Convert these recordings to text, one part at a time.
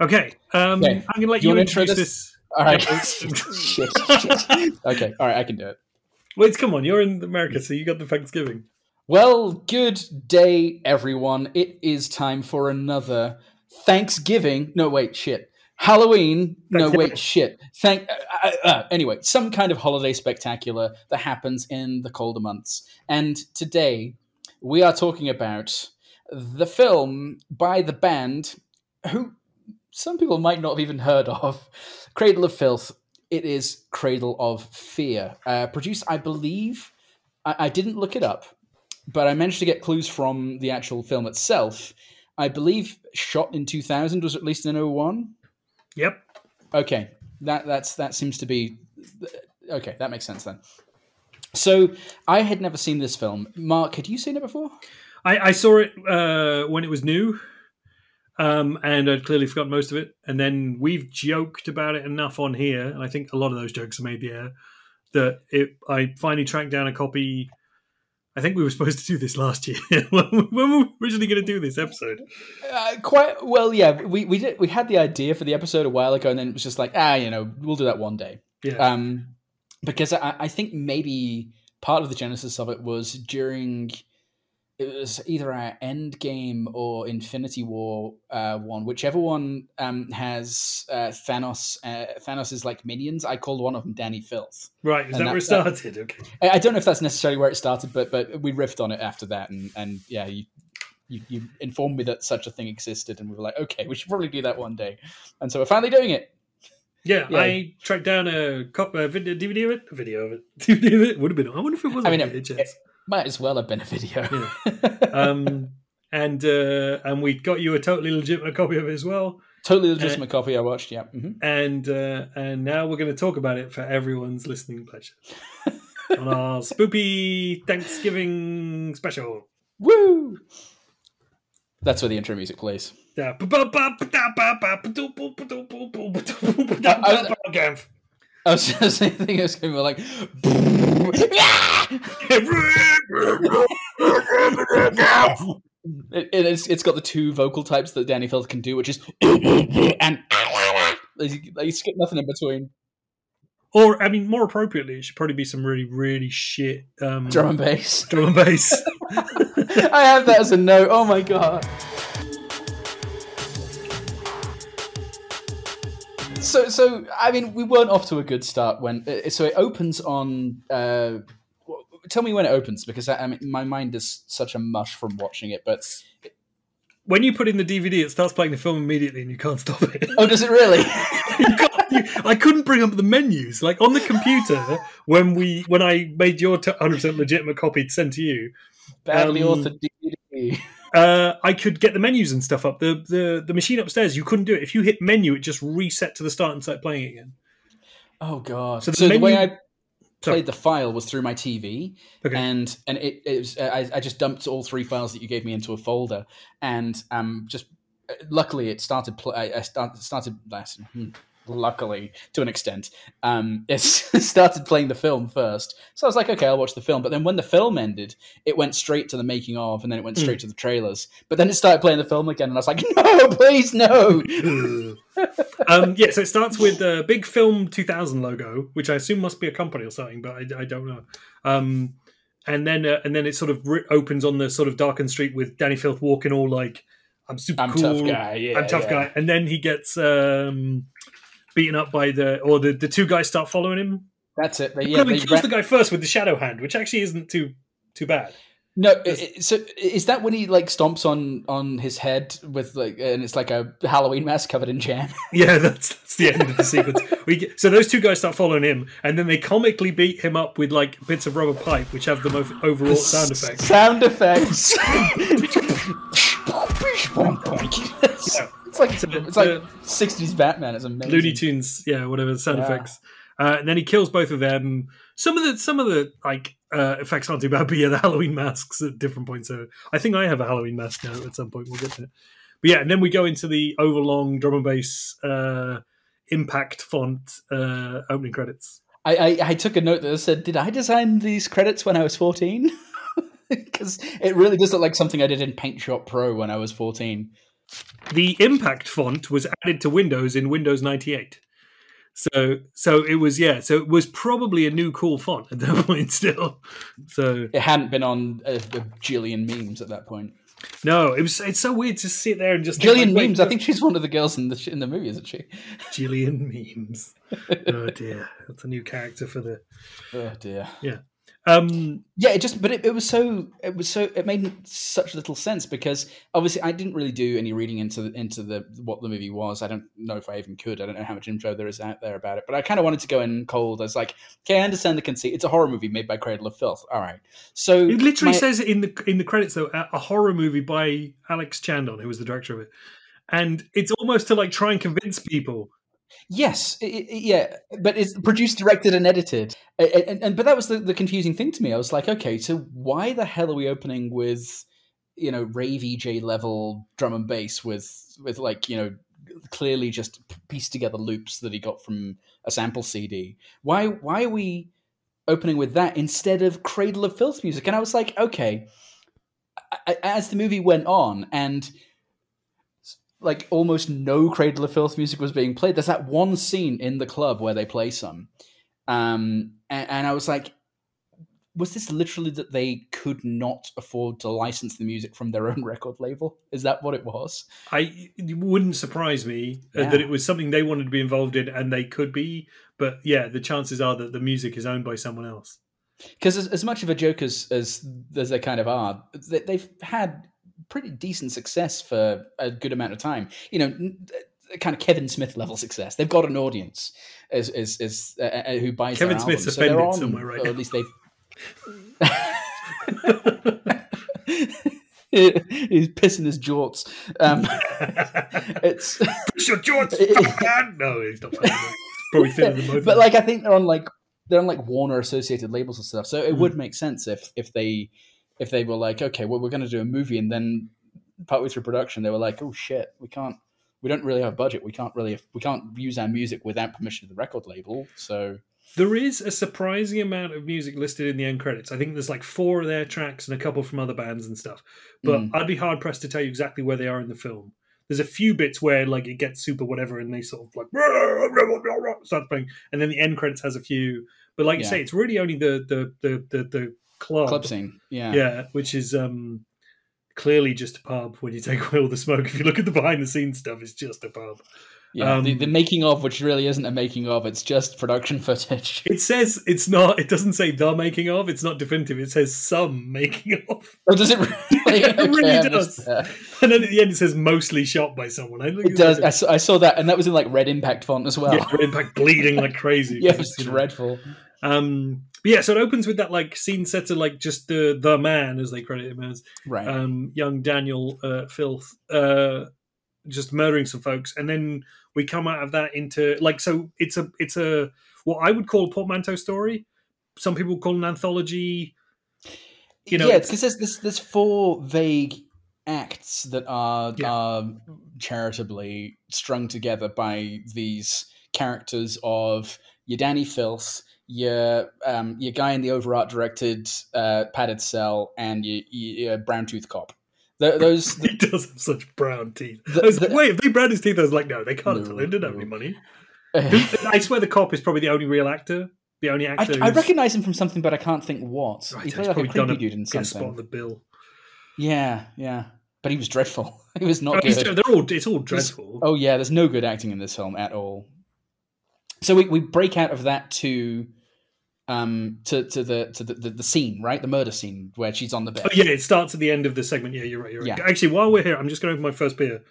Okay, um, Okay. I'm gonna let you you, introduce this? this. All right. Shit, shit. Okay. All right. I can do it. Wait, come on, you're in America, so you got the Thanksgiving. Well, good day, everyone. It is time for another Thanksgiving. No, wait, shit. Halloween. No, wait, shit. Thank. Uh, uh, uh, anyway, some kind of holiday spectacular that happens in the colder months. And today we are talking about the film by the band who some people might not have even heard of, Cradle of Filth. It is Cradle of Fear, uh, produced, I believe. I, I didn't look it up, but I managed to get clues from the actual film itself. I believe shot in 2000 was at least in 01. Yep. Okay, that that's that seems to be okay. That makes sense then. So I had never seen this film. Mark, had you seen it before? I, I saw it uh, when it was new, um, and I'd clearly forgotten most of it. And then we've joked about it enough on here, and I think a lot of those jokes are made the air. That it, I finally tracked down a copy. I think we were supposed to do this last year when we we were originally going to do this episode. Uh, quite well, yeah. We we did we had the idea for the episode a while ago, and then it was just like, ah, you know, we'll do that one day. Yeah, Um, because I, I think maybe part of the genesis of it was during it was either our End Game or Infinity War uh, one, whichever one um, has uh, Thanos. Uh, Thanos is like minions. I called one of them Dani Filth. right. Is and that where it that- that- started? Okay. I don't know if that's necessarily where it started, but but we riffed on it after that, and and yeah, you. You, you informed me that such a thing existed, and we were like, "Okay, we should probably do that one day." And so we're finally doing it. Yeah, Yeah. I tracked down a, cop, a video, DVD of it. A video of it. DVD of it would have been. I wonder if it was I mean, it- Might as well have been a video. um, and uh, and we got you a totally legitimate copy of it as well. totally legitimate copy I watched. Yeah. hmm And uh, and now we're going to talk about it for everyone's listening pleasure on our spoopy Thanksgiving special. Woo! That's where the intro music plays. Yeah. I was just thinking it was going to be like. It- it's, it's got the two vocal types that Dani Filth can do, which is and you skip nothing in between. Or I mean, more appropriately, it should probably be some really really shit um, Drum and bass. drum and bass. I have that as a note. Oh my god. So, so I mean, we weren't off to a good start when. uh, So it opens on. Uh, tell me when it opens because I, I mean, my mind is such a mush from watching it. But when you put in the DVD, it starts playing the film immediately, and you can't stop it. oh, does it really? You I couldn't bring up the menus like on the computer when we when I made your hundred percent legitimate copy to send to you. Badly Um, authored DVD. Uh, I could get the menus and stuff up. The, the the machine upstairs, you couldn't do it. If you hit menu, it just reset to the start and start playing again. Oh god. So So, the the way I played the file was through my TV, Okay. and and it, it was I, I just dumped all three files that you gave me into a folder, and um just uh, luckily it started pl- I, I start, started last. hmm, Luckily, to an extent, um, it started playing the film first. So I was like, okay, I'll watch the film. But then when the film ended, it went straight to the making of, and then it went straight to the trailers. But then it started playing the film again, and I was like, no, please, no. um, yeah, so it starts with a big film 2000 logo, which I assume must be a company or something, but I, I don't know. Um, and then uh, and then it sort of ri opens on the sort of darkened street with Dani Filth walking all like, "I'm super I'm cool, tough guy. Yeah, I'm tough yeah. guy," and then he gets um, beaten up by the or the the two guys start following him. That's it. They, Yeah, he kills ran- the guy first with the shadow hand, which actually isn't too too bad. No, so is that when he like stomps on on his head with like, and it's like a Halloween mask covered in jam? Yeah, that's that's the end of the sequence. We get, so those two guys start following him, and then they comically beat him up with like bits of rubber pipe, which have the most overall sound effects. Sound effects. it's like So the- it's like sixties Batman. It's amazing. Looney Tunes, yeah, whatever the sound Yeah. effects. Uh, and then he kills both of them. Some of the some of the like uh, effects aren't too bad, but yeah, the Halloween masks at different points. So I think I have a Halloween mask now. At some point, we'll get to it. But yeah, and then we go into the overlong drum and bass uh, impact font uh, opening credits. I, I I took a note that said, "Did I design these credits when I was 14? Because it really does look like something I did in Paint Shop Pro when I was fourteen. the Impact font was added to Windows in Windows 98. So so it was yeah. So it was probably a new cool font at that point still. So It hadn't been on uh, a, a Jillian memes at that point. no, it was. It's so weird to sit there and just Jillian like, memes. I think she's one of the girls in the in the movie, isn't she? Jillian memes. oh dear, that's a new character for the. Oh dear. Um, Yeah, it just but it, it was so it was so it made such little sense because obviously I didn't really do any reading into the, into the what the movie was. I don't know if I even could. I don't know how much info there is out there about it. But I kind of wanted to go in cold as like, okay, I understand the conceit. It's a horror movie made by Cradle of Filth. All right, so it literally my- says in the in the credits though a horror movie by Alex Chandon, who was the director of it, and it's almost to like try and convince people. Yes, i i yeah, but it's produced, directed, and edited. And, and, but that was the, the confusing thing to me. I was like, okay, so why the hell are we opening with, you know, rave EJ level drum and bass with with like you know clearly just pieced together loops that he got from a sample CD? Why why are we opening with that instead of Cradle of Filth music? And I was like, okay. I- As the movie went on, and like almost no Cradle of Filth music was being played. There's that one scene in the club where they play some, um, and, and I was like, was this literally that they could not afford to license the music from their own record label? Is that what it was? I it wouldn't surprise me uh, Yeah. that it was something they wanted to be involved in, and they could be. But yeah, the chances are that the music is owned by someone else. Because as, as much of a joke as as, as they kind of are, they, they've had pretty decent success for a good amount of time. You know, uh, kind of Kevin Smith level success. They've got an audience is is, is uh, uh, who buys Kevin their Smith's albums. So offended on, somewhere right or now. at least they've. He's pissing his jorts. Um, it's Push your jorts, man! No, he's not. Probably thinner than both. but like I think they're on like they're on like Warner associated labels and stuff. So it Mm. would make sense if if they if they were like, okay, well we're going to do a movie, and then partway through production they were like, oh shit, we can't, we don't really have budget. We can't really, we can't use our music without permission of the record label. So There is a surprising amount of music listed in the end credits. I think there's like four of their tracks and a couple from other bands and stuff. But Mm. I'd be hard pressed to tell you exactly where they are in the film. There's a few bits where like it gets super whatever and they sort of like starts playing, and then the end credits has a few. But like you say, it's really only the the the the, the club, club scene, yeah, yeah, which is um clearly just a pub. When you take away all the smoke, if you look at the behind the scenes stuff, it's just a pub. Yeah, the, Um, the making of, which really isn't a making of, it's just production footage. It says it's not. It doesn't say the making of. It's not definitive. It says some making of. Oh, does it really? It really I does. And then at the end, it says mostly shot by someone. I think It does. like I saw, I saw that, and that was in like red impact font as well. yeah, Red impact bleeding like crazy. yeah, it was You know. dreadful. Um, but yeah, so it opens with that like scene set to like just the the man as they credit him as Right. um, young Daniel uh, Filth uh, just murdering some folks, and then we come out of that into like so it's a it's a what I would call a portmanteau story. Some people call it an anthology. you know, yeah, it's- because there's, there's there's four vague acts that are Yeah. are charitably strung together by these characters of your Dani Filth, your um, your guy in the over art directed uh, padded cell, and your, your brown tooth cop. Th- those He does have such brown teeth. The- I was like, wait, if they brown his teeth, I was like, no, they can't. No, they don't have any money. I swear the cop is probably the only real actor. The only actor. I who's- recognize him from something, but I can't think what. Right, he he's played like a creepy a- dude in a spot on the bill. Yeah, yeah, but he was dreadful. He was not Oh, good. they're all. It's all dreadful. Oh yeah, there's no good acting in this film at all. So we, we break out of that to um to, to the to the, the, the scene, right? The murder scene where she's on the bed. Oh, yeah, it starts at the end of the segment. Yeah, you're right. You're right. Yeah. Actually, while we're here, I'm just going to open my first beer.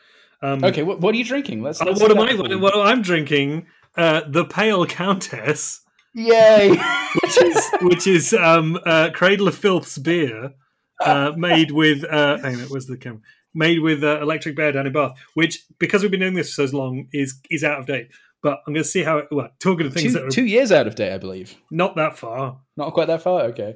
Um, Okay, what, what are you drinking? Let's, uh, let's what am I? What, what I'm drinking? Uh, the Pale Countess, Yay! which is which is um, uh, Cradle of Filth's beer, uh, made with. Uh, hang on, where's the camera? Made with uh, Electric Bear down in Bath, which because we've been doing this for so long is is out of date. But I'm going to see how it. Well, talking of things that two, are two years out of date, I believe. not that far. Not quite that far. Okay.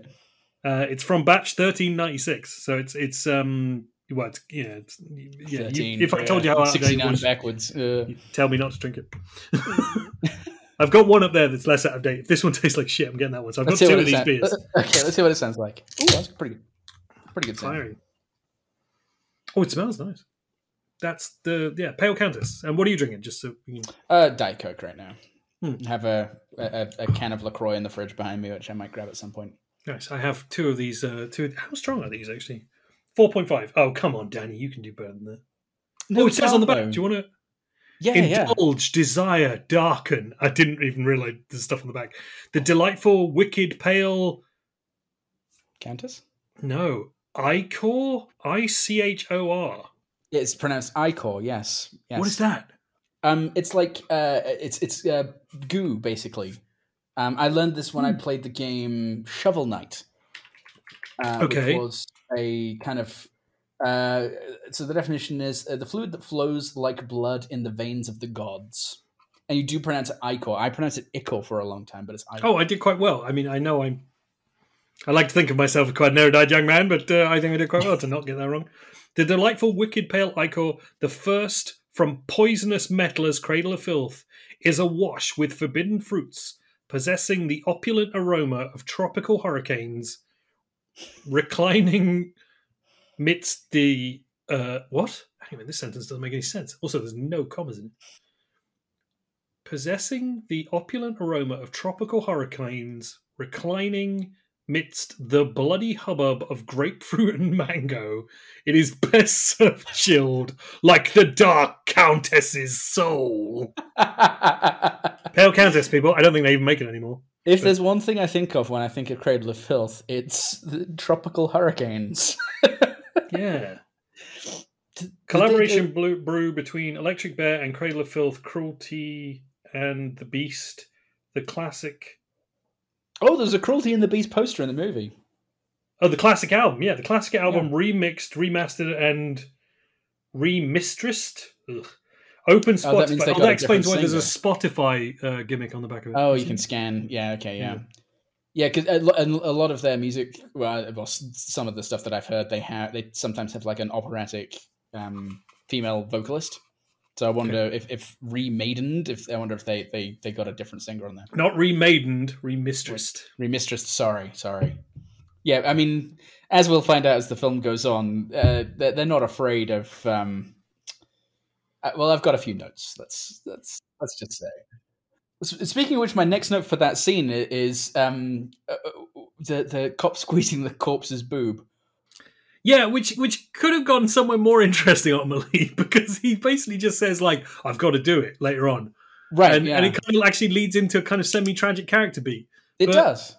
Uh, it's from batch 1396, so it's it's um well, it's, yeah, it's, yeah. you- 13, if I told you how out of date 69 was, backwards. Uh, tell me not to drink it. I've got one up there that's less out of date. If this one tastes like shit, I'm getting that one. So I've got let's see two of these sounds. beers. Okay, let's see what it sounds like. Ooh, that's pretty good. Pretty good sound. Firing. Oh, it smells nice. That's the yeah pale countess. And what are you drinking? Just so we can... Uh, Diet Coke right now. Hmm. Have a, a a can of Lacroix in the fridge behind me, which I might grab at some point. nice. I have two of these. Uh, two. How strong are these actually? Four point five. Oh come on, Dani, you can do better than that. oh, it says on the back. Do you want to Yeah, yeah. indulge, desire, darken? I didn't even realize there's stuff on the back. The delightful, wicked, pale. Countess. No, Ichor. I C H O R. It's pronounced Icor. Yes. Yes. What is that? Um, it's like uh, it's it's uh, goo basically. Um, I learned this when I Hmm. played the game Shovel Knight. Uh, Okay. Which was a kind of uh, so the definition is uh, the fluid that flows like blood in the veins of the gods. And you do pronounce it Icor. I pronounce it Icor for a long time, but it's Icor. Oh, I did quite well. I mean, I know I'm. I like to think of myself as quite an erudite young man, but uh, I think I did quite well to not get that wrong. The delightful, wicked, pale ichor, the first from poisonous meddler's cradle of filth, is awash with forbidden fruits, possessing the opulent aroma of tropical hurricanes, reclining midst the uh, what? Hang on, a this sentence doesn't make any sense. Also, there's no commas in it possessing the opulent aroma of tropical hurricanes, reclining midst the bloody hubbub of grapefruit and mango, it is best served chilled like the dark countess's soul. Pale Countess, people. I don't think they even make it anymore. if there's one thing I think of when I think of Cradle of Filth, it's the tropical hurricanes. Yeah. Collaboration brew between Electric Bear and Cradle of Filth, Cruelty and the Beast, the classic. Oh, there's a Cruelty in the Beast poster in the movie. Oh, the classic album. Yeah, the classic album remixed, remastered, and remistressed. Ugh. Open Oh, that Spotify. means they Oh, that explains why different there's a Spotify uh, gimmick on the back of it. Oh, you can scan. Yeah, okay, yeah. Yeah. Yeah, because a, a a lot of their music, well, well, some of the stuff that I've heard, they have they sometimes have like an operatic um, female vocalist. So I wonder if, if remaidened, if I wonder if they, they, they got a different singer on there. Not remaidened, remistressed. Remistressed. sorry, sorry. Yeah, I mean, as we'll find out as the film goes on, uh, they're, they're not afraid of. Um, uh, well, I've got a few notes. Let's let's let's just say. Speaking of which, my next note for that scene is um, uh, uh, the the cop squeezing the corpse's boob. Yeah, which which could have gone somewhere more interesting ultimately because he basically just says like, "I've got to do it" later on, Right, and, yeah, and it kind of actually leads into a kind of semi-tragic character beat. it but- does.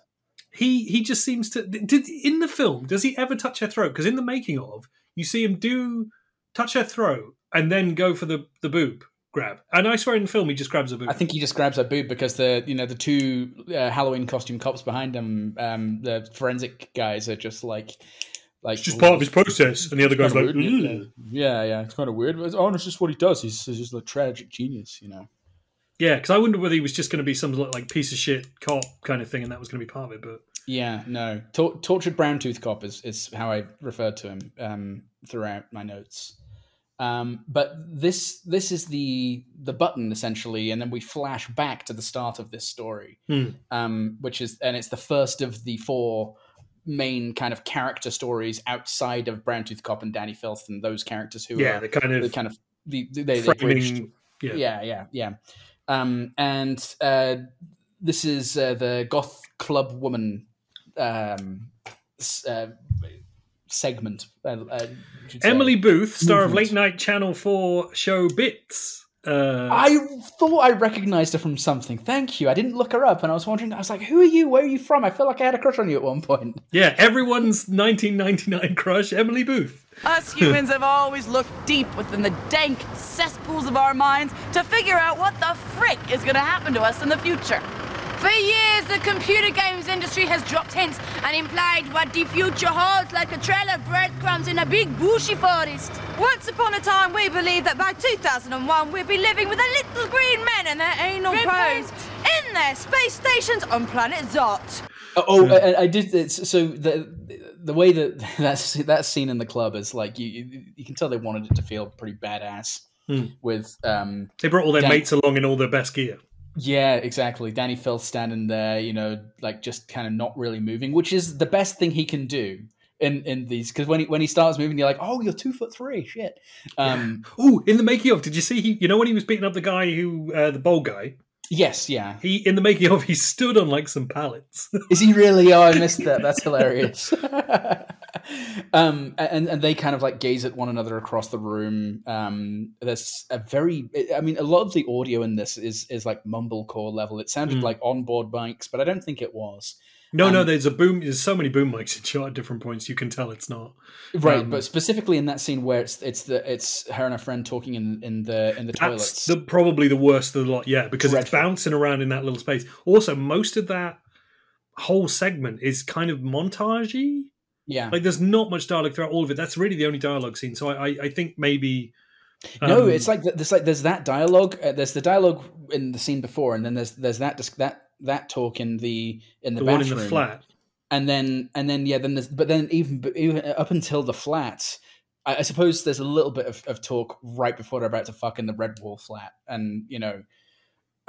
He he just seems to did in the film. Does he ever touch her throat? Because in the making of, you see him do touch her throat and then go for the the boob grab. And I swear in the film he just grabs a boob. I think he just grabs her boob because the you know the two uh, Halloween costume cops behind him, um, the forensic guys are just like like it's just part of his process. And the other guy's like, weird, yeah. Yeah, it's kind of weird. But, oh, it's just what he does. He's, he's just a tragic genius, you know. yeah, because I wonder whether he was just going to be some like piece of shit cop kind of thing, and that was going to be part of it. But Yeah, no. Tor- tortured brown tooth cop is, is how I referred to him um, throughout my notes. Um, but this this is the the button essentially, and then we flash back to the start of this story, Hmm. um, which is and it's the first of the four main kind of character stories outside of Brown Tooth Cop and Dani Filth and those characters who yeah, are the kind of the kind of the, they, they bridged. Yeah. yeah, yeah, yeah. Um, and uh, this is uh, the goth club woman um, uh, segment. Uh, uh. Emily Booth, star of late night Channel Four show Bits. Uh, I thought I recognized her from something. Thank you. I didn't look her up, and I was wondering. I was like, "Who are you? Where are you from?" I feel like I had a crush on you at one point. yeah, everyone's 1999 crush, Emily Booth. Us humans have always looked deep within the dank cesspools of our minds to figure out what the frick is going to happen to us in the future. For years, the computer games industry has dropped hints and implied what the future holds like a trail of breadcrumbs in a big bushy forest. Once upon a time, we believed that by 2001 we'd be living with a little green men and their anal probes probes. in their space stations on planet Zot. Oh, oh I, I did. It's, so the the way that that's that scene in the club is like you you, you can tell they wanted it to feel pretty badass Hmm. with um They brought all their Dan- mates along in all their best gear. Yeah, exactly. Dani Filth standing there, you know, like just kind of not really moving, which is the best thing he can do in in these because when he when he starts moving, you're like, oh, you're two foot three, shit. Um, Oh, in the making of, did you see? He, you know when he was beating up the guy who, uh, the bold guy. yes, yeah. He in the making of, he stood on like some pallets. Is he really? Oh, I missed that. That's hilarious. um, and and they kind of like gaze at one another across the room. Um, there's a very, I mean, a lot of the audio in this is is like mumblecore level. It sounded Mm. like onboard mics, but I don't think it was. no, no, Um, there's a boom. There's so many boom mics in shot at different points. You can tell it's not. Right, Um, but specifically in that scene where it's it's the it's her and her friend talking in in the in the toilets. That's the, probably the worst of the lot. Yeah, because it's bouncing around in that little space. Also, most of that whole segment is kind of montagey. Yeah. Like, there's not much dialogue throughout all of it. That's really the only dialogue scene. So I, I, I think maybe. no, um, it's like there's like there's that dialogue. Uh, there's the dialogue in the scene before, and then there's there's that that that talk in the in the, the one in the flat. and then and then yeah then there's but then even even up until the flat I, I suppose there's a little bit of, of talk right before they're about to fuck in the red wall flat and you know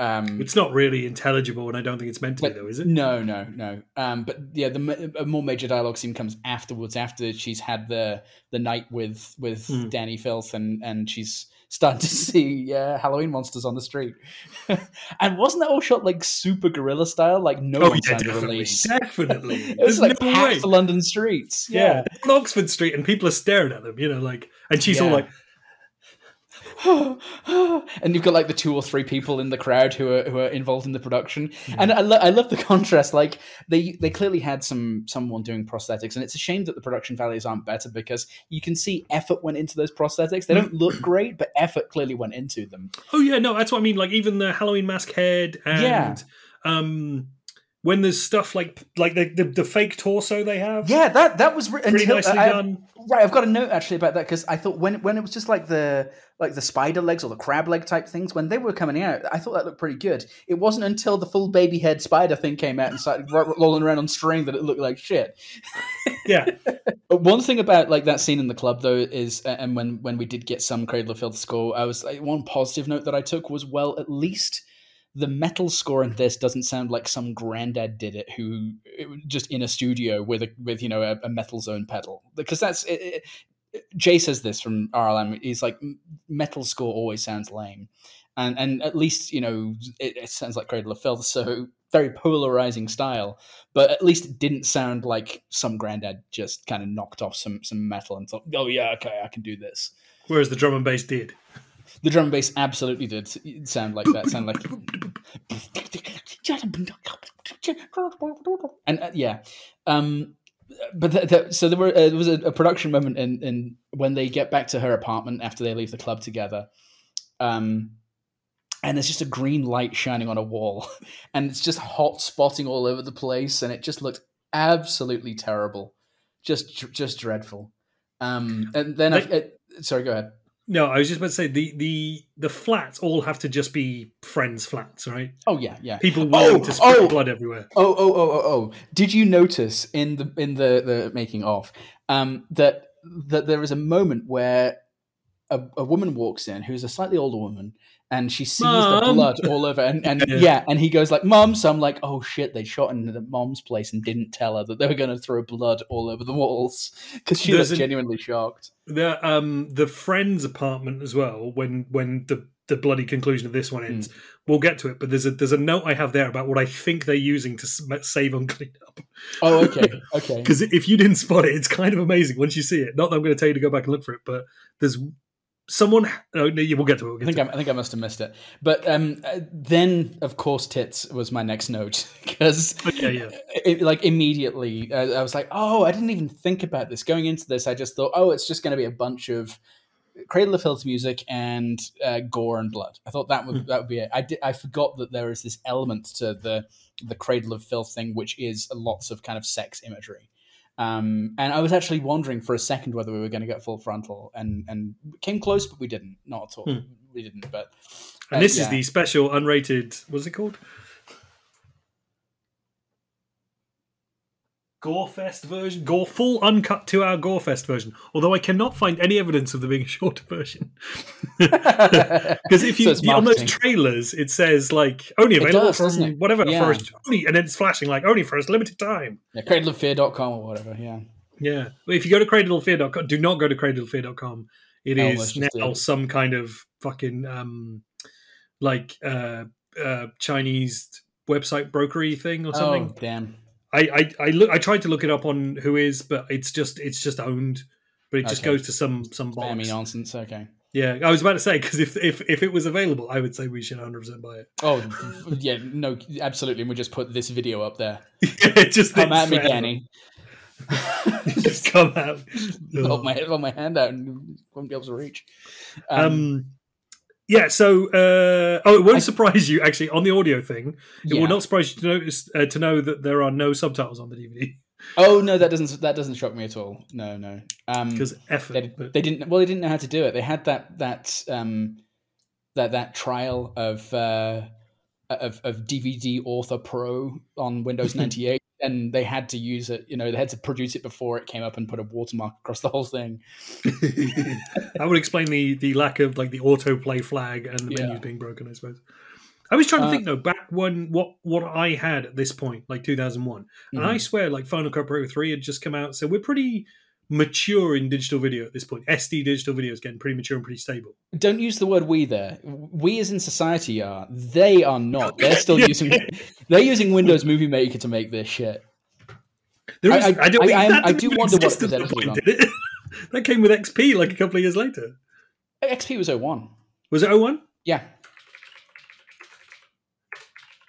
um It's not really intelligible, and I don't think it's meant to but- be, though, is it? no no no um but yeah the a more major dialogue scene comes afterwards after she's had the the night with with Hmm. dani filth and and she's starting to see uh, halloween monsters on the street and wasn't that all shot like super guerrilla style like no Oh one yeah, definitely, release definitely. it was There's like no packed way. london streets Yeah, on Oxford Street, and people are staring at them. You know, like, and she's all like, and you've got like the two or three people in the crowd who are who are involved in the production, Hmm. and I, lo- I love the contrast. Like they they clearly had some someone doing prosthetics, and it's a shame that the production values aren't better because you can see effort went into those prosthetics. They don't look great, but effort clearly went into them. oh yeah, no, that's what I mean. Like, even the Halloween mask head, and Yeah. um, when there's stuff like like the, the the fake torso they have, Yeah, that that was re- pretty until- nicely I- done. Right, I've got a note actually about that because I thought when when it was just like the like the spider legs or the crab leg type things when they were coming out, I thought that looked pretty good. It wasn't until the full baby head spider thing came out and started ro- rolling around on string that it looked like shit. Yeah, But one thing about like that scene in the club though is, and when when we did get some Cradle of Filth score, I was like, one positive note that I took was well, at least the metal score in this doesn't sound like some granddad did it who just in a studio with a with you know a, a metal zone pedal because that's it, it, Jay says this from RLM. He's like metal score always sounds lame, and and at least you know it, it sounds like Cradle of Filth, so very polarizing style. But at least it didn't sound like some granddad just kind of knocked off some some metal and thought, oh yeah, okay, I can do this. whereas the drum and bass did. The drum and bass absolutely did sound like that. Sound like, and uh, yeah, um, but th- th- so there were uh, there was a, a production moment in in when they get back to her apartment after they leave the club together, um, and there's just a green light shining on a wall, and it's just hot spotting all over the place, and it just looked absolutely terrible, just just dreadful. Um, and then I, uh, sorry, go ahead. No, I was just about to say the the the flats all have to just be friends' flats, right? Oh yeah, yeah. People willing Oh, to spread oh. blood everywhere. Oh, oh, oh, oh, oh! Did you notice in the in the the making of um, that that there is a moment where a, a woman walks in who's a slightly older woman and she sees the blood all over and, and Yeah. yeah. and he goes like mom so i'm like oh shit they shot into the mom's place and didn't tell her that they were going to throw blood all over the walls because she There's was an- genuinely shocked The um the friend's apartment as well. When when the the bloody conclusion of this one ends, Hmm. we'll get to it. But there's a there's a note I have there about what I think they're using to s- save on cleanup. oh okay okay Because if you didn't spot it, it's kind of amazing once you see it. Not that I'm going to tell you to go back and look for it, but there's someone. Oh, no, yeah, we'll get to it. We'll I think I, I think I must have missed it, but um, uh, then of course tits was my next note because. Yeah, yeah. it, like immediately uh, I was like, oh, I didn't even think about this going into this. I just thought, oh, it's just going to be a bunch of Cradle of Filth music and uh, gore and blood. I thought that would that would be it. I did, I forgot that there is this element to the the Cradle of Filth thing, which is lots of kind of sex imagery. Um, and I was actually wondering for a second whether we were going to get full frontal, and and came close, but we didn't. Not at all. Hmm. We didn't. But And uh, this yeah. is the special unrated. What's it called? Gorefest version, Gore full uncut two hour Gorefest version. Although I cannot find any evidence of there being a shorter version. Because if you, So you- on those trailers, it says like only available does, from whatever Yeah. for only, and then it's flashing like only for a limited time. yeah, cradleoffear.com or whatever. Yeah. Yeah. But if you go to cradlefear.com, do not go to cradlefear.com. It Oh, is now it. some kind of fucking um like uh uh Chinese website brokery thing or something. Oh, damn. I, I I look I tried to look it up on WHOIS, but it's just it's just owned. But it just Okay. goes to some some Spammy nonsense. Okay. Yeah, I was about to say because if, if if it was available, I would say we should 100 percent buy it. Oh, yeah. No, absolutely. And we just put this video up there. yeah, just Come at me. Dani. just come out. hold my hold my hand out and won't be able to reach. Um, Um, yeah. So, uh, oh, it won't I- surprise you actually on the audio thing. It yeah. will not surprise you to notice uh, to know that there are no subtitles on the DVD Oh no, that doesn't that doesn't shock me at all. No, no. Um, because effort. they, but- they didn't. Well, they didn't know how to do it. They had that that um that that trial of uh of of DVD Author Pro on Windows ninety eight. And they had to use it, you know, they had to produce it before it came up and put a watermark across the whole thing. that would explain the the lack of like the autoplay flag and the Yeah. menus being broken. I suppose. I was trying to Uh, think though back when what what I had at this point, like 2001, and I Mhm. swear like Final Cut Pro 3 had just come out, so we're pretty mature in digital video at this point. SD digital video is getting pretty mature and pretty stable. Don't use the word "we" there. We as in society are. They are not. They're still using. They're using Windows Movie Maker to make this shit. There I- I- I, don't I- I I do wonder what was point, on. did it? that came with XP like a couple of years later. XP was 01. Was it 01? Yeah.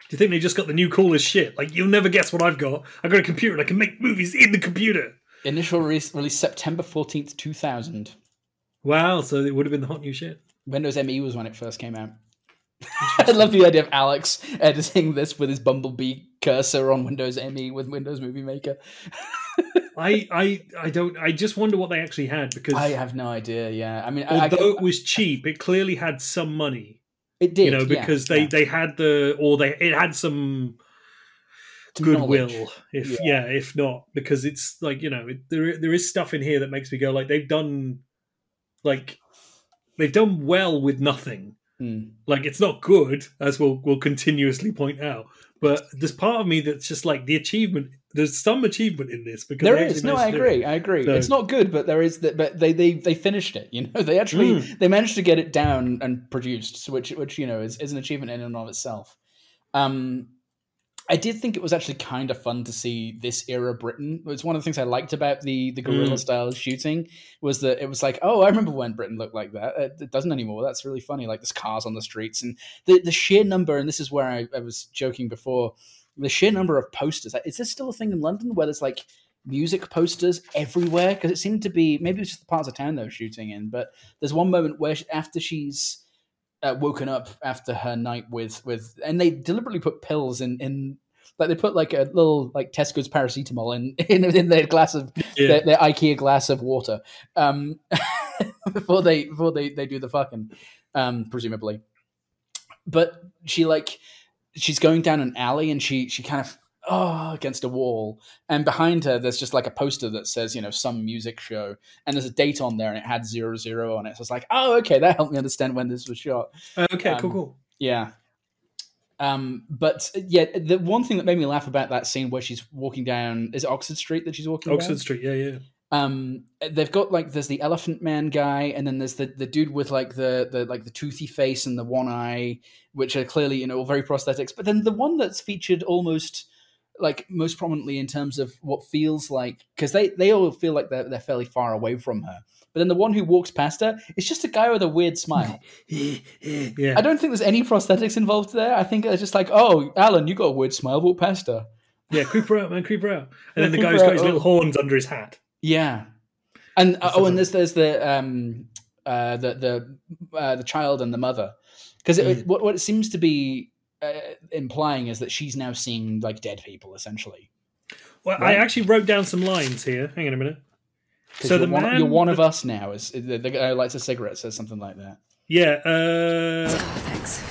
Do you think they just got the new coolest shit? Like you'll never guess what I've got. I've got a computer and I can make movies in the computer. Initial release, release September 14th, 2000. Wow, so it would have been the hot new shit. Windows ME was when it first came out. I love the idea of Alex editing this with his Bumblebee cursor on Windows ME with Windows Movie Maker. I, I I don't I just wonder what they actually had because I have no idea. Yeah, I mean, I, I, although it was cheap, it clearly had some money. it did, You know, yeah, because they yeah. they had the or they it had Some goodwill knowledge. if Yeah. yeah. if not because it's like you know it, there there is stuff in here that makes me go like they've done like they've done well with nothing Hmm. like it's not good as we'll we'll continuously point out but there's part of me that's just like the achievement there's some achievement in this because There is no, I managed to do agree. I agree. So- It's not good, but there is that. But they they they finished it. You know, they actually Mm. they managed to get it down and produced, which which you know is, is an achievement in and of itself. Um, I did think it was actually kind of fun to see this era Britain. It's one of the things I liked about the the guerrilla Mm. style shooting was that it was like, oh, I remember when Britain looked like that. It, it doesn't anymore. That's really funny. Like there's cars on the streets and the the sheer number. And this is where I, I was joking before. The sheer number of posters. Is this still a thing in London where there's like music posters everywhere? Because it seemed to be maybe it's just the parts of town they were shooting in. But there's one moment where she, after she's uh, woken up after her night with with, and they deliberately put pills in in. Like they put like a little like Tesco's paracetamol in in, in their glass of yeah. their, their IKEA glass of water um, before they before they, they do the fucking um, presumably. But she like she's going down an alley and she she kind of oh against a wall and behind her there's just like a poster that says you know some music show and there's a date on there and it had zero zero on it so it's like oh okay that helped me understand when this was shot okay cool um, cool yeah. Um, but yeah, the one thing that made me laugh about that scene where she's walking down is it Oxford Street that she's walking oxford down? street yeah yeah Um, they've got like there's the Elephant Man guy, and then there's the, the dude with like the the like the toothy face and the one eye, which are clearly you know all very prosthetics. But then the one that's featured almost like most prominently in terms of what feels like because they they all feel like they're they're fairly far away from her. But then the one who walks past her is just a guy with a weird smile. yeah I don't think there's any prosthetics involved there. I think it's just like, oh, Alan, you got a weird smile. Walk past her. yeah creep her out man creep her out and Yeah, then the guy's got his little horns under his hat Yeah, and uh, oh, and there's there's the um uh the the uh, the child and the mother because Mm. what what it seems to be uh, implying is that she's now seeing like dead people essentially. well i actually wrote down some lines here hang on a minute So you're, the one, man- you're one of us now. Is the, the guy who lights a cigarette says something like that. yeah uh Thanks.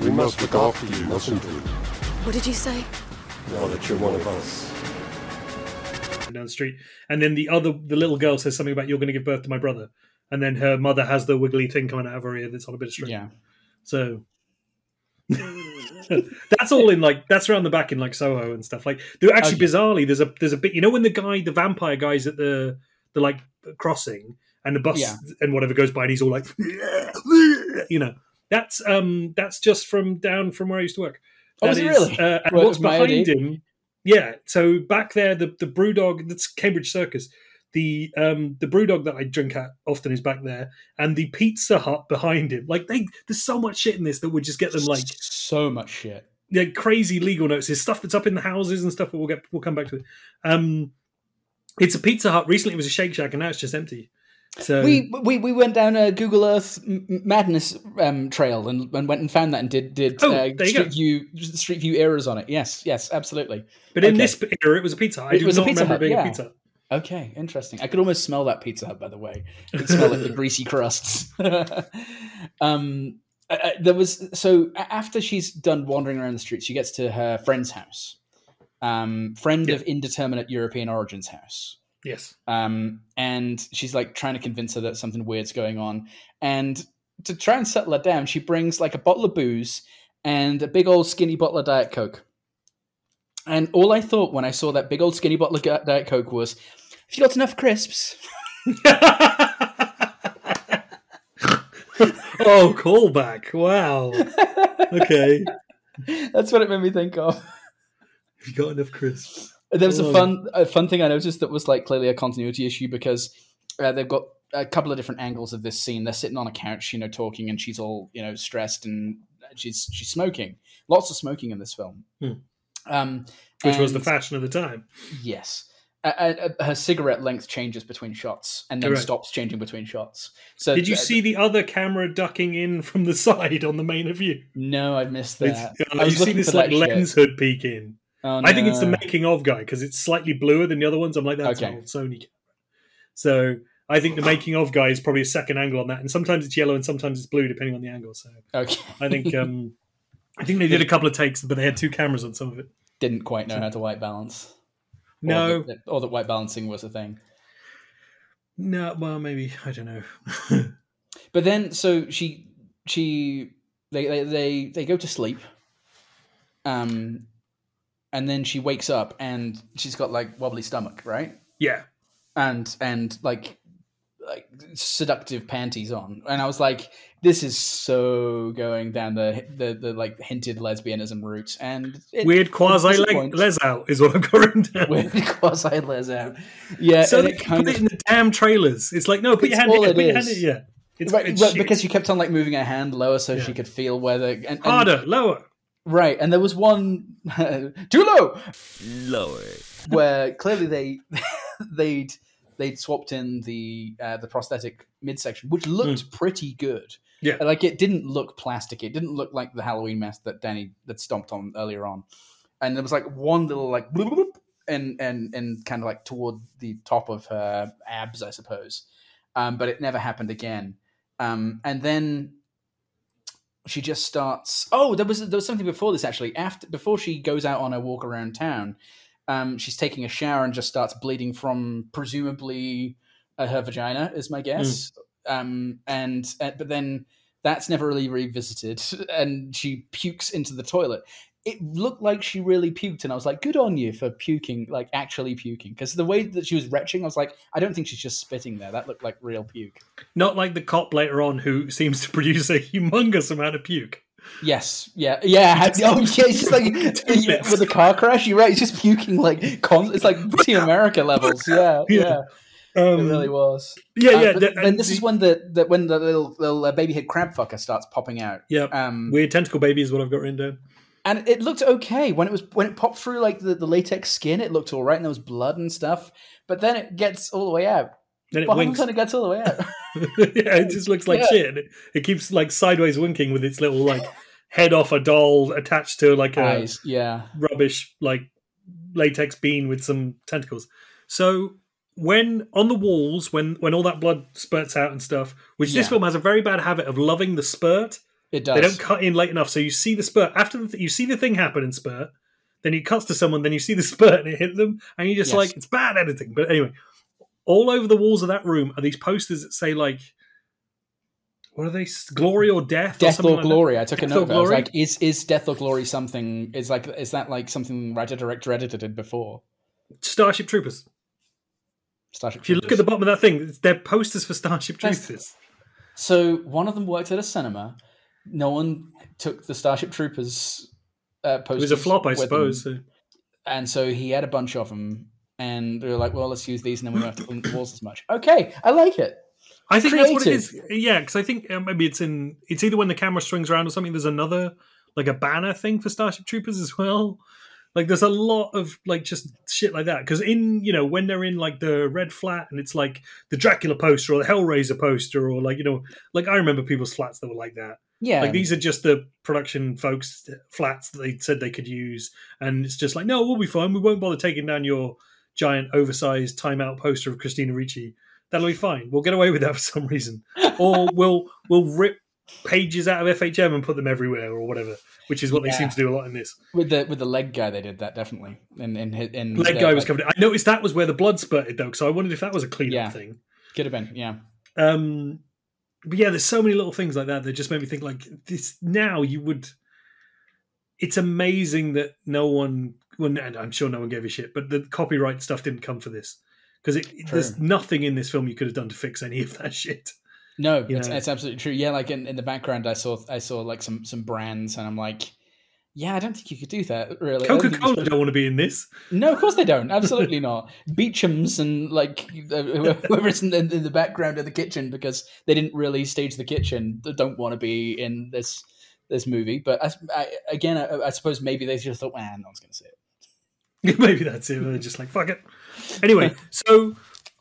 We must look after you, mustn't we? What did you say? Now that you're one of us. down the street, and then the other, the little girl says something about you're going to give birth to my brother, and then her mother has the wiggly thing coming out of her ear that's on a bit of string. Yeah, So that's all in like that's around the back in like Soho and stuff. Like there actually Okay. bizarrely there's a there's a bit you know when the guy the vampire guy's at the the like crossing and the bus Yeah. and whatever goes by and he's all like you know that's um that's just from down from where I used to work. Oh, That is really? Uh, and Well, what's behind him? Yeah, so back there, the the BrewDog, that's Cambridge Circus. The um the BrewDog that I drink at often is back there, and the Pizza Hut behind him. Like they, there's so much shit in this that would just get them like so much shit. yeah, crazy legal notices, stuff that's up in the houses and stuff. But we'll get we'll come back to it. Um, it's a Pizza Hut. Recently, it was a Shake Shack, and now it's just empty. So we we we went down a Google Earth m- m- madness um, trail and, and went and found that and did did Oh, uh, there you go. street view street view errors on it. Yes, yes, absolutely. but in okay. this era, it was a Pizza Hut. I It do was a Pizza remember Hut, being yeah. a Pizza. Okay, interesting. I could almost smell that Pizza Hut, by the way. I could smell like the greasy crusts. um, uh, uh, there was so after she's done wandering around the streets, she gets to her friend's house. Um, friend of indeterminate European origins house. Yes. um, and she's like trying to convince her that something weird's going on. And to try and settle her down, she brings like a bottle of booze and a big old skinny bottle of Diet Coke. And all I thought when I saw that big old skinny bottle of Diet Coke was, "Have you got enough crisps?" oh, callback! Wow. Okay. That's what it made me think of. Have you got enough crisps? There was Oh. a fun, a fun thing I noticed that was like clearly a continuity issue because uh, they've got a couple of different angles of this scene. They're sitting on a couch, you know, talking, and she's all you know stressed and she's she's smoking. Lots of smoking in this film. Hmm. Um, Which was the fashion of the time. Yes. Uh, her cigarette length changes between shots and then Correct. stops changing between shots. So Did you uh, see the other camera ducking in from the side on the main view? No, I missed that. uh, I you see this like shit. lens hood peek in. Oh, I think it's the making of guy because it's slightly bluer than the other ones. I'm like, that's Okay. an old Sony camera. So I think the making of guy is probably a second angle on that, and sometimes it's yellow and sometimes it's blue depending on the angle. So Okay. I think um, I think they did a couple of takes, but they had two cameras on some of it. didn't quite know how to white balance. Or No, that, or that white balancing was a thing. no, well maybe I don't know. But then, so she she they they they, they go to sleep, um, and then she wakes up and she's got like wobbly stomach, right? yeah, And and like like seductive panties on, and I was like, this is so going down the the, the like hinted lesbianism route, and it, weird quasi leg les out is what I've got written down. weird quasi les out, yeah, so they it put kind it in the damn trailers. It's like no, put your hand all in, it put your hand is. in, yeah. It's, right, it's right, because she kept on like moving her hand lower so she could feel where the and, and- harder, lower. Right, and there was one too low Lower. where clearly they they'd they'd swapped in the uh, the prosthetic midsection, which looked pretty good. Yeah. like it didn't look plastic. It didn't look like the Halloween mask that Dani that stomped on earlier on. And there was like one little like bloop, bloop, and and and kind of like toward the top of her abs, I suppose. Um, but it never happened again. Um, and then she just starts. Oh, there was there was something before this actually. After before she goes out on her walk around town, um, she's taking a shower and just starts bleeding from presumably uh, her vagina, is my guess. Um, and uh, but then that's never really revisited, and she pukes into the toilet. It looked like she really puked, and I was like, "Good on you for puking, like actually puking." Because the way that she was retching, I was like, "I don't think she's just spitting there. That looked like real puke." Not like the cop later on who seems to produce a humongous amount of puke. Yes, yeah, yeah. Oh, yeah. It's just like with the car crash. You're right. It's just puking like con- it's like Team America levels. Yeah, yeah. Yeah. It Um, really was. yeah, Uh, yeah. the- and this is when the, the when the little little uh, baby head crab fucker starts popping out. yeah, Um, weird tentacle baby is what I've got written down. and it looked okay when it was when it popped through like the, the latex skin. It looked all right, and there was blood and stuff. But then it gets all the way out. Then it winks. when it gets all the way out? yeah, it just looks like Yeah. shit. It, keeps like sideways winking with its little like head off a doll attached to like a Eyes, yeah. rubbish like latex bean with some tentacles. So when on the walls, when when all that blood spurts out and stuff, which this film has a very bad habit of loving the spurt. It does. They don't cut in late enough, so you see the spurt after the th- you see the thing happen in spurt. Then it cuts to someone, then you see the spurt and it hit them, and you're just Yes. like, it's bad editing. But anyway, all over the walls of that room are these posters that say like what are they? Glory or death? Death something or like that? glory. I took a note. Of that. I was like, is is death or glory something? Is like is that like something writer director editor did before? Starship Troopers. Starship If you look at the bottom of that thing, they're posters for Starship That's- Troopers. So one of them worked at a cinema. No one took the Starship Troopers uh, It posters. was a flop, I suppose. so- And so he had a bunch of them, and we were like, "Well, let's use these, and then we don't have to clean the walls as much." Okay, I like it. I think that's what it is. Yeah, because I think uh, maybe it's in. It's either when the camera swings around or something. There's another like a banner thing for Starship Troopers as well. Like there's a lot of like just shit like that. Because in you know when they're in like the red flat and it's like the Dracula poster or the Hellraiser poster or like you know like I remember people's flats that were like that. Yeah, Like these are just the production folks flats that they said they could use, and it's just like no, we'll be fine. We won't bother taking down your giant oversized timeout poster of Christina Ricci. That'll be fine. We'll get away with that for some reason, or we'll we'll rip pages out of FHM and put them everywhere or whatever, which is what they seem to do a lot in this. with the with the leg guy, they did that definitely. In in his- in Leg guy was like, covered. I noticed that was where the blood spurted though, so I wondered if that was a cleanup Yeah. thing. Could have been, yeah. Um, but yeah, there's so many little things like that that just made me think like this. Now you would. It's amazing that no one. Well, and I'm sure no one gave a shit, but the copyright stuff didn't come for this because there's nothing in this film you could have done to fix any of that shit. No, it's, it's absolutely true. Yeah, like in, in the background, I saw I saw like some some brands, and I'm like, yeah, I don't think you could do that. Really, Coca Cola supposed- don't want to be in this. No, of course they don't. Absolutely not. Beecham's and like whoever's in the, in the background of the kitchen because they didn't really stage the kitchen. They don't want to be in this this movie. But I, I, again, I, I suppose maybe they just thought, man, no one's going to see it. Maybe that's it. They're just like fuck it. Anyway, so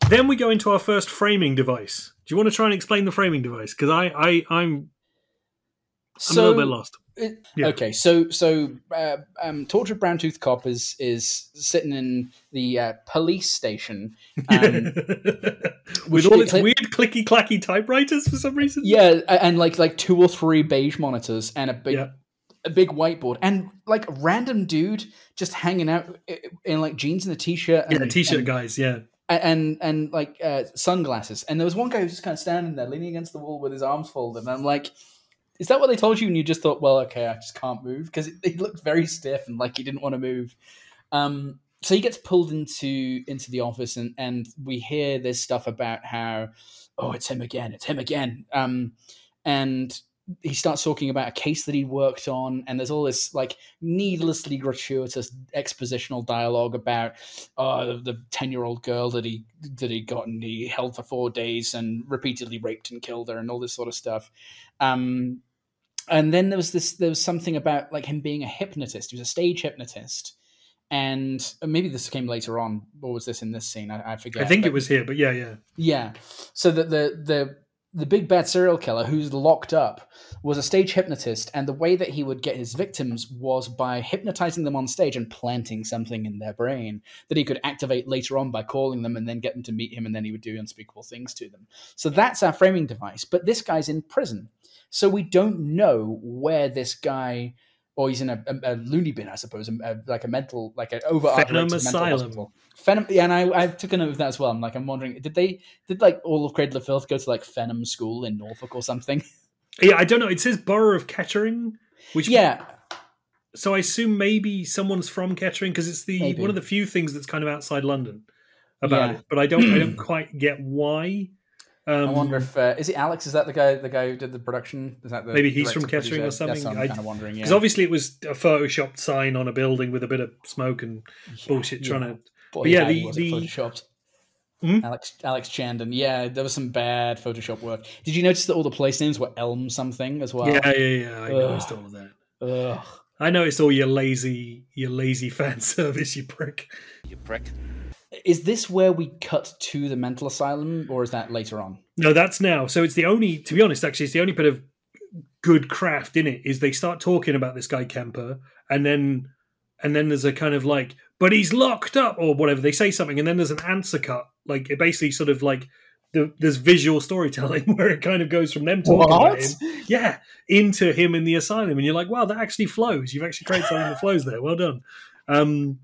then we go into our first framing device. Do you want to try and explain the framing device? Because I, I, I'm, I'm a little bit lost. It- Yeah. Okay, so so uh, um, tortured brown tooth cop is is sitting in the uh, police station. Um, With all its weird clicky clacky typewriters for some reason. yeah, and like like two or three beige monitors and a big Yeah. A big whiteboard and like a random dude just hanging out in like jeans and a t-shirt and Yeah, t-shirt and, guys. Yeah, and and like uh, sunglasses. And there was one guy who was just kind of standing there, leaning against the wall with his arms folded. And I'm like, is that what they told you? And you just thought, well, okay, I just can't move because it, it looked very stiff and like he didn't want to move. Um, so he gets pulled into into the office, and and we hear this stuff about how, oh, it's him again, it's him again. Um, and he starts talking about a case that he worked on, and there's all this like needlessly gratuitous expositional dialogue about uh, the ten year old girl that he that he got and he held for four days and repeatedly raped and killed her and all this sort of stuff. Um, and then there was this there was something about like him being a hypnotist. He was a stage hypnotist. And maybe this came later on, or was this in this scene? I, I forget. I think but- it was here, but yeah, yeah. yeah. So the the the the big bad serial killer who's locked up was a stage hypnotist, and the way that he would get his victims was by hypnotizing them on stage and planting something in their brain that he could activate later on by calling them and then get them to meet him, and then he would do unspeakable things to them. So that's our framing device. But this guy's in prison, so we don't know where this guy. Or he's in a, a, a loony bin, I suppose, a, like a mental, like an over Venom Asylum. Phenom, yeah, and I, I took a note of that as well. I'm like, I'm wondering, did they, did like all of Cradle of Filth go to like Phenom School in Norfolk or something? Yeah, I don't know. It says Borough of Kettering, which yeah, So I assume maybe someone's from Kettering because it's the Maybe. one of the few things that's kind of outside London about Yeah. it. But I don't, I don't quite get why. Um, I wonder if uh, is it Alex? Is that the guy? The guy who did the production? Is that the Maybe he's from Kettering or producer? That's something. what I'm I- kind of wondering. Yeah, because obviously it was a photoshopped sign on a building with a bit of smoke and bullshit trying to. Boy, but yeah, the- was the- photoshopped. Hmm? Alex Alex Chandon. Yeah, there was some bad Photoshop work. Did you notice that all the place names were Elm something as well? Yeah, yeah, yeah. I noticed all of that. Ugh. I noticed all your lazy, your lazy fan service, you prick. You prick. Is this where we cut to the mental asylum, or is that later on? No, that's now. So it's the only, to be honest, actually, it's the only bit of good craft in it is they start talking about this guy Kemper, and then and then there's a kind of like, but he's locked up or whatever. They say something, and then there's an answer cut. Like it basically sort of like the, there's visual storytelling where it kind of goes from them talking about him, yeah, into him in the asylum, and you're like, wow, that actually flows. You've actually created something that flows there. Well done. Um,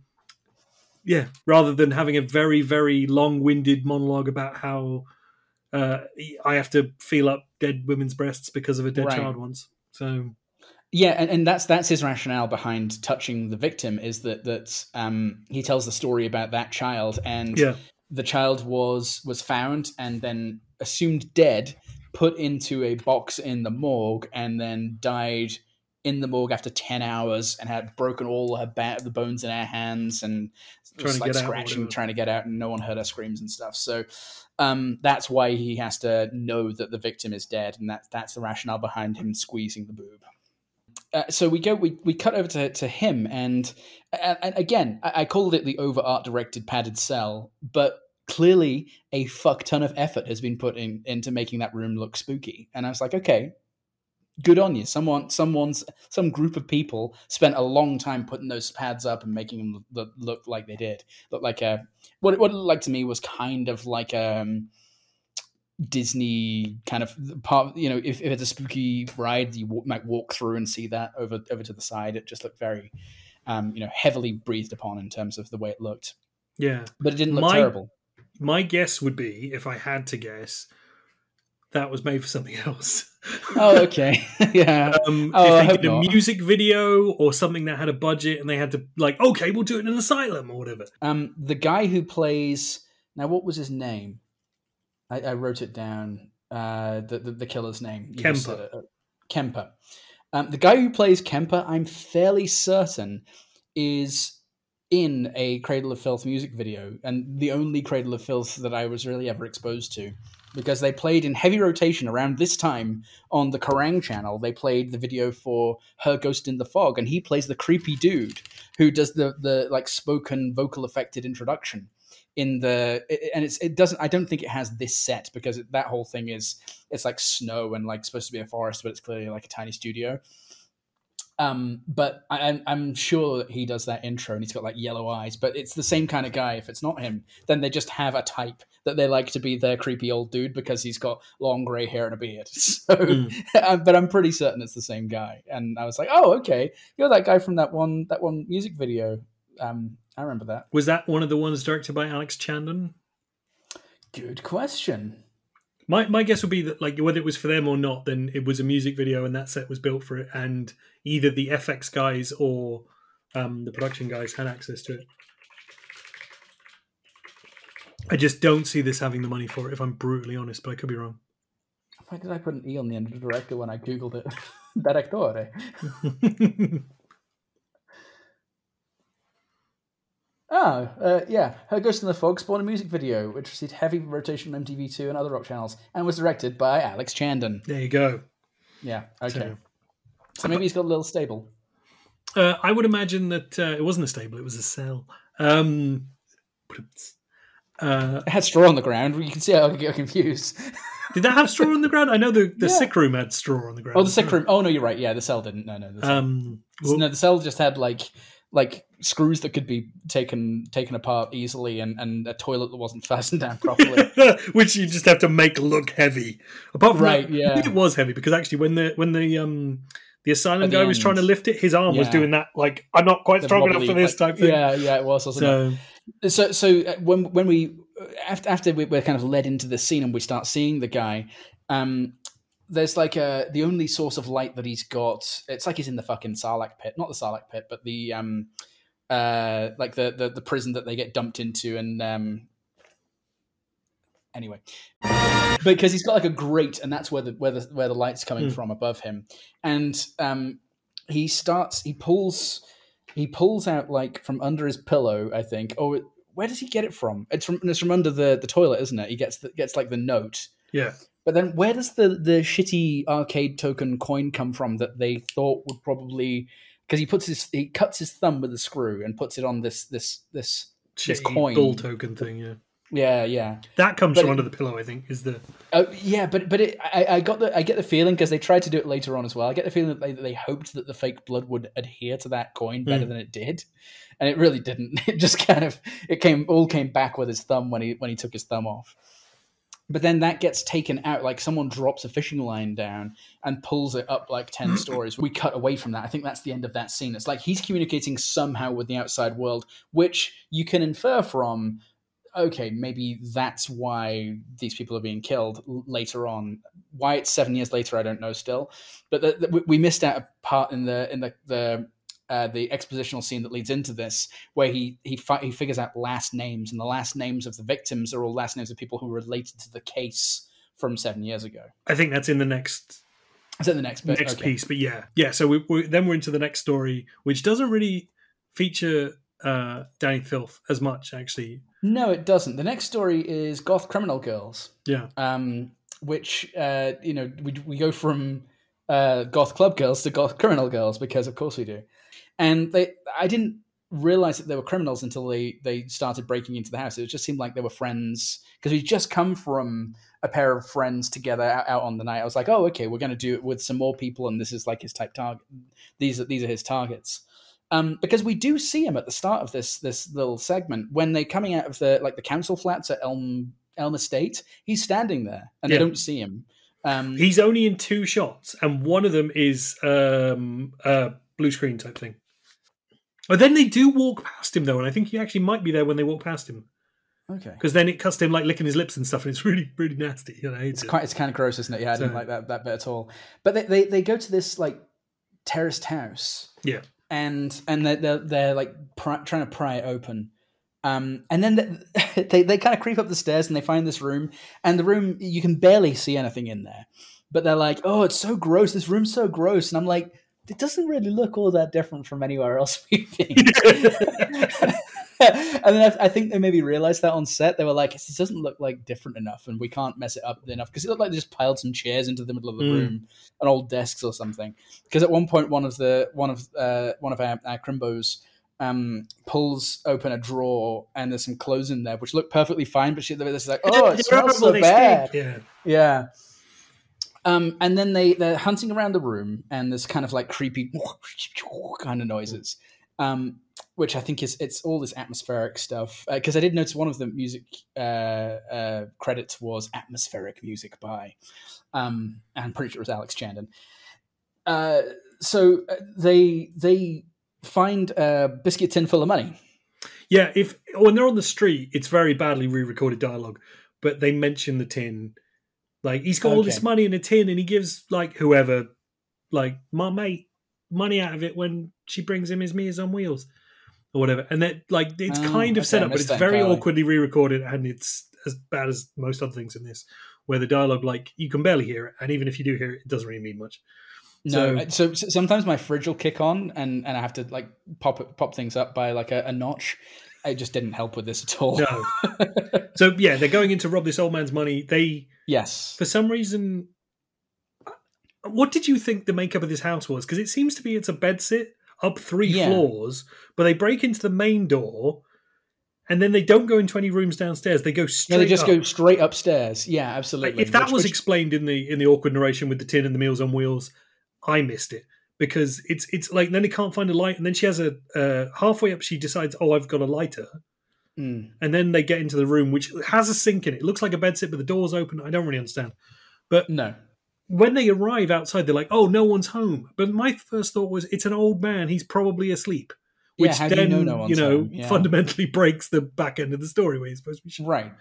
yeah, rather than having a very very long winded monologue about how uh, I have to feel up dead women's breasts because of a dead Right. child once. So Yeah, and, and that's that's his rationale behind touching the victim is that that um, he tells the story about that child and yeah, the child was was found and then assumed dead, put into a box in the morgue, and then died in the morgue after ten hours and had broken all her ba- the bones in her hands and Trying to like get scratching, whatever. trying to get out, and no one heard her screams and stuff. So um, that's why he has to know that the victim is dead, and that that's the rationale behind him squeezing the boob. Uh, so we go, we, we cut over to, to him, and, and, and again, I, I called it the over art directed padded cell, but clearly a fuck ton of effort has been put in into making that room look spooky. And I was like, okay, good on you. Someone, someone's, some group of people spent a long time putting those pads up and making them look, look like they did. Look like a what what it looked like to me was kind of like um Disney kind of part. You know, if, if it's a spooky ride, you w- might walk through and see that over over to the side. It just looked very, um, you know, heavily breathed upon in terms of the way it looked, yeah. but it didn't look My- terrible. My guess would be, if I had to guess, that was made for something else. Oh, okay, yeah. um, Oh, I if they hope did a not. music video or something that had a budget and they had to like, okay, we'll do it in an asylum or whatever. Um, the guy who plays now, what was his name? I, I wrote it down. Uh, the, the the killer's name. You Kemper. said. Uh, Kemper. Um, the guy who plays Kemper, I'm fairly certain, is in a Cradle of Filth music video, and the only Cradle of Filth that I was really ever exposed to, because they played in heavy rotation around this time on the Kerrang channel. They played the video for Her Ghost in the Fog, and he plays the creepy dude who does the the like spoken vocal affected introduction in the and it's it doesn't I don't think it has this set because it, that whole thing is it's like snow and like supposed to be a forest but it's clearly like a tiny studio um but I, I'm- I'm sure he does that intro and he's got like yellow eyes but it's the same kind of guy if it's not him then they just have a type that they like to be their creepy old dude because he's got long gray hair and a beard so Mm. but I'm pretty certain it's the same guy and I was like oh okay you're that guy from that one that one music video um I remember that Was that one of the ones directed by Alex Chandon? Good question. My my guess would be that like whether it was for them or not, then it was a music video and that set was built for it, and either the FX guys or um, the production guys had access to it. I just don't see this having the money for it, if I'm brutally honest, but I could be wrong. Why did I put an E on the end of the director when I googled it? Directore. Oh, uh, yeah. Her Ghost in the Fog spawned a music video, which received heavy rotation on MTV2 and other rock channels, and was directed by Alex Chandon. there you go. Yeah, okay. So- So maybe he's got a little stable. Uh, I would imagine that uh, it wasn't a stable; it was a cell. Um, uh, It had straw on the ground. You can see how I get confused. did that have straw on the ground? I know the, the Yeah. sick room had straw on the ground. oh, the sick room. Oh no, you're right. Yeah, the cell didn't. No, no. The cell, Um, well, no, the cell just had like like screws that could be taken taken apart easily, and and a toilet that wasn't fastened down properly. which you just have to make look heavy. Apart from Right, that, yeah. I think it was heavy because actually when the when the um the asylum At the guy was trying to lift it, his arm was doing that like I'm not quite The strong enough for this like- type thing. Yeah, yeah, it was. Wasn't it? So so so uh, when when we after after we're kind of led into the scene and we start seeing the guy um there's like a the only source of light that he's got it's like he's in the fucking sarlacc pit not the sarlacc pit but the um uh like the the, the prison that they get dumped into and um anyway. Because he's got like a grate and that's where the where the where the light's coming Hmm. from above him. And um he starts he pulls he pulls out like from under his pillow i think. Oh where does he get it from? It's from it's from under the the toilet isn't it? He gets the, gets like the note. Yeah, but then where does the the shitty arcade token coin come from that they thought would probably because he puts his he cuts his thumb with a screw and puts it on this this this this shitty coin bull token thing. Yeah, yeah yeah that comes But from it- under the pillow. I think is the Oh yeah, but but it, I, I got the I get the feeling because they tried to do it later on as well. I get the feeling that they, they hoped that the fake blood would adhere to that coin better Hmm. than it did, and it really didn't. It just kind of it came all came back with his thumb when he when he took his thumb off. But then that gets taken out, like someone drops a fishing line down and pulls it up like ten mm-hmm. stories. We cut away from that. I think that's the end of that scene. It's like he's communicating somehow with the outside world, which you can infer from okay, maybe that's why these people are being killed later on. Why it's seven years later, I don't know still. But the, the, we- we missed out a part in the in the the uh, the expositional scene that leads into this, where he he fi- he figures out last names, and the last names of the victims are all last names of people who were related to the case from seven years ago. I think that's in the next Is that the next bit? next Okay. piece. But yeah, yeah. So we, we then we're into the next story, which doesn't really feature uh, Dani Filth as much, actually. No, it doesn't. The next story is Goth Criminal Girls. Yeah, um, which uh, you know we we go from uh, goth club girls to goth criminal girls because of course we do, and they I didn't realize that they were criminals until they they started breaking into the house. It just seemed like they were friends because we just come from a pair of friends together out, out on the night. I was like, oh okay, we're going to do it with some more people, and this is like his type target. These are these are his targets. Um, because we do see him at the start of this this little segment when they're coming out of the like the council flats at Elm Elm Estate. He's standing there, and Yeah. they don't see him. Um, he's only in two shots, and one of them is um, a blue screen type thing. But then they do walk past him though, and I think he actually might be there when they walk past him okay, because then it cuts to him like licking his lips and stuff, and it's really really nasty. You know, it's it. quite it's kind of gross, isn't it? Yeah, I didn't like that that bit at all. But they, they they go to this like terraced house, yeah, and and they're they're, they're like pry, trying to pry it open. Um, and then they, they they kind of creep up the stairs and they find this room, and the room you can barely see anything in there. But they're like, "Oh, it's so gross! This room's so gross!" And I'm like, "It doesn't really look all that different from anywhere else we've been." and then I, I think they maybe realized that on set. They were like, "This doesn't look like different enough, and we can't mess it up enough." Because it looked like they just piled some chairs into the middle of the Mm. room and old desks or something. Because at one point, one of the one of uh, one of our, our crimbos um, pulls open a drawer and there's some clothes in there which look perfectly fine, but she this like, "Oh, it smells so bad." stink. Yeah, Yeah. Um, and then they they're hunting around the room, and there's kind of like creepy kind of noises, um, which I think is it's all this atmospheric stuff. Because I did notice one of the music uh, uh, credits was atmospheric music by, um, and I'm pretty sure it was Alex Chandon. Uh, so uh, they they find a biscuit tin full of money. yeah. If when they're on the street, it's very badly re-recorded dialogue, but they mention the tin. Like he's got all this money in a tin, and he gives like whoever, like my mate, money out of it when she brings him his Meals on Wheels, or whatever. And that like it's Oh, kind of okay, set up, but it's very awkwardly re-recorded, and it's as bad as most other things in this, where the dialogue like you can barely hear it, and even if you do hear it, it doesn't really mean much. No, So- uh, so, so sometimes my fridge will kick on, and, and I have to like pop it, pop things up by like a, a notch. It just didn't help with this at all. No. so yeah, they're going in to rob this old man's money. They yes, for some reason what did you think the makeup of this house was because it seems to be it's a bed sit up three Yeah. floors but they break into the main door and then they don't go into any rooms downstairs they go straight no, they just up. go straight upstairs. Yeah, absolutely. if that Which- was which- explained in the in the awkward narration with the tin and the meals on wheels i missed it because it's it's like then they can't find a light and then she has a uh, halfway up she decides oh i've got a lighter Mm. and then they get into the room which has a sink in it it looks like a bed sit but the door's open i don't really understand But no, when they arrive outside, they're like, "Oh, no one's home." But my first thought was, "It's an old man. He's probably asleep." Yeah, Which how do you know no one's know, home? Yeah. fundamentally breaks the back end of the story where he's supposed to be. shot. right.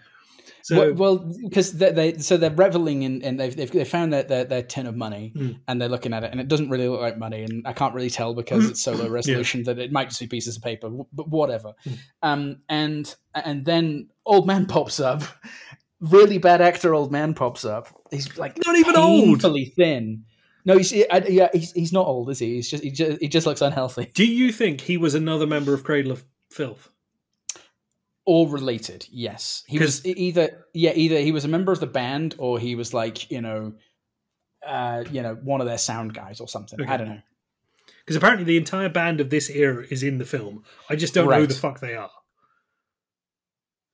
So, well, because they, they so they're reveling in, and they've, they've they found their, their their tin of money, Mm. and they're looking at it, and it doesn't really look like money, and I can't really tell because it's so low resolution that it might just be pieces of paper, but whatever. Mm. Um, and and then old man pops up, really bad actor. Old man pops up. He's like Not even old. painfully thin. No, he's yeah, he's, he's not old, is he? He's just he just he just looks unhealthy. do you think he was another member of Cradle of Filth? All related yes. He was either yeah either he was a member of the band or he was like you know uh you know one of their sound guys or something. I don't know. Because apparently the entire band of this era is in the film. I just don't know who the fuck they are.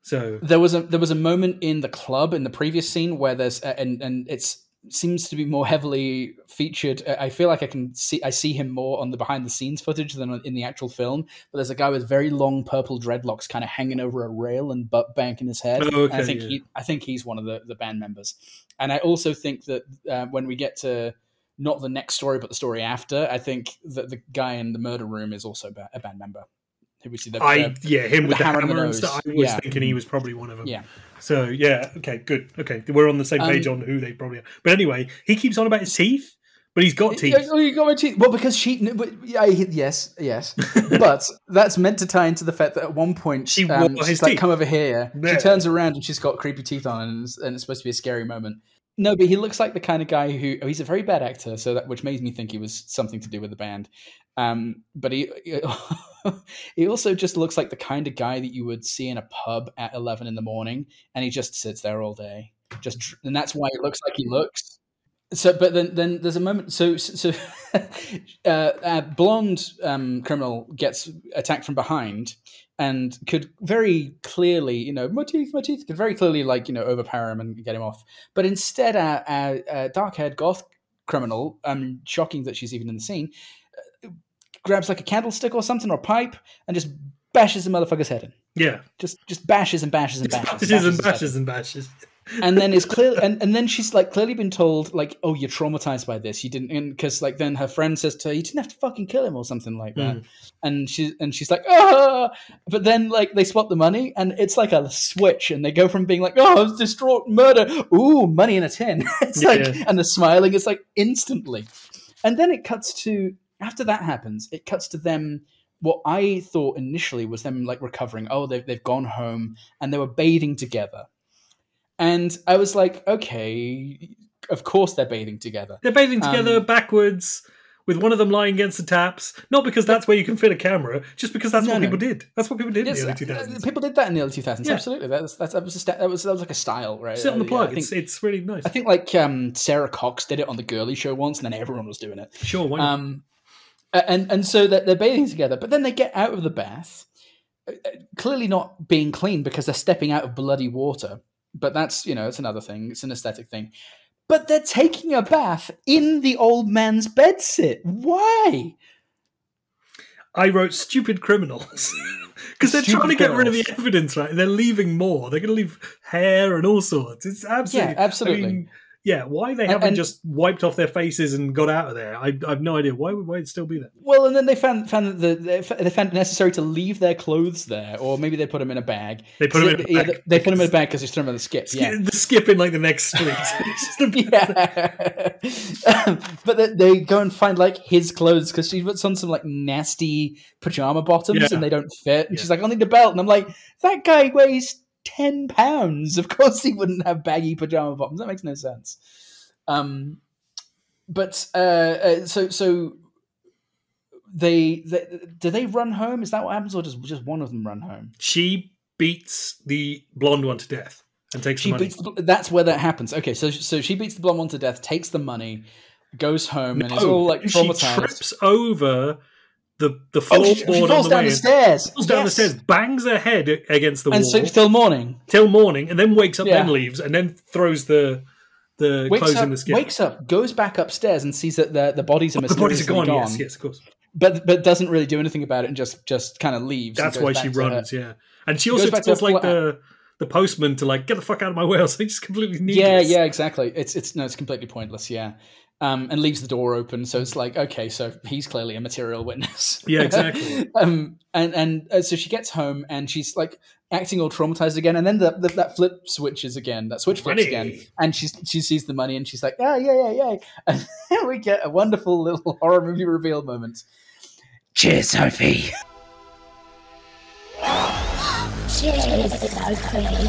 So there was a there was a moment in the club in the previous scene where there's uh, and and it's seems to be more heavily featured i feel like i can see i see him more on the behind the scenes footage than in the actual film but there's a guy with very long purple dreadlocks kind of hanging over a rail and butt banking his head Oh, okay, i think yeah. he i think he's one of the the band members and i also think that uh, when we get to not the next story but the story after i think that the guy in the murder room is also a band member Who we see the, I yeah, him with the hammer hammer, in and stuff. I was Yeah. thinking he was probably one of them. yeah. So yeah, okay, good. Okay, we're on the same page Um, on who they probably are. But anyway, he keeps on about his teeth, but he's got teeth. Oh, you got my teeth. Well, because she. Yeah, yes, yes. but that's meant to tie into the fact that at one point She um, she's like, teeth. "Come over here." Yeah. She turns around and she's got creepy teeth on, and it's, and it's supposed to be a scary moment. No, but he looks like the kind of guy who oh, he's a very bad actor, so that which made me think he was something to do with the band. Um, but he he also just looks like the kind of guy that you would see in a pub at eleven in the morning, and he just sits there all day. Just and that's why he looks like he looks. So, but then, then there's a moment. So, so uh, a blonde um, criminal gets attacked from behind, and could very clearly, you know, my teeth, my teeth, could very clearly, like, you know, overpower him and get him off. But instead, a, a, a dark-haired goth criminal, um, shocking that she's even in the scene, uh, grabs like a candlestick or something or pipe and just bashes the motherfucker's head in. Yeah, Just, just bashes and bashes and bashes, bashes and head in bashes and bashes. And then is clear and, and then she's like clearly been told like oh you're traumatized by this you didn't because like then her friend says to her you didn't have to fucking kill him or something like that Mm. and she and she's like ah but then like they swap the money and it's like a switch and they go from being like oh I was distraught murder ooh money in a tin it's like Yeah. and the smiling is like instantly and then it cuts to after that happens it cuts to them what I thought initially was them like recovering. Oh, they've, they've gone home and they were bathing together. And I was like, okay, of course they're bathing together. They're bathing together Um, backwards, with one of them lying against the taps. Not because that's where you can fit a camera, just because that's No, what no. people did. That's what people did Yes, in the uh, early 2000s. people did that in the early 2000s. Yeah. Absolutely, that was, that's, that was a sta- that was that was like a style, right? Sit on the Uh, plug. I think, it's, it's really nice. I think like um, Sara Cox did it on the Girlie Show once, and then everyone was doing it. sure, why not? Um, and and so that they're bathing together, but then they get out of the bath, uh, uh, clearly not being clean because they're stepping out of bloody water. But that's you know it's another thing. It's an aesthetic thing. But they're taking a bath in the old man's bedsit. Why? I wrote stupid criminals. Because they're Stupid trying to get rid of the evidence, right? They're leaving more. They're going to leave hair and all sorts. It's absolutely. Yeah, absolutely. I mean, yeah, why they haven't and- just wiped off their faces and got out of there, I, I have no idea. Why would why it still be there? Well, and then they found found that the, they found it necessary to leave their clothes there, or maybe they put them in a bag. They put 'em in a Yeah, bag. they put them in a bag because they threw them on the skip. Yeah, The skip in like the next street. It's just a- yeah. but they, they go and find like his clothes because she puts on some like nasty pajama bottoms Yeah. and they don't fit. And Yeah. she's like, I need a belt. And I'm like, that guy weighs 10 pounds. Of course he wouldn't have baggy pajama bottoms. That makes no sense. Um, but uh, uh, so, so they, they, do they run home? Is that what happens? Or does just one of them run home? she beats the blonde one to death and takes She the money. beats. The, that's where that happens. Okay, so so she beats the blonde one to death, takes the money, goes home, and is all like she trips over the the Oh, she, floorboard she on falls the down the stairs. falls down the stairs, bangs her head against the wall. and wall sleeps till morning. till morning, and then wakes up, Yeah. then leaves, and then throws the the Wakes clothes up, in the skip. wakes up, goes back upstairs, and sees that the the bodies are oh, the bodies are mysteriously gone. Yes, yes, of course. but but doesn't really do anything about it, and just just kind of leaves. That's why she to her- runs. Yeah, and she goes also tells like the the postman to like get the fuck out of my way. So just completely needless. Yeah, yeah, exactly. It's it's no, it's completely pointless. Yeah. Um, and leaves the door open, so it's like okay, so he's clearly a material witness. Yeah, exactly. um, and and uh, so she gets home and she's like acting all traumatized again, and then the, the, that flip switches again, that switch flips Money. again, and she's she sees the money and she's like, ah, yeah, yeah, yeah, and we get a wonderful little horror movie reveal moment. Cheers, Sophie. Cheers, Sophie.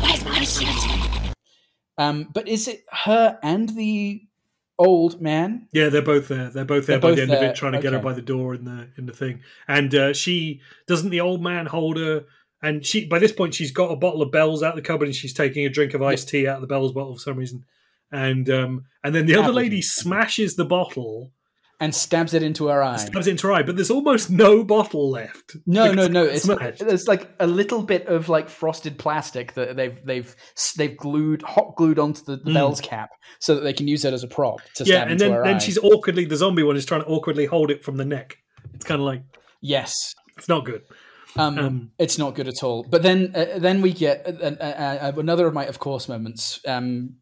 Where's my shit? Um, but is it her and the old man? Yeah, they're both there. They're both there They're by the both end of it, trying to get her by the door in the in the thing. And uh, she doesn't. The old man hold her, and she by this point she's got a bottle of Bell's out the cupboard, and she's taking a drink of iced tea out of the Bell's bottle for some reason. And um, and then the other lady smashes the bottle, And stabs it into her eye. stabs it into her eye, but there's almost no bottle left. No, no, no. it's It's there's like a little bit of like frosted plastic that they've they've they've glued hot glued onto the, the Mm. bell's cap so that they can use it as a prop to yeah, stab and into then her then eye. she's awkwardly the zombie one is trying to awkwardly hold it from the neck. It's kind of like yes. it's not good. Um, Um, it's not good at all. But then, uh, then we get uh, uh, uh, another of my of course moments. Um,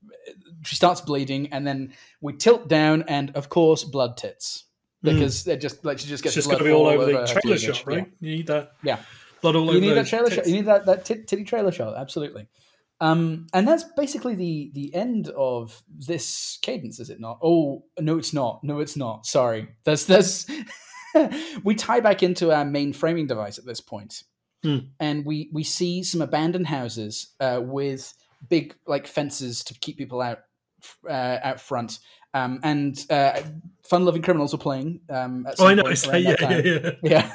she starts bleeding, and then we tilt down, and of course, blood tits. because they're just like she just It's gets just blood be all over the trailer shot, right? You need that Yeah. blood all Yeah. over You need that trailer shot. You need that that tit- titty trailer shot. Absolutely. Um, and that's basically the the end of this cadence, is it not? Oh no, it's not. No, it's not. Sorry. There's there's we tie back into our main framing device at this point. Hmm. and we we see some abandoned houses uh, with big like fences to keep people out uh, out front. Um, and uh, Fun Lovin' Criminals are playing. Um, at Oh, I know. yeah, yeah, yeah.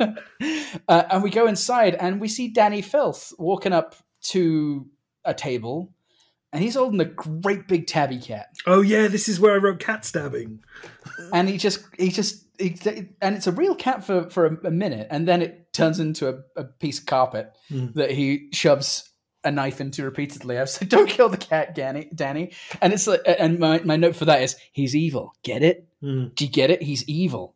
Yeah. uh, and we go inside and we see Dani Filth walking up to a table and he's holding a great big tabby cat. Oh yeah, this is where I wrote cat stabbing. And he just, he just, he, and it's a real cat for, for a, a minute. And then it turns into a, a piece of carpet Hmm. that he shoves a knife into repeatedly. I was like, don't kill the cat, Dani. Dani. And it's like, and my, my note for that is he's evil. Get it? Hmm. Do you get it? He's evil.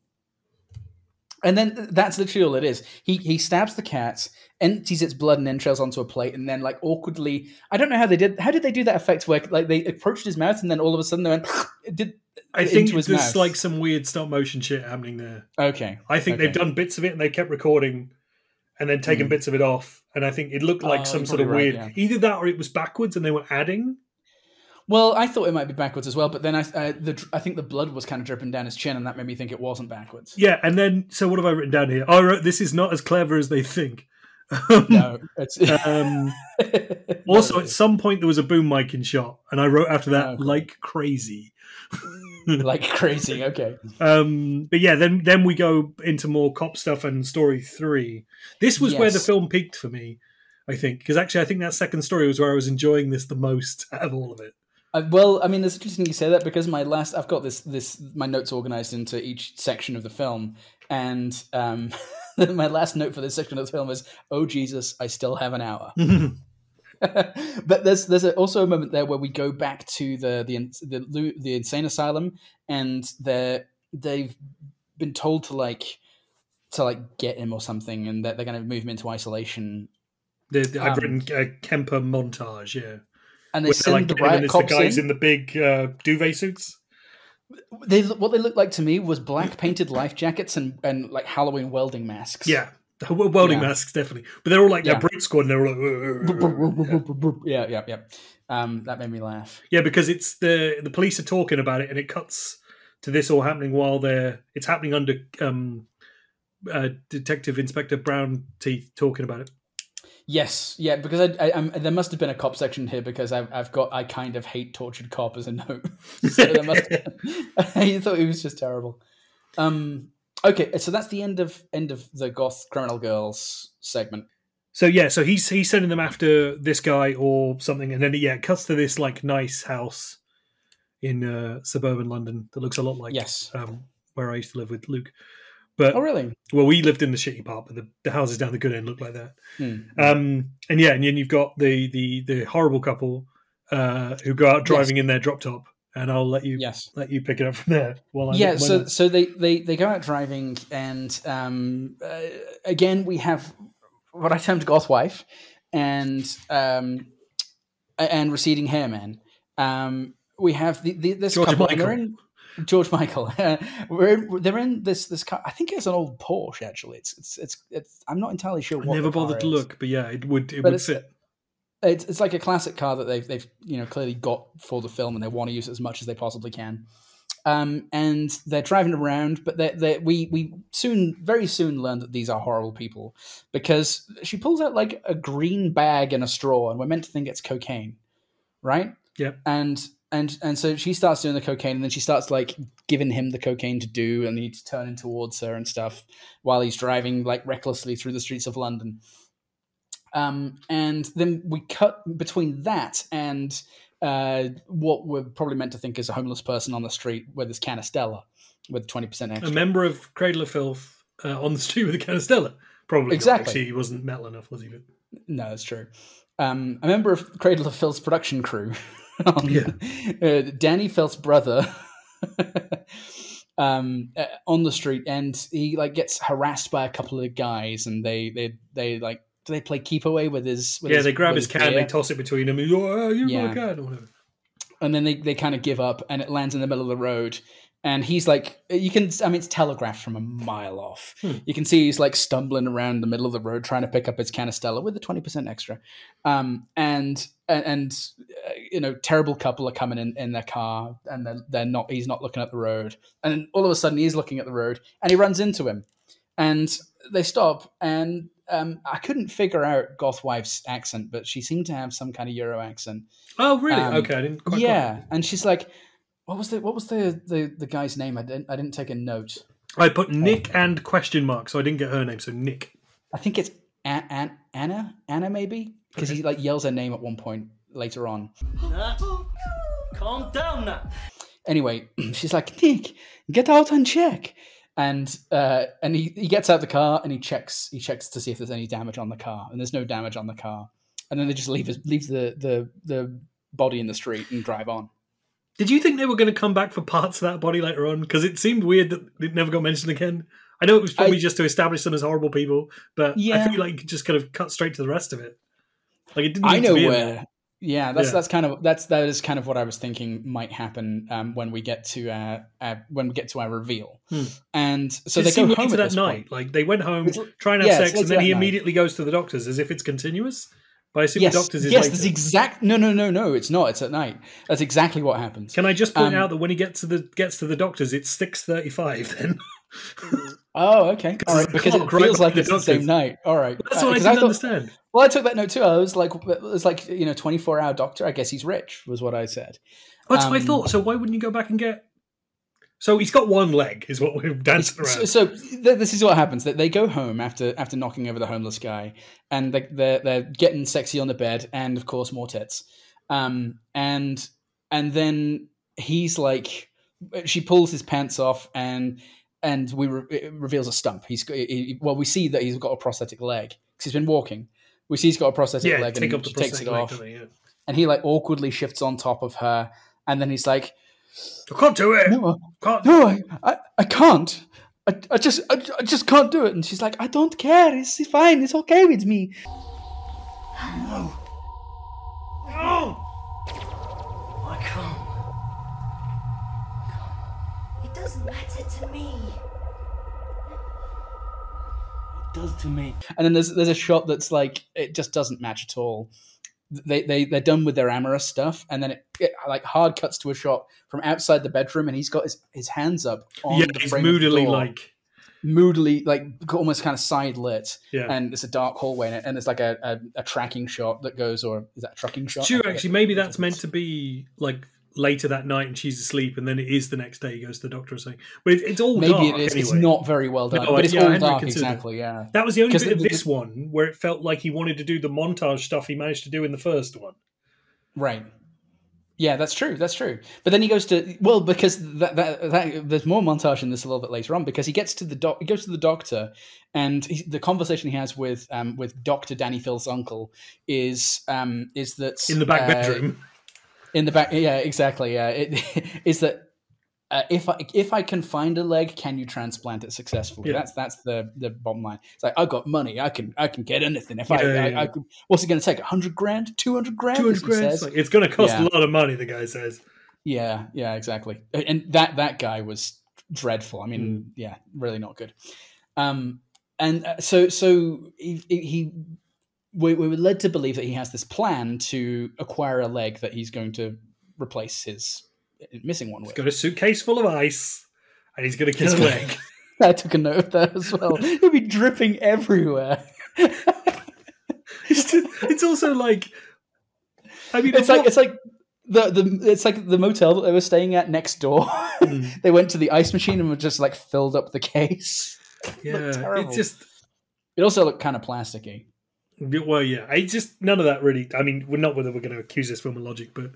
And then that's literally all it is. He he stabs the cat, empties its blood and entrails onto a plate, and then like awkwardly, I don't know how they did. How did they do that effect where like they approached his mouth, and then all of a sudden they went did I think there's mouth. like some weird stop motion shit happening there. okay. I think Okay. they've done bits of it and they kept recording and then taken Hmm. bits of it off. And I think it looked like Oh, some sort of probably weird right, either that or it was backwards and they were adding. Well, I thought it might be backwards as well, but then I uh, the I think the blood was kind of dripping down his chin, and that made me think it wasn't backwards. Yeah, and then so what have I written down here? I wrote this is not as clever as they think. Um, No, it's um, also, at some point there was a boom mic in shot, and I wrote after that like crazy. like crazy. Okay. Um, but yeah, then then we go into more cop stuff and story three. This was where the film peaked for me, I think, because actually I think that second story was where I was enjoying this the most out of all of it. Uh, well, I mean, it's interesting you say that because my last, I've got this, this, my notes organized into each section of the film, and um, my last note for this section of the film is, "Oh Jesus, I still have an hour." but there's there's also a moment there where we go back to the the the, the insane asylum, and they they've been told to like to like get him or something, and that they're going to move him into isolation, The, the- I've Um, written a Kemper montage, yeah. and they send like the riot as the cops guys in. in the big uh, duvet suits. They what they looked like to me was black painted life jackets and, and like Halloween welding masks. Yeah. Welding Yeah. masks, definitely. But they're all like Yeah. that Brute Squad, and they're all like, yeah, yeah, yeah. Um, that made me laugh. Yeah, because it's the the police are talking about it, and it cuts to this all happening while they're it's happening under um, uh, Detective Inspector Brown Teeth talking about it. Yes, yeah, because I, I, I'm, there must have been a cop section here because I've, I've got I kind of hate tortured cop as a note. so there must. I thought he was just terrible. Um, okay, so that's the end of end of the goth criminal girls segment. So yeah, so he's he's sending them after this guy or something, and then yeah, it cuts to this like nice house in uh, suburban London that looks a lot like Yes. um, where I used to live with Luke. But Oh, really? well, we lived in the shitty part, but the, the houses down the good end look like that. Hmm. Um, and yeah, and then you've got the the the horrible couple uh, who go out driving in their drop top, and I'll let you Yes. let you pick it up from there. While I yeah look at my so so they they they go out driving and um uh, again we have what i termed goth wife and um and receding hair man um we have the, the this George couple they're Michael. in George Michael. we're in, they're in this this car. I think it's an old Porsche. Actually, it's it's it's. it's I'm not entirely sure. I never bothered to look, but yeah, it would it But would fit. It's, it's like a classic car that they've they've you know clearly got for the film, and they want to use it as much as they possibly can. Um, and they're driving around, but they they we we soon very soon learn that these are horrible people because she pulls out like a green bag and a straw, and we're meant to think it's cocaine, right? Yep. And and and so she starts doing the cocaine, and then she starts like giving him the cocaine to do, and he's turning towards her and stuff while he's driving like recklessly through the streets of London. Um, and then we cut between that and uh, what we're probably meant to think is a homeless person on the street with his canistella with 20% A member of Cradle of Filth uh, on the street with a canistella. Probably Exactly. actually, he wasn't metal enough, was he? No, that's true. Um, a member of Cradle of Filth's production crew, on, Yeah. uh, Dani Filth's brother, um, uh, on the street, and he like gets harassed by a couple of guys, and they they they like do they play keep away with his? With yeah, his, they grab with his can, they toss it between them. And, oh, you Yeah. my can, or whatever. and then they, they kind of give up and it lands in the middle of the road and he's like, you can, I mean, it's telegraphed from a mile off. You can see he's like stumbling around the middle of the road trying to pick up his canistella with the twenty percent extra, um, and and, and uh, you know, terrible couple are coming in in their car, and they're, they're not. He's not looking at the road, and all of a sudden he's looking at the road, and he runs into him, and they stop, and um, I couldn't figure out Gothwife's accent, but she seemed to have some kind of Euro accent. Oh, really? Um, okay, I didn't quite. yeah, and she's like, "What was the what was the, the the guy's name?" I didn't I didn't take a note. I put Nick and question mark, so I didn't get her name. So Nick. I think it's An- An- Anna Anna maybe because he like yells her name at one point later on. Calm down now. Anyway, she's like, "Nick, get out and check." And uh, and he, he gets out the car and he checks he checks to see if there's any damage on the car and there's no damage on the car and then they just leave his, leave the, the the body in the street and drive on. Did you think they were going to come back for parts of that body later on? Because it seemed weird that it never got mentioned again. I know it was probably I- just to establish them as horrible people, but yeah. I feel like you could just kind of cut straight to the rest of it. Like it didn't. I know where. there. Yeah, that's Yeah. that's kind of that's that is kind of what I was thinking might happen um, when we get to uh, uh, when we get to our reveal. Hmm. And so it they go home at that night. point. Like they went home, It's- try and have yeah, sex, and then he night. immediately goes to the doctors as if it's continuous. But I assume Yes, the doctors is yes, later. that's exact. No, no, no, no. It's not. It's at night. That's exactly what happens. Can I just point Um, out that when he gets to the gets to the doctors, it's six thirty-five. Then Oh, okay. All right, because it clock right feels like it's the same night. All right. that's Uh, what I 'cause didn't thought- understand. Well, I took that note too. I was like, it was like you know, twenty four hour doctor. I guess he's rich. Was what I said. That's what I um, thought. So why wouldn't you go back and get? So he's got one leg, is what we're dancing So, around. so th- this is what happens: that they go home after after knocking over the homeless guy, and they, they're they're getting sexy on the bed, and of course more tits, um, and and then he's like, she pulls his pants off, and and we re- it reveals a stump. He's got, he, well, we see that he's got a prosthetic leg because he's been walking. We see he's got a prosthetic yeah, leg, and he the takes it prosthetic leg, off, don't? Yeah. and he like awkwardly shifts on top of her, and then he's like, I can't do it. "No, Can't. no, I, I, I can't. I, I just, I, I just can't do it. And she's like, I don't care. It's, it's fine. It's okay with me. No, no, I can't. Doesn't matter to me. It does to me. And then there's, there's a shot that's like, it just doesn't match at all. They, they, they're done with their amorous stuff, and then it, it like hard cuts to a shot from outside the bedroom, and he's got his, his hands up on Yeah, the he's frame of the moodily door. like. moodily, like almost kind of side lit, Yeah. and it's a dark hallway, in it, and it's like a, a, a tracking shot that goes, or is that a trucking shot? True, actually, maybe that's meant to be like later that night and she's asleep, and then it is the next day he goes to the doctor or something. But it, it's all Maybe dark it is. It's not very well done, No, but it's yeah, all dark. Exactly. Yeah. That was the only bit of this one where it felt like he wanted to do the montage stuff he managed to do in the first one. Right. Yeah, that's true. That's true. But then he goes to well because that, that, that there's more montage in this a little bit later on because he gets to the doc. He goes to the doctor, and he, the conversation he has with um with Doctor Dani Filth's uncle is um is that In the back uh, bedroom. In the back. Yeah, exactly. Yeah, it is that. Uh, if I if I can find a leg, can you transplant it successfully? Yeah. That's that's the the bottom line. It's like I got money, I can I can get anything. If I, Yeah, I, yeah. I could, what's it going to take? hundred grand, two hundred grand? Two hundred grand. It's, like, it's going to cost a lot of money. The guy says. Yeah, yeah, exactly. And that that guy was dreadful. I mean, yeah, really not good. Um, and uh, so so he he- we, we were led to believe that he has this plan to acquire a leg that he's going to replace his missing one He's with. got a suitcase full of ice, and he's going to kiss a leg. I took a note of that as well. He'll be dripping everywhere. it's, just- it's also like, I mean, it's like it's like the the it's like the motel that they were staying at next door. Mm. they went to the ice machine and were just like filled up the case. yeah, terrible. it's just. It also looked kind of plasticky. Well, yeah, I just none of that really. I mean, we're not whether we're going to accuse this film of logic, but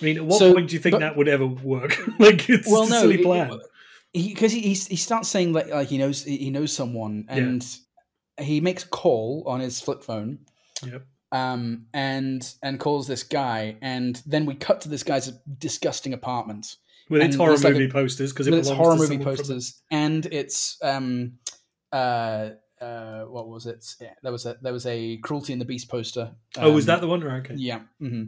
I mean, at what So, point do you think but- that would ever work? like, it's well, a no, silly plan. because he, he he starts saying like like he knows he knows someone and he makes a call on his flip phone Yep. um and and calls this guy and then we cut to this guy's disgusting apartment With its horror it's like a- movie posters, because it its horror movie someone from- posters and it's um uh uh what was it yeah, there was a there was a Cruelty and the Beast poster Oh, was um, that the one? Right, Okay. yeah. hmm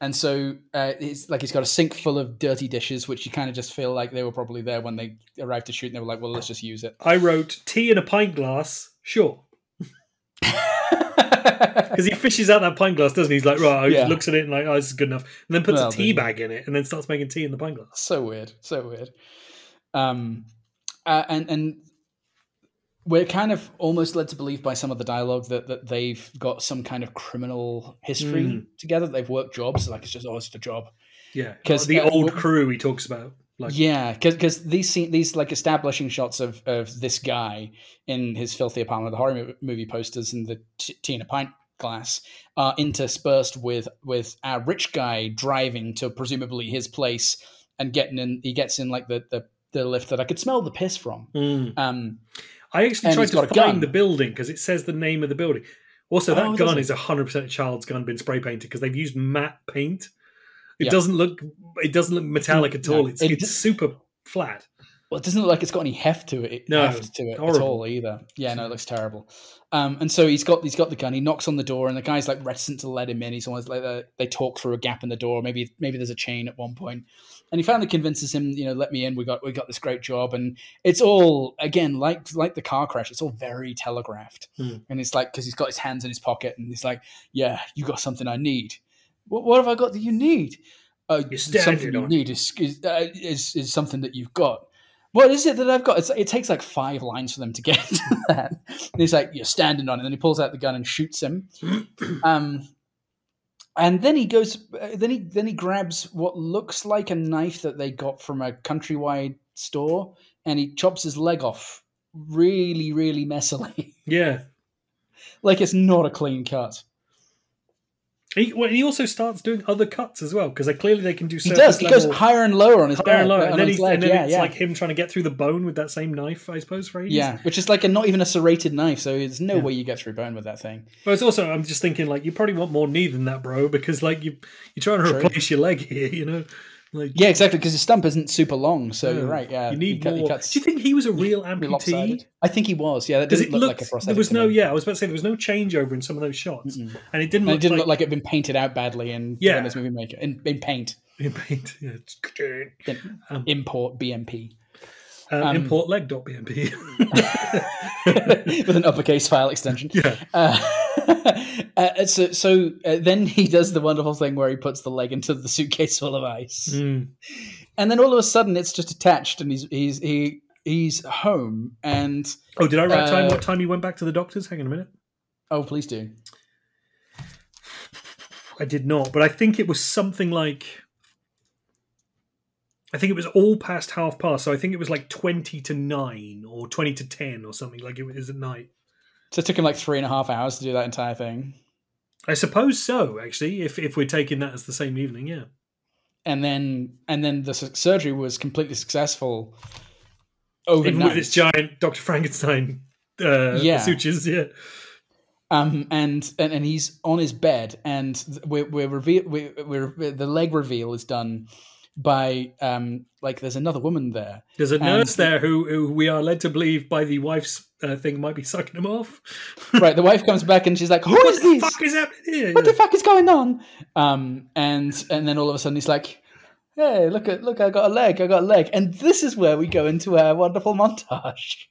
And so uh, it's like he's got a sink full of dirty dishes, which you kind of just feel like they were probably there when they arrived to shoot, and they were like, "Well, let's just use it." I wrote tea in a pint glass. Sure, because he fishes out that pint glass, doesn't he? He's like, right, Yeah. looks at it and like, oh, this is good enough, and then puts Well, a tea bag in it, and then starts making tea in the pint glass. so weird, so weird. Um, uh, and and we're kind of almost led to believe by some of the dialogue that that they've got some kind of criminal history Mm. together. They've worked jobs, like it's just oh, it's just a job. Yeah, 'Cause, the uh, old crew he talks about, like, yeah, because these scene, these like establishing shots of of this guy in his filthy apartment, the horror movie posters, and the t- tea in a pint glass are interspersed with with our rich guy driving to presumably his place and getting in. He gets in like the the, the lift that I could smell the piss from. Mm. Um, I actually And tried to find gun. the building because it says the name of the building. Also, that Oh, gun is hundred percent a child's gun, been spray painted because they've used matte paint. It Yeah. doesn't look, it doesn't look metallic at No, all. It's, it it's super flat. well, it doesn't look like it's got any heft to it. No, heft to it at all either. Yeah, no, it looks terrible. Um, and so he's got he's got the gun. He knocks on the door, and the guy's like reticent to let him in. He's almost like uh, they talk through a gap in the door. Maybe maybe there's a chain at one point, and he finally convinces him, you know, let me in. We got we got this great job, and it's all again like like the car crash. It's all very telegraphed, Hmm. and it's like because he's got his hands in his pocket, and he's like, yeah, you got something I need. What, what have I got that you need? Uh, something you need is is, uh, is is something that you've got. What is it that I've got? It's, it takes like five lines for them to get to that. And he's like, "You're standing on it." And then he pulls out the gun and shoots him. Um, and then he goes. Uh, then he then he grabs what looks like a knife that they got from a countrywide store, and he chops his leg off really, really messily, Yeah. like it's not a clean cut. He, well, he also starts doing other cuts as well because clearly they can do. He does. He goes higher and lower on his higher and lower, and then, he's, leg. and then yeah, it's yeah. like him trying to get through the bone with that same knife, I suppose. For ages. Yeah, which is like a not even a serrated knife, so there's no Yeah. way you get through bone with that thing. But it's also, I'm just thinking, like, you probably want more knee than that, bro, because like you you're trying to True. replace your leg here, you know. Like, Yeah, exactly, because his stump isn't super long, so no, you're right. Yeah, you need he more. cuts Do you think he was a real amputee? I think he was. Yeah, that doesn't it look looked like a prosthetic. there was no me. yeah I was about to say there was no changeover in some of those shots, Mm-mm. and it didn't And look it didn't like, look like it'd been painted out badly in Yeah. this movie maker in, in paint. in paint. Yeah, it's- Um, import BMP uh, um, import leg dot BMP. with an uppercase file extension. yeah, Uh, uh, so so uh, then he does the wonderful thing where he puts the leg into the suitcase full of ice. Mm. and then all of a sudden it's just attached and he's he's he he's home and Oh, did I write time? Uh, What time he went back to the doctors? Hang on a minute. oh please do I did not, but I think it was something like. I think it was all past half past, so I think it was like twenty to nine or twenty to ten or something. Like it was at night. so it took him like three and a half hours to do that entire thing I suppose so. Actually, if if we're taking that as the same evening, yeah. and then and then the surgery was completely successful overnight Even with its giant Doctor Frankenstein uh, Yeah. sutures, yeah. um and, and and he's on his bed and we're we're reveal we we're the leg reveal is done by um like there's another woman there There's a nurse there who, who we are led to believe by the wife's uh, thing might be sucking him off. right the wife comes back and she's like who what is the this fuck is happening here? what the fuck is going on? Um, and and then all of a sudden he's like, hey, look at look, I got a leg, I got a leg, and this is where we go into our wonderful montage.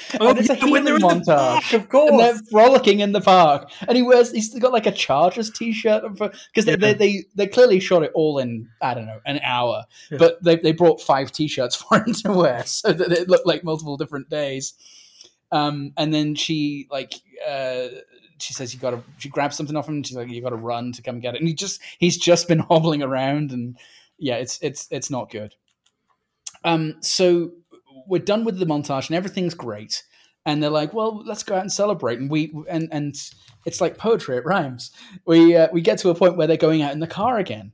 Oh, and it's a yeah, they're healing in the park, montage. of And course. they're frolicking in the park, and he wears. He's got like a Chargers T-shirt because they, Yeah. they they they clearly shot it all in I don't know an hour, Yeah. but they they brought five T-shirts for him to wear so that it looked like multiple different days. Um, and then she like uh, she says you got to. She grabs something off him. And she's like, you got to run to come get it. And he just he's just been hobbling around, and yeah, it's it's it's not good. Um, so we're done with the montage, and everything's great. And they're like, well, let's go out and celebrate. And we and and it's like poetry. It rhymes. We uh, we get to a point where they're going out in the car again,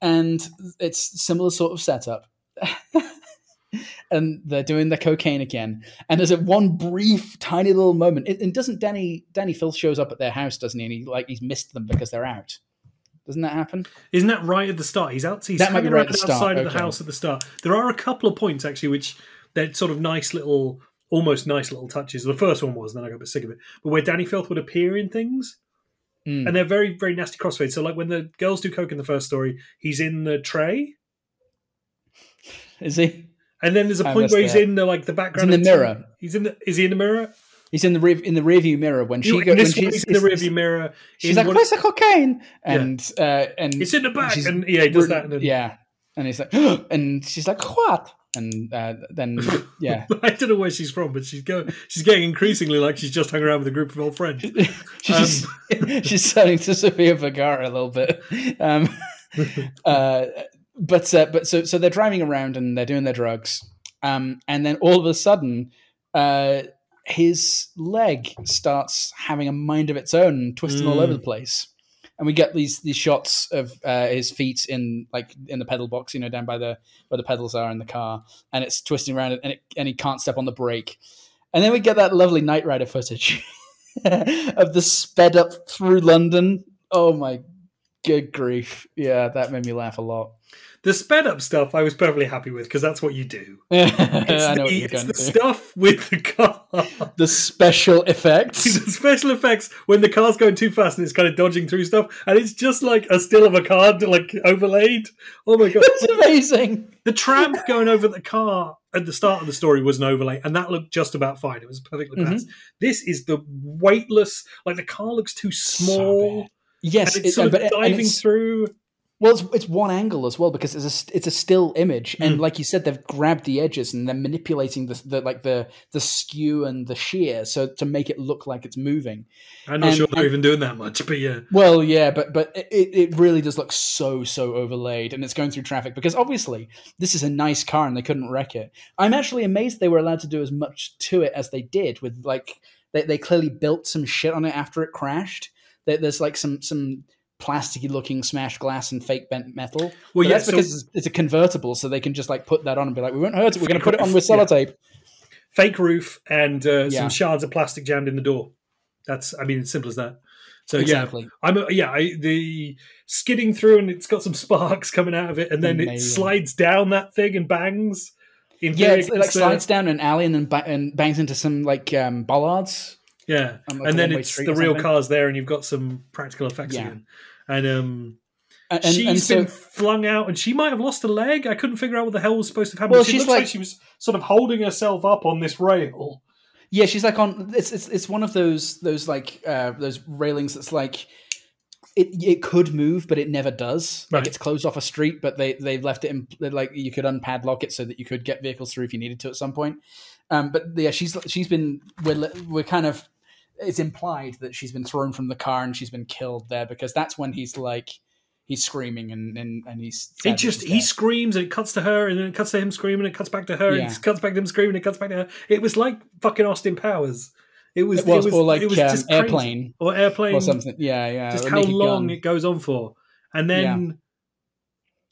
and it's similar sort of setup. and they're doing the cocaine again. And there's a one brief, tiny little moment. It, and doesn't Dani Dani Filth shows up at their house, doesn't he? And he like he's missed them because they're out. Doesn't that happen? Isn't that right at the start? He's out. He's That might be hanging right at the start, outside of the okay. house at the start. There are a couple of points actually, which they're sort of nice little, almost nice little touches. The first one was, then I got a bit sick of it. But where Dani Filth would appear in things, Mm. and they're very very nasty crossfades. So like when the girls do coke in the first story, he's in the tray, Is he? and then there's a I point where he's that. in the like the He's background. in the mirror. He's in the. Is he in the mirror? He's in the rear, in the rear view mirror when she You- goes. when she's he's in the rearview mirror. She's like, "Where's the cocaine?" And uh, and It's in the back, and yeah, he does that. And then, yeah, and he's like, and she's like, "What?" And uh, then yeah, I don't know where she's from, but she's going. She's getting increasingly like she's just hung around with a group of old friends. she's she's turning to Sofia Vergara a little bit. Um, uh, but uh, but so so they're driving around and they're doing their drugs, um, and then all of a sudden, uh, his leg starts having a mind of its own, twisting all Mm. over the place. And we get these these shots of uh, his feet in like in the pedal box, you know, down by the where the pedals are in the car, and it's twisting around, and it, and he can't step on the brake. And then we get that lovely Knight Rider footage of the sped up through London. Oh my good grief! Yeah, that made me laugh a lot. The sped up stuff, I was perfectly happy with because that's what you do. I It's know the, what you're it's the stuff with the car. The special effects. the special effects when the car's going too fast and it's kind of dodging through stuff, and it's just like a still of a car like overlaid. Oh my god! It's amazing. the tramp going over the car at the start of the story was an overlay, and that looked just about fine. It was perfectly Mhm. passed. This is the weightless, like the car looks too small. bad. Yes, and it's it- sort of diving it's- through. Well, it's, it's one angle as well because it's a it's a still image, and Mm. like you said, they've grabbed the edges and they're manipulating the, the like the the skew and the shear, so to make it look like it's moving. I'm not And- sure they're and- even doing that much, but yeah. Well, yeah, but but it, it really does look so so overlaid, and it's going through traffic because obviously this is a nice car and they couldn't wreck it. I'm actually amazed they were allowed to do as much to it as they did. With like they, they clearly built some shit on it after it crashed. There, there's like some some plasticky looking smashed glass and fake bent metal. Well, Well, yeah, that's so- because it's, it's a convertible, so they can just like put that on and be like, "We won't hurt it. We're going to put it on with yeah. sellotape." fake roof and uh, Yeah. some shards of plastic jammed in the door. That's, I mean, it's simple as that. So Exactly. yeah, I'm a, yeah, I, the skidding through and it's got some sparks coming out of it, and then it slides down that thing and bangs. In Yeah, it like slides down an alley and then ba- and bangs into some like um, bollards. Yeah, on, like, and then it's the real cars there, and you've got some practical effects Yeah. again. And um, And, and, she's and so, been flung out, and she might have lost a leg. I couldn't figure out what the hell was supposed to happen. Well, she she's looks like, like- she was sort of holding herself up on this rail. Yeah, she's like on. It's it's it's one of those those like uh, those railings that's like it it could move, but it never does. Like Right. it's closed off a street, but they they've left it in like you could unpadlock it so that you could get vehicles through if you needed to at some point. Um, but yeah, she's she's been we're we're kind of it's implied that she's been thrown from the car and she's been killed there because that's when he's like he's screaming and and, and he's It just he screams and it cuts to her and then it cuts to him screaming and it cuts back to her Yeah. and it cuts back to him screaming and it cuts back to her. It was like fucking Austin Powers. It was It was, or like it was um, just crazy. airplane or airplane or something. Yeah, yeah. Just how long Gun. it goes on for, and then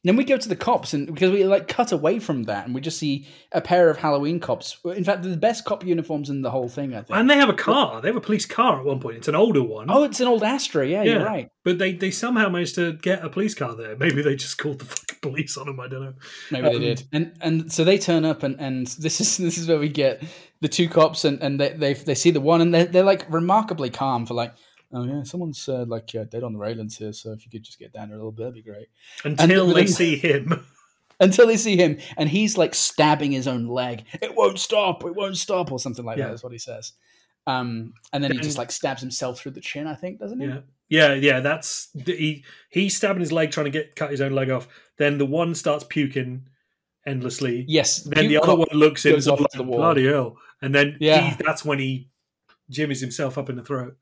Then we go to the cops, and because we like cut away from that, and we just see a pair of Halloween cops. In fact, the best cop uniforms in the whole thing, I think. and they have a car. They have a police car at one point. It's an older one. oh, it's an old Astra. Yeah, you're right. But they, they somehow managed to get a police car there. Maybe they just called the fucking police on them. I don't know. Maybe they Um, did. And and so they turn up, and, and this is this is where we get the two cops, and, and they, they they see the one, and they're, they're like remarkably calm for like. Oh yeah, someone's uh, like uh, dead on the railings here. So if you could just get down there a little bit, that'd be great. Until And they then- see him. Until they see him, and he's like stabbing his own leg. It won't stop. It won't stop, or something like Yeah. that. That's what he says. Um, and then he just like stabs himself through the chin. I think, doesn't he? Yeah, yeah, yeah. That's he. He's stabbing his leg, trying to get cut his own leg off. Then the one starts puking endlessly. Yes. Then the other one looks in goes off like, the wall. bloody hell. And then Yeah. he, that's when he jimmies himself up in the throat.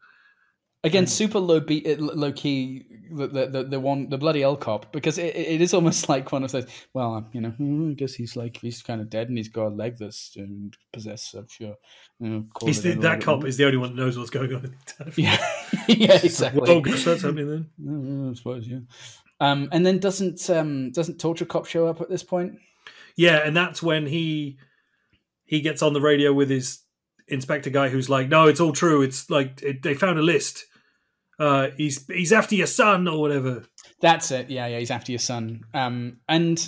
Again, super low beat, uh, low key. The, the the the one the bloody L cop because it, it is almost like one of those. Well, you know, hmm, I guess he's like he's kind of dead and he's got a leg that's um, possessed. So sure, you know, He's the, that cop bit. is the only one that knows what's going on in the telephone. Yeah, yeah, exactly. Well, guess that's happening then. I suppose, yeah. Um, and then doesn't um doesn't torture cop show up at this point? Yeah, and that's when he he gets on the radio with his inspector guy, who's like, "No, it's all true. It's like it, they found a list. Uh, he's he's after your son or whatever." That's it. Yeah, yeah. He's after your son. Um, and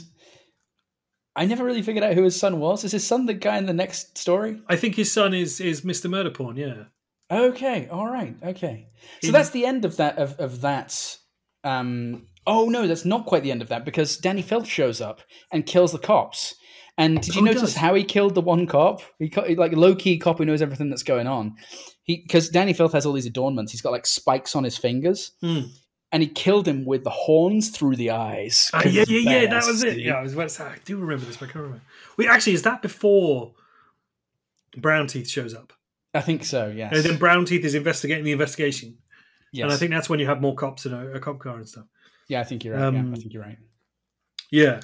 I never really figured out who his son was. Is his son the guy in the next story? I think his son is is Mister Murder Porn. Yeah, Okay, all right, okay. So In- that's the end of that of of that. Um, oh no, that's not quite the end of that because Dani Filth shows up and kills the cops. And did you notice does. how he killed the one cop? He like low key cop who knows everything that's going on. He because Dani Filth has all these adornments. He's got like spikes on his fingers, Hmm. and he killed him with the horns through the eyes. Ah, yeah, yeah, yeah. That was it. Yeah, I was about to say. I do remember this, but I can't remember. Wait, actually, is that before Brown Teeth shows up? I think so. Yes. And then Brown Teeth is investigating the investigation, yes. and I think that's when you have more cops in a, a cop car and stuff. yeah, I think you're right. yeah, Um, I think you're right. Yeah.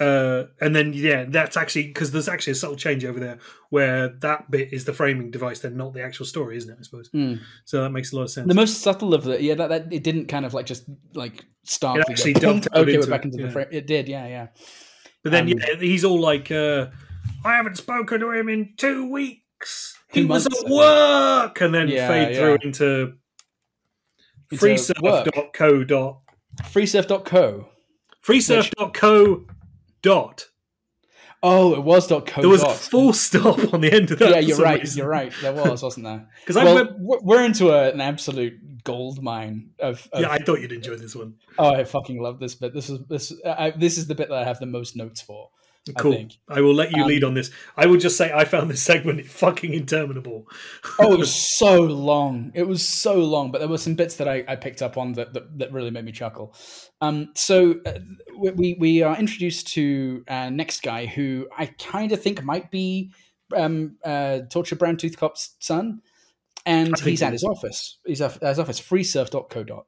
Uh, and then yeah, that's actually because there's actually a subtle change over there where that bit is the framing device, then not the actual story, isn't it? I suppose. Hmm. So that makes a lot of sense. The most subtle of the yeah that, that it didn't kind of like just like starkly go, actually "Boom." dovetailed okay we're into back it, into yeah. the frame it did yeah yeah but then um, yeah, he's all like, uh, "I haven't spoken to him in two weeks. He Two was at work," and then Yeah, fade yeah. through into Into freesurf.co freesurf.co freesurf.co dot. oh it was dot co There was a full stop on the end of that. yeah you're right reason. you're right there was wasn't there 'Cause I well, we're- into a, an absolute gold mine of, of Yeah, I thought you'd enjoy this one. oh I fucking love this bit this is this I, this is the bit that I have the most notes for Cool. think. I, will let you Um, lead on this. I will just say I found this segment fucking interminable. oh, it was so long. It was so long, but there were some bits that I, I picked up on that, that, that really made me chuckle. Um, so uh, we, we are introduced to uh, next guy who I kind of think might be um, uh, Torture Brown Tooth Cop's son, and he's he at his office. He's at his office, freesurf.co.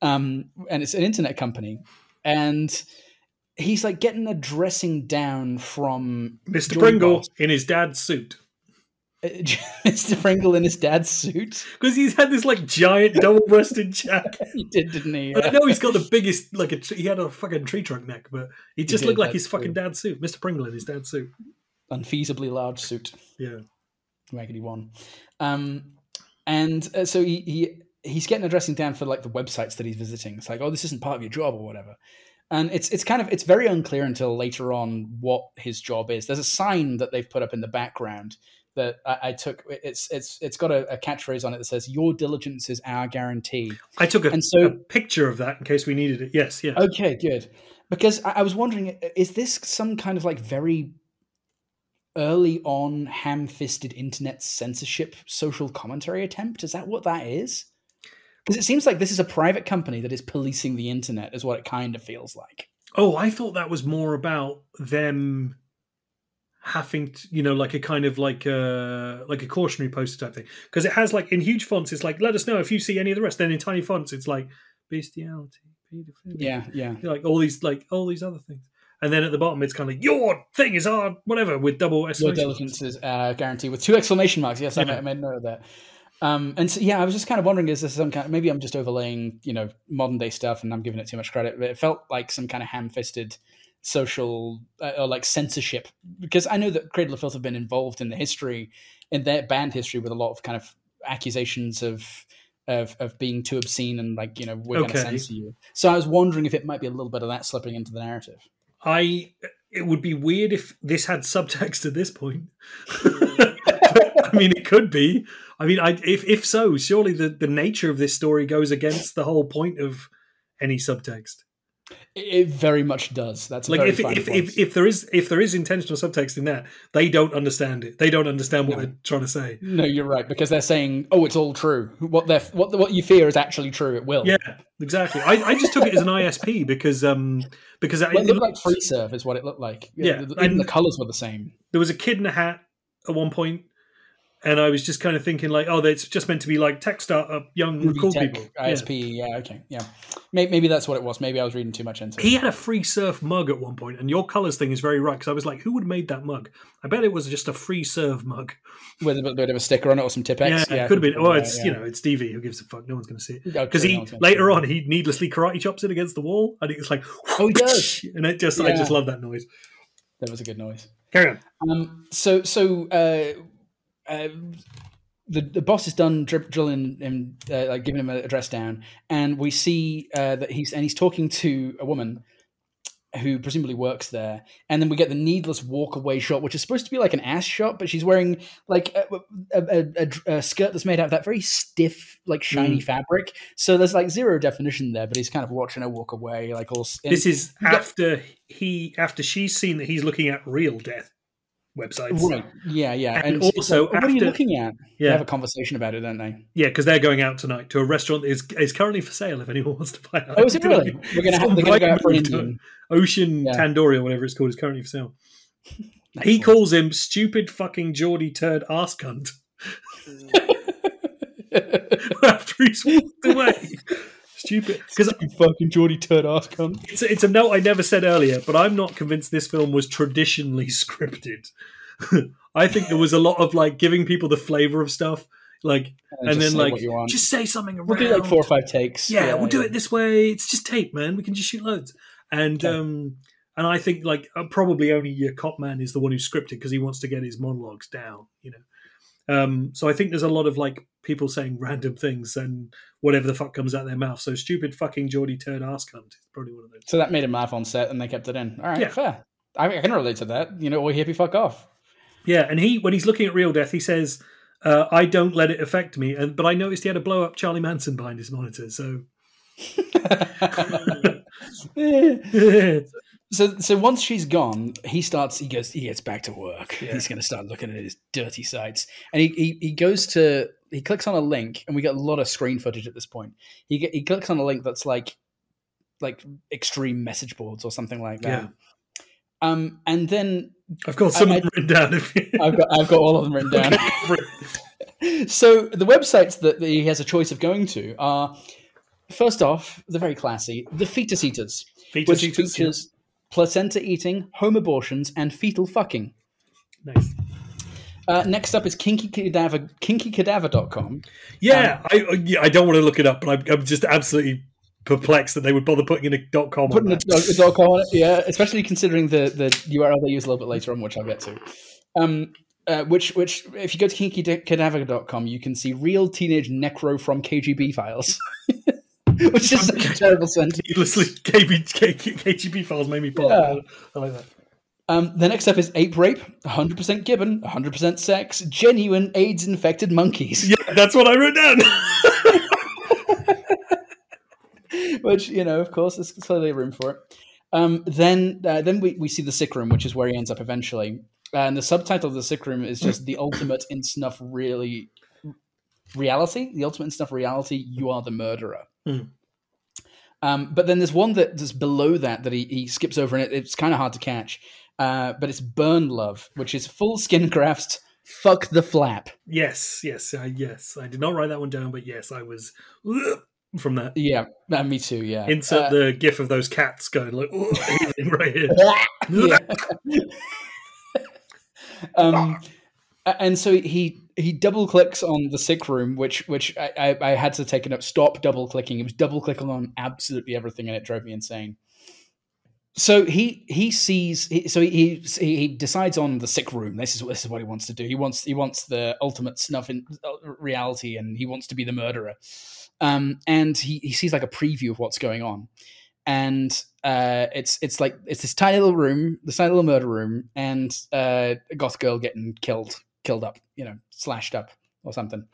Um, and it's an internet company, and he's like getting a dressing down from Mr. Joy Pringle in his dad's suit. Mr. Pringle in his dad's suit. Because he's had this like giant double breasted jacket. He did, didn't he? I know he's got the biggest, like a, tr- he had a fucking tree trunk neck, but he just did, looked like his fucking true. dad's suit. Mr. Pringle in his dad's suit. unfeasibly large suit. Yeah. Raggedy one. Um, and uh, so he, he he's getting a dressing down for like the websites that he's visiting. It's like, oh, this isn't part of your job or whatever. And it's it's kind of it's very unclear until later on what his job is. There's a sign that they've put up in the background that I, I took. It's it's it's got a, a catchphrase on it that says, "Your diligence is our guarantee." I took a, And so- a picture of that in case we needed it. Yes, yeah. Okay, good. Because I, I was wondering, is this some kind of like very early on ham-fisted internet censorship social commentary attempt? Is that what that is? Because it seems like this is a private company that is policing the internet, is what it kind of feels like. Oh, I thought that was more about them having to, you know, like a kind of like a like a cautionary poster type thing. Because it has like in huge fonts, it's like, let us know if you see any of the rest. Then in tiny fonts, it's like bestiality, pedophilia. Yeah, yeah. like all these like all these other things. And then at the bottom, it's kind of like your thing is our whatever with double Your exclamation. diligence is uh, guaranteed with two exclamation marks. Yes, I, Yeah. made, I made note of that. Um, and so, yeah, I was just kind of wondering, is this some kind? maybe I'm just overlaying, you know, modern day stuff, and I'm giving it too much credit. But it felt like some kind of ham-fisted social uh, or like censorship, because I know that Cradle of Filth have been involved in the history, in their band history, with a lot of kind of accusations of of of being too obscene and like you know we're going to censor you. So I was wondering if it might be a little bit of that slipping into the narrative. I it would be weird if this had subtext at this point. I mean, it could be. I mean, I, if if so, surely the the nature of this story goes against the whole point of any subtext. It, it very much does. That's a Like if if, if if there is if there is intentional subtext in that, they don't understand it. They don't understand what No. they're trying to say. No, you're right because they're saying, "Oh, it's all true. What they what what you fear is actually true. It will." Yeah, exactly. I, I just took it as an ISP because um because Well, it looked like Freeserve is what it looked like. Yeah, even and- the colors were the same. there was a kid in a hat at one point, and I was just kind of thinking like, oh, it's just meant to be like tech startup, young Ruby cool Tech, people. Yeah. ISP. Yeah. okay. Yeah. Maybe, maybe that's what it was. Maybe I was reading too much into it. He had a free surf mug at one point, and your colors thing is very right because I was like, who would have made that mug? I bet it was just a Freeserve mug. with a bit- of a sticker on it or some Tipp-Ex. Yeah, it could have been. Yeah, it's yeah. you know, it's DV. Who gives a fuck? No one's going to see it Oh, because he no later on he needlessly karate chops it against the wall, and it's like, Oh, he does. and it just I just love that noise. That was a good noise. Carry on. Um, so so uh, uh, the the boss is done dri- drilling him, uh, like giving him a dress down, and we see uh, that he's and he's talking to a woman, who presumably works there, and then we get the needless walk away shot, which is supposed to be like an ass shot, but she's wearing like a, a, a, a- skirt that's made out of that very stiff, like shiny Mm. fabric. So there's like zero definition there, but he's kind of watching her walk away, like all. This is after he after she's seen that he's looking at real death websites. Right. Yeah, yeah. And it's also like, what are you looking at? They Yeah, have a conversation about it, don't they? yeah, because they're going out tonight to a restaurant that is is currently for sale. If anyone wants to buy it, Oh, is it really? We're gonna have, gonna go out for an It's on Indian. Ocean Yeah. Tandoori or whatever it's called is currently for sale. He Excellent. calls him stupid fucking Geordie turd ass cunt after he's walked away. Stupid. Because You fucking Geordie turd ass cunt. it's, a- it's a note I never said earlier, but I'm not convinced this film was traditionally scripted. I think there was a lot of like giving people the flavor of stuff, like, and, just then like what you want. just say something around. We'll do like four or five takes. yeah, we'll do it this way. It's just tape, man. We can just shoot loads. And Okay. um, and I think like uh, probably only your cop man is the one who's scripted because he wants to get his monologues down, you know. Um, so I think there's a lot of like people saying random things and whatever the fuck comes out of their mouth. So stupid fucking Geordie turd ass cunt is probably one of those. So that made him laugh on set, and they kept it in. All right, Yeah. fair. I, I can relate to that. You know, or hippie fuck off. Yeah, and he when he's looking at real death, he says, uh, "I don't let it affect me." And but I noticed he had a blow up Charlie Manson behind his monitor. So so, so so once she's gone, he starts. He goes. He gets back to work. He's going to start looking at his dirty sites, and he, he he goes to. He clicks on a link, and we get a lot of screen footage at this point. He he clicks on a link that's like like extreme message boards or something like that. Yeah. Um, and then I've got some I- written down. If you... I've got I've got all of them written down. so the websites that he has a choice of going to are first off, the very classy, the fetus eaters, Fetus which eaters, yeah. features placenta eating, home abortions, and fetal fucking. nice. Uh, next up is kinky cadaver, kinkykadaver.com. Yeah, I uh, yeah, I don't want to look it up, but I'm, I'm just absolutely perplexed that they would bother putting in a dot com on Putting a a dot com on it, yeah, especially considering the, the URL they use a little bit later on, which I'll get to. Um, uh, which, which, if you go to kinkykadaver.com, you can see real teenage necro from KGB files, which is such a terrible sentence. Needlessly, KB, K- KGB files made me pop. Yeah. I like that. Um, the next up is ape rape, 100% gibbon, 100% sex, genuine AIDS infected monkeys. Yeah, that's what I wrote down. which you know, of course, there's clearly room for it. Um, then, uh, then we, we see the sick room, which is where he ends up eventually. And the subtitle of the sick room is just the ultimate in snuff really reality. The ultimate in snuff reality. You are the murderer. Hmm. Um, but then there's one that that's below that that he, he skips over, and it, it's kind of hard to catch. Uh, but it's burn love, which is full skin grafts. Fuck the flap. yes, yes, uh, yes. I did not write that one down, but yes, I was from that. Yeah, uh, me too. Yeah. Insert Uh, the gif of those cats going like right here. um, and so he he double clicks on the sick room, which which I, I, I had to take a note. Stop double clicking. It was double clicking on absolutely everything, and it drove me insane. So he he sees he, so he he he decides on the sick room. This is this is what he wants to do. He wants he wants the ultimate snuff in uh, reality, and he wants to be the murderer. Um, and he he sees like a preview of what's going on, and uh, it's it's like it's this tiny little room, this tiny little murder room, and uh, a goth girl getting killed, killed up, you know, slashed up or something.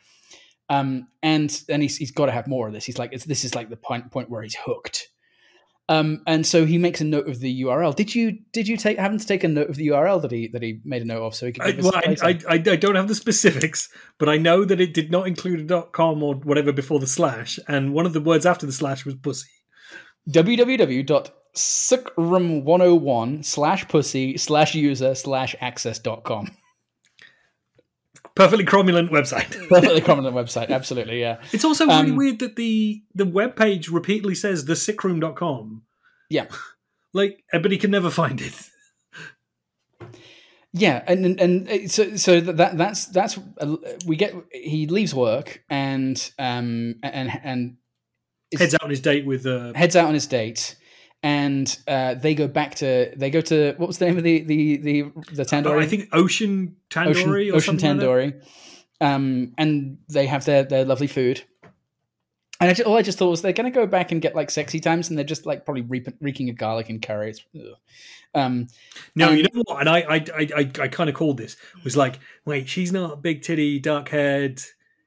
Um, and then he's he's got to have more of this. He's like, it's, this is like the point point where he's hooked. Um, and so he makes a note of the URL. Did you did you take happen to take a note of the URL that he that he made a note of so he could? I, well, I. I, I, don't have the specifics, but I know that it did not include a dot com or whatever before the slash, and one of the words after the slash was pussy. www.sickroom101 slash pussy slash user slash access dot com. Perfectly cromulent website. Perfectly common website. Absolutely, yeah. It's also really Um, weird that the the web page repeatedly says thesickroom.com. Yeah. Like, but he can never find it. Yeah, and and, uh, so so that that's that's uh, we get he leaves work and um and and Heads out on his date with uh, heads out on his date and uh, they go back to they go to what was the name of the the the the tandoori? oh, I think Ocean Tandoori Ocean, or Ocean something like. Tandoori. um, and they have their their lovely food. And I just, all I just thought was they're going to go back and get like sexy times, and they're just like probably reap, reeking of garlic and curry. It's, um, No, And- you know what? And I, I, I, I, I kind of called this. Was like, wait, she's not a big titty, dark haired,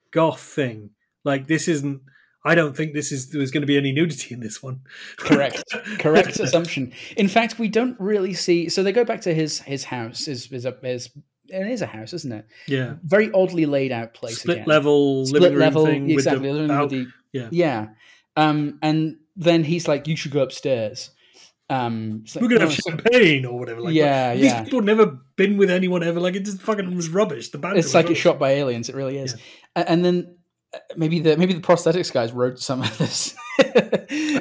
goth thing. Like this isn't. I don't think this is. There's going to be any nudity in this one. correct, correct assumption. In fact, we don't really see. So they go back to his his house. Is is a is it is a house, isn't it? Yeah, Very oddly laid out place. split again. level split living room level thing exactly with the, out- the- yeah. yeah um and then he's like you should go upstairs um like, We're gonna no, have champagne or whatever. Like, Yeah, these yeah. people have never been with anyone ever. Like it just fucking was rubbish. The band it's like it's shot by aliens it really is A- and then maybe the maybe the prosthetics guys wrote some of this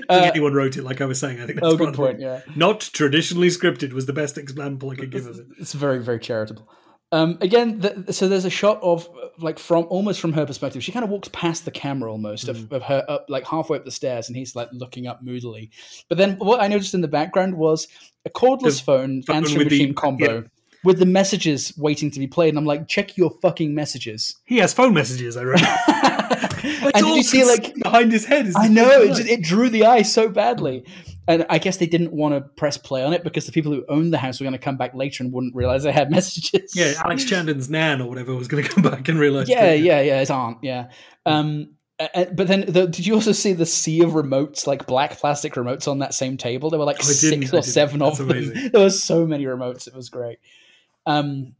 Uh, anyone wrote it, like I was saying. I think that's oh good point yeah Not traditionally scripted was the best example I could give of it. it's very very charitable um again the, so there's a shot of like from almost from her perspective she kind of walks past the camera almost Mm. of, of her up like halfway up the stairs and he's like looking up moodily but then what i noticed in the background was a cordless The phone, phone answering with the- machine combo yeah. With the messages waiting to be played and i'm like check your fucking messages He has phone messages. I read. and did you see like behind his head? Is I know it, just, it drew the eye so badly, and I guess they didn't want to press play on it because the people who owned the house were going to come back later and wouldn't realize they had messages. Yeah, Alex Chandon's nan or whatever was going to come back and realize. yeah, that- yeah, yeah. His aunt, yeah. Um, but then, the, did you also see the sea of remotes, like black plastic remotes, on that same table? There were like Oh, six or seven That's of them. There was so many remotes; it was great. Um,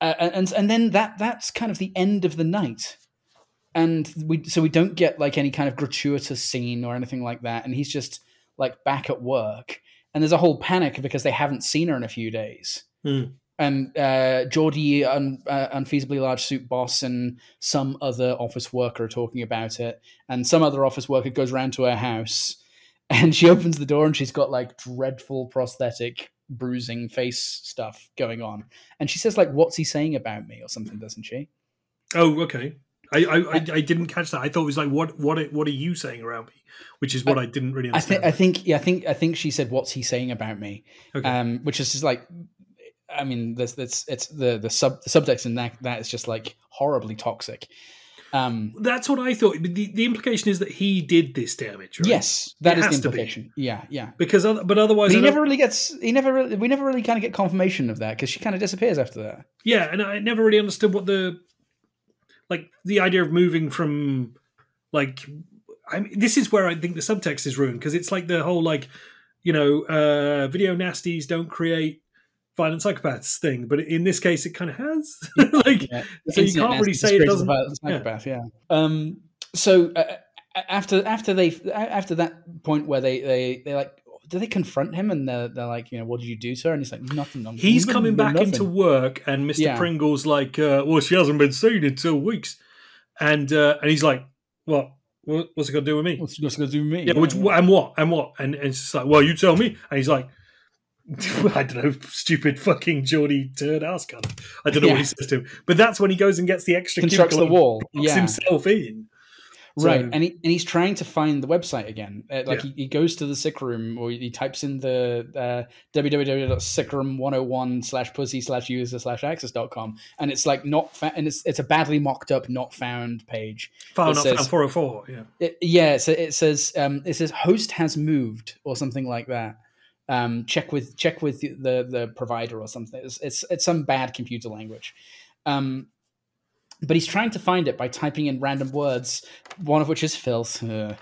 uh, and and then that that's kind of the end of the night. And we so we don't get like any kind of gratuitous scene or anything like that. And he's just like back at work. And there's a whole panic because they haven't seen her in a few days. Hmm. and uh, Geordie, un, uh, unfeasibly large suit boss, and some other office worker are talking about it. And some other office worker goes round to her house, and she opens the door, and she's got like dreadful prosthetic bruising face stuff going on. And she says like, "What's he saying about me?" or something, doesn't she? Oh, okay. I, I, I, I didn't catch that. I thought it was like, what, what, what are you saying around me? Which is what I, didn't really I understand. think I think yeah, I think I think she said, "What's he saying about me?" Okay. Um, which is just like, I mean, that's that's it's the the sub the subtext in that that is just like horribly toxic. Um, That's what I thought. The, the implication is that he did this damage, right? yes, that It is the has to be. implication. Yeah, yeah. Because, oth- but otherwise, But he never really gets. He never. Really, we never really kind of get confirmation of that because she kind of disappears after that. yeah, and I never really understood what the, like, the idea of moving from, like, I mean, this is where I think the subtext is ruined because it's like the whole like, you know, uh, video nasties don't create violent psychopaths thing, but in this case, it kind of has. like, Yeah. so you can't really say it doesn't. psychopath, yeah. Um. So uh, after after they after that point where they they they like do they confront him and they're, they're like you know what did you do to her and he's like nothing. I'm- He's coming back nothing." into work, and Mr. Yeah. Pringle's like, uh, "Well, she hasn't been seen in two weeks," and uh, and he's like, "What? What- What's it got to do with me?" What's, what's going to do with me? Yeah, which and what and what and, and it's just like, well, you tell me. And he's like, I don't know, stupid fucking Geordie turd ass cunt. I don't know what Yeah. he says to him, but that's when he goes and gets the extra constructs the wall. Yeah, himself in. right. So- And he and he's trying to find the website again. Uh, like Yeah. he, he goes to the sick room or he types in the uh, www.sickroom101 slash pussy slash user slash access.com and it's like not fa- and it's it's a badly mocked up not found page. File not says- found 404. Yeah, It, yeah, so it says um, it says host has moved or something like that. Um, check with check with the the provider or something. It's it's, it's some bad computer language. Um, but he's trying to find it by typing in random words, one of which is filth, uh,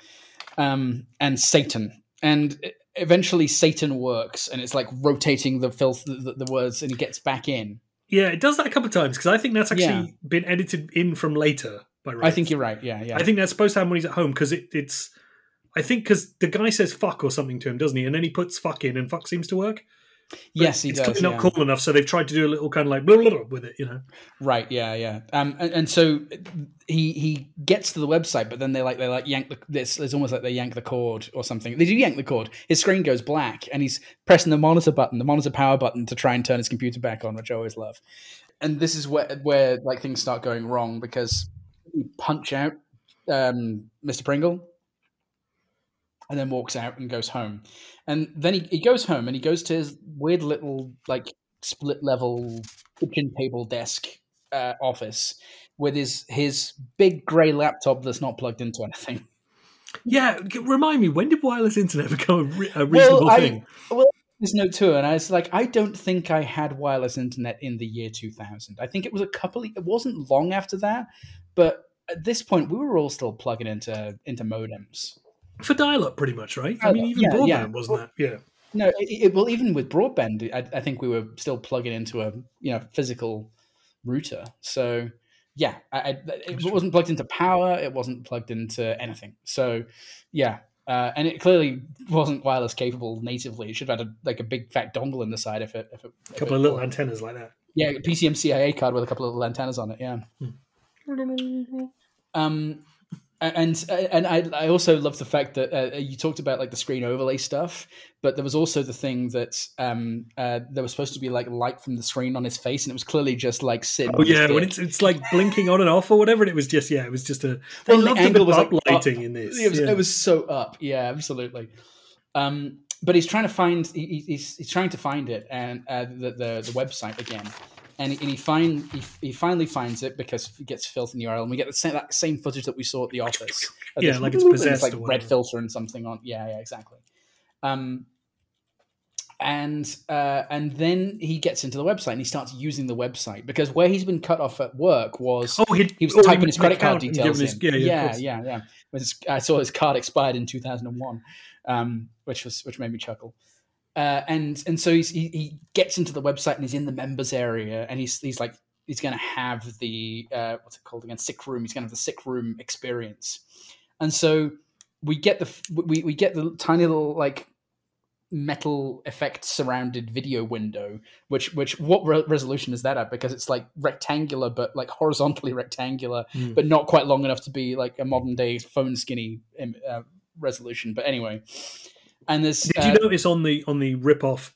um, and Satan. And eventually, Satan works, and it's like rotating the filth, the, the, the words, and he gets back in. yeah, it does that a couple of times because I think that's actually Yeah. been edited in from later. By I think you're right. Yeah, yeah. I think that's supposed to happen when he's at home because it, it's. I think because the guy says fuck or something to him, doesn't he? And then he puts fuck in, and fuck seems to work. But yes, he it's does. not yeah. cool enough, so they've tried to do a little kind of like blah, blah, blah with it, you know. Right. Yeah. Yeah. Um. And, and so he he gets to the website, but then they like they like yank the this. It's almost like they yank the cord or something. They do yank the cord. His screen goes black, and he's pressing the monitor button, the monitor power button, to try and turn his computer back on, which I always love. And this is where where like things start going wrong because you punch out um, Mr. Pringle. And then walks out and goes home, and then he, he goes home and he goes to his weird little like split level kitchen table desk uh, office with his his big grey laptop that's not plugged into anything. Yeah, remind me, when did wireless internet become a, re- a reasonable well, thing? Well, there's no too, and I was like, I don't think I had wireless internet in the year 2000. I think it was a couple. It wasn't long after that, but at this point, we were all still plugging into into modems. For dial-up, pretty much, right? I mean, even Yeah, broadband yeah. wasn't that? Yeah. No, it, it, well, even with broadband, I, I think we were still plugging into a you know physical router. So yeah, I, I, it wasn't plugged into power. It wasn't plugged into anything. So yeah, uh, and it clearly wasn't wireless capable natively. It should have had a, like a big fat dongle in the side if it if it A couple of little antennas like that. yeah PCMCIA card with a couple of little antennas on it. Yeah. Um, and and I I also love the fact that uh, you talked about like the screen overlay stuff, but there was also the thing that um uh, there was supposed to be like light from the screen on his face, and it was clearly just like sitting. Oh yeah, when it's it's like blinking on and off or whatever, and it was just yeah, it was just a. They Well, the angle was of like uplighting up. in this. It was, yeah. it was so up. Yeah, absolutely. Um, but he's trying to find he- he's, he's trying to find it and uh, the, the the website again, and he, and he find he, he finally finds it because he gets filth in the URL, and we get the same, that same footage that we saw at the office. Yeah, like it's and possessed like red filter and something on. Yeah, yeah, exactly. Um, and uh, and then he gets into the website and he starts using the website because where he's been cut off at work was Oh, he was already typing his credit card details his- yeah, yeah, yeah, yeah, yeah. I saw his card expired in 2001, um, which was which made me chuckle. Uh, and and so he's, he he gets into the website and he's in the members area and he's he's like he's going to have the uh, what's it called again sick room. He's going to have the sick room experience, and so we get the we we get the tiny little like metal effect surrounded video window which which what re- resolution is that at because it's like rectangular but like horizontally rectangular Hmm. but not quite long enough to be like a modern day phone skinny uh, resolution but anyway and there's Did uh, you notice on the on the rip off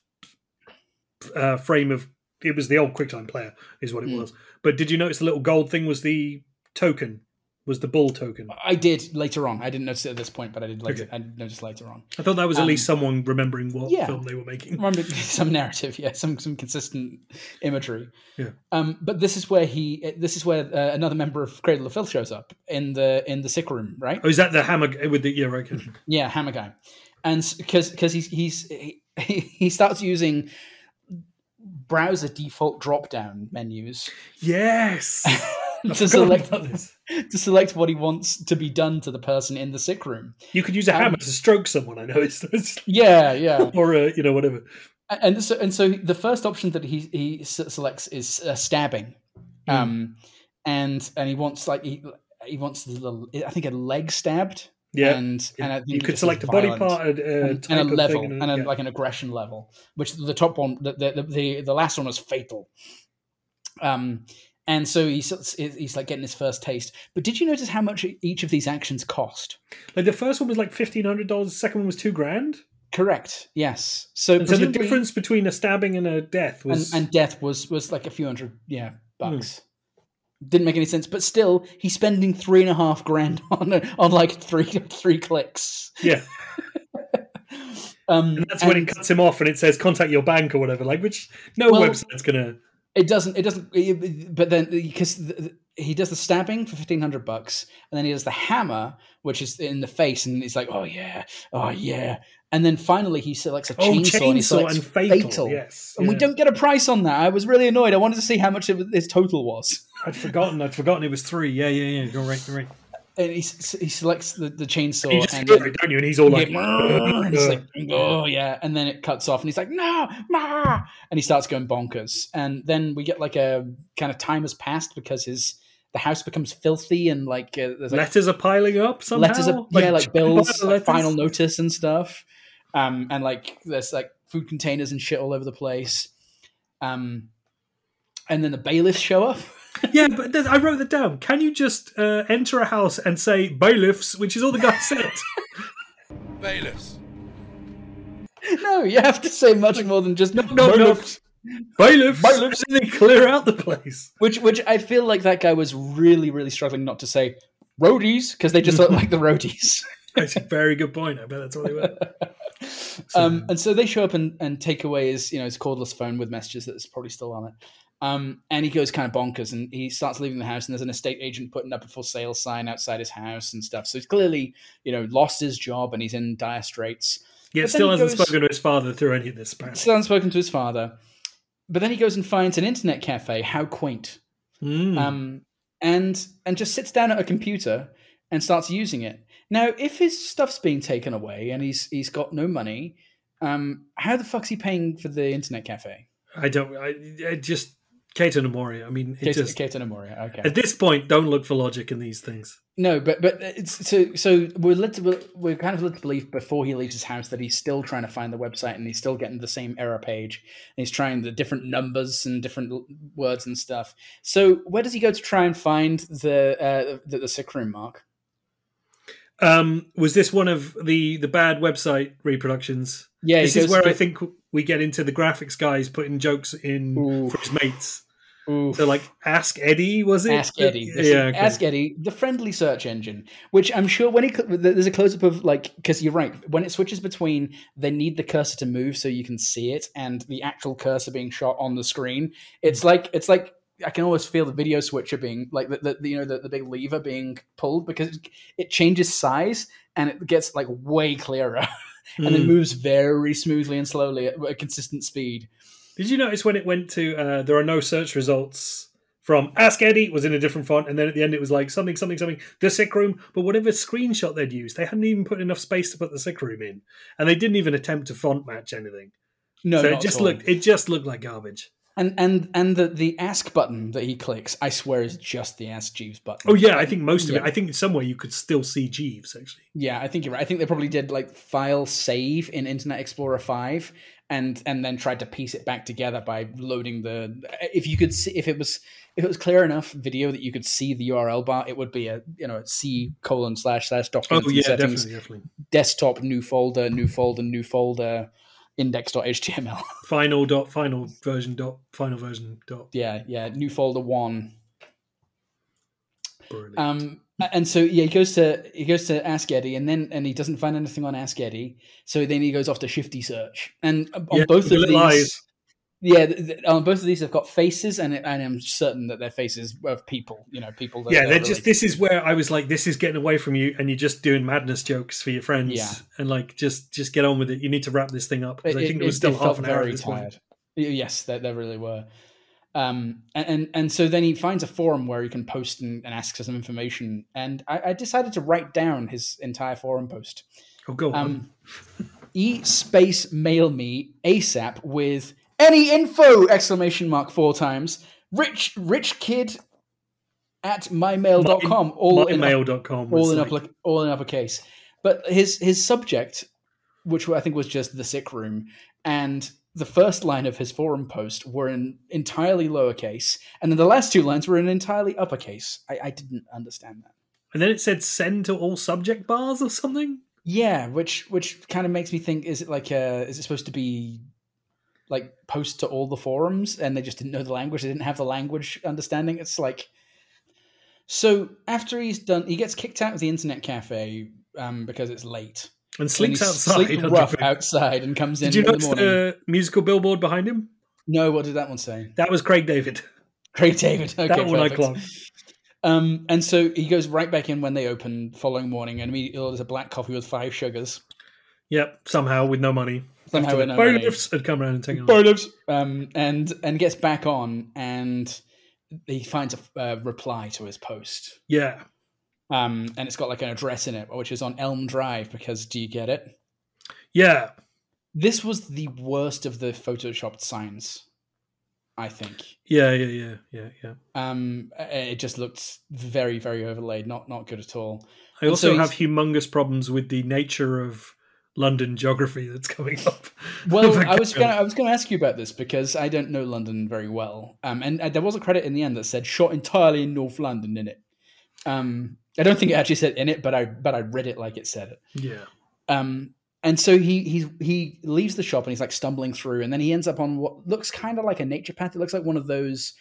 uh, frame of it was the old QuickTime player is what it Mm. was. But did you notice the little gold thing was the token? Was the bull token? I did later on. I didn't notice it at this point, but I did later. Okay. I did notice later on. I thought that was at Um, least someone remembering what yeah. film they were making. Remember some narrative, yeah, some some consistent imagery. Yeah. Um, but this is where he, this is where uh, another member of Cradle of Filth shows up in the in the sick room, right? Oh, is that the hammer with the yeah? Right. Yeah, Hammer Guy, and because because he's he's he, he starts using browser default drop down menus Yes. To select this. to select what he wants to be done to the person in the sick room. You could use a Um, hammer to stroke someone. I know it's, it's Yeah, yeah. or uh, you know whatever. and so and so the first option that he he selects is uh, stabbing Hmm. um and and he wants like he, he wants the little, i think a leg stabbed Yeah. and and you could select a body part, uh, and, type and a of level and a, yeah. like an aggression level which the top one the the, the the last one was fatal um and so he's he's like getting his first taste but did you notice how much each of these actions cost Like the first one was like fifteen hundred dollars. The second one was two grand. correct yes so, so the difference between a stabbing and a death and, was and death was was like a few hundred yeah bucks didn't make any sense but still he's spending three and a half grand on on like three three clicks yeah. um And that's when it cuts him off and it says contact your bank or whatever. Like which no Well- website's gonna. it doesn't it doesn't it- but then because the, he does the stabbing for 1500 bucks and then he does the hammer which is in the face and he's like oh yeah oh yeah and then finally he selects a Oh, chainsaw, and, he chainsaw selects and fatal. Yes, and we don't get a price on that i was really annoyed i wanted to see how much of his total was I'd forgotten. I'd forgotten it was three. Yeah, yeah, yeah. You're right. You're right. and he, he selects the, the chainsaw You just and then it, don't you? And he's all like, and he's like, oh yeah, and then it cuts off, and he's like, no, ma, and he starts going bonkers, and then we get like a kind of time has passed because his the house becomes filthy and like uh, there's like letters are piling up somehow. letters, are, yeah, like bills, letters. final notice and stuff, um, and like there's like food containers and shit all over the place, um, and then the bailiffs show up. Yeah, but I wrote that down. Can you just uh, enter a house and say bailiffs, which is all the guy said? Bailiffs. no, you have to say much more than just no, no. bailiffs. bailiffs, Bailiffs. and then clear out the place. Which, which I feel like that guy was really, really struggling not to say roadies because they just look like the roadies. That's a very good point. I bet that's what they were. um, and so they show up and, and take away his, you know, his cordless phone with messages that's probably still on it. Um, and he goes kind of bonkers and he starts leaving the house and there's an estate agent putting up a for sale sign outside his house and stuff. So he's clearly, you know, lost his job and he's in dire straits. Yeah, But still hasn't goes- spoken to his father through any of this. Apparently. Still hasn't spoken to his father. But then he goes and finds an internet cafe. How quaint. Mm. um, and and just sits down at a computer and starts using it. Now, if his stuff's being taken away and he's he's got no money, um, how the fuck's he paying for the internet cafe? I don't. I, I just Keita Nomori. I mean, it Keita, just Keita Nomori, okay. at this point, don't look for logic in these things. No, but but it's so so we're led to we're kind of led to believe before he leaves his house that he's still trying to find the website and he's still getting the same error page and he's trying the different numbers and different words and stuff. So where does he go to try and find the uh, the, the sick room mark? Um, was this one of the the bad website reproductions? Yeah, this is where I think we get into the graphics guys putting jokes in Ooh. for his mates. Oof. So, like, Ask Eddie was it? Ask Eddie. This- Yeah, okay. Ask Eddie, the friendly search engine, which I'm sure when he there's a close up of like because you're right when it switches between they need the cursor to move so you can see it and the actual cursor being shot on the screen. It's like it's like I can always feel the video switcher being like the, the, you know the, the big lever being pulled because it, it changes size and it gets like way clearer and then Mm. moves very smoothly and slowly at a consistent speed. Did you notice when it went to uh, there are no search results from Ask Eddie was in a different font, and then at the end it was like something, something, something, the sick room. But whatever screenshot they'd used, they hadn't even put enough space to put the sick room in, and they didn't even attempt to font match anything. No, so it just looked it just looked like garbage. And and and the the ask button that he clicks, I swear, is just the ask Jeeves button. Oh yeah, I think most of Yeah. it. I think somewhere you could still see Jeeves actually. Yeah, I think you're right. I think they probably did like file save in Internet Explorer five, and and then tried to piece it back together by loading the. If you could see, if it was if it was clear enough video that you could see the URL bar, it would be a you know C colon slash slash Oh documents and yeah, settings definitely, definitely. desktop new folder new folder new folder index.html. Final dot final version dot final version dot. yeah, yeah, new folder one. Brilliant. Um, and so yeah, he goes to he goes to Ask Eddie, and then and he doesn't find anything on Ask Eddie. So then he goes off to Shifty Search, and on Yeah, both of these, eyes. Yeah, th- th- on both of these, they've got faces, and, it, and I'm certain that they're faces of people. You know, people. That yeah, they're they're just. This is where I was like, this is getting away from you, and you're just doing madness jokes for your friends. Yeah. and like just just get on with it. You need to wrap this thing up. 'cause I think it, was still half an hour. Very this point. tired. Yes, they, they really were. Um, and, and and so then he finds a forum where he can post and, and ask for some information. And I, I decided to write down his entire forum post. Oh, go on. Um, e space mail me ASAP with any info exclamation mark four times. Rich rich kid at mymail.com. all in, mymail.com. all in, like- upper, all in uppercase. But his his subject, which I think was just the sick room, and the first line of his forum post were in entirely lowercase, and then the last two lines were in entirely uppercase. I, I didn't understand that. and then it said send to all subject bars or something. Yeah, which which kind of makes me think: is it like uh is it supposed to be like post to all the forums, and they just didn't know the language? They didn't have the language understanding. It's like so after he's done, he gets kicked out of the internet cafe um, because it's late. And sleeps he outside. sleeps on rough outside and comes in Did you the notice morning. the musical billboard behind him? No, what did that one say? That was Craig David. Craig David. Okay, that one I perfect. clocked. Um, and so he goes right back in when they open following morning and immediately orders a black coffee with five sugars. Yep, somehow with no money. Somehow After with the bailiffs had come around and taken it. Bailiffs. Um, and and gets back on and he finds a uh, reply to his post. Yeah. Um, and it's got like an address in it, which is on Elm Drive. Because do you get it? Yeah. This was the worst of the photoshopped signs, I think. Yeah, yeah, yeah, yeah, yeah. Um, it just looked very, very overlaid. Not not good at all. I And also so have humongous problems with the nature of London geography that's coming up. Well, I was gonna I was gonna ask you about this because I don't know London very well. Um, and uh, there was a credit in the end that said shot entirely in North London in it. Um, I don't think it actually said in it, but I but I read it like it said it. Yeah. Um, and so he he he leaves the shop and he's like stumbling through, and then he ends up on what looks kind of like a nature path. It looks like one of those.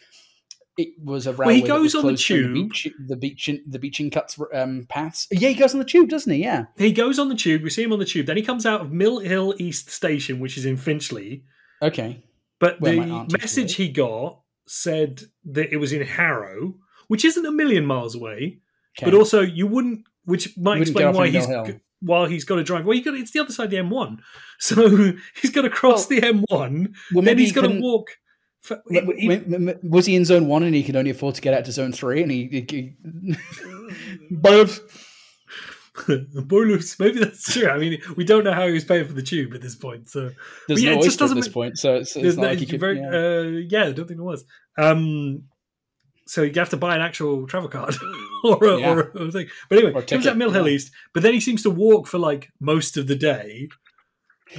It was a railway. he that goes was on the tube. The, beach, the beach, the beaching cuts um, paths. Yeah, he goes on the tube, doesn't he? Yeah. He goes on the tube. We see him on the tube. Then he comes out of Mill Hill East Station, which is in Finchley. Okay. But Where the my aunt used to message he got said that it was in Harrow, which isn't a million miles away, Okay. but also you wouldn't, which might Wouldn't explain why in he's Mill while he's got to drive. Well, you got it's the other side of the M1, so he's got to cross Well, the M1. well, then maybe he's he got to walk. For, he- w- w- was he in zone one and he could only afford to get out to zone three? And he, he, he- Both. Boilers. Maybe that's true. I mean, we don't know how he was paying for the tube at this point. So there's yeah, no it just oyster at doesn't this make- point, so it's, it's not no, like he could. very, yeah. uh, yeah, I don't think there was. Um, so you have to buy an actual travel card or, a, Yeah. or a thing. But anyway, Or a comes out Mill Hill. East, but then he seems to walk for like most of the day,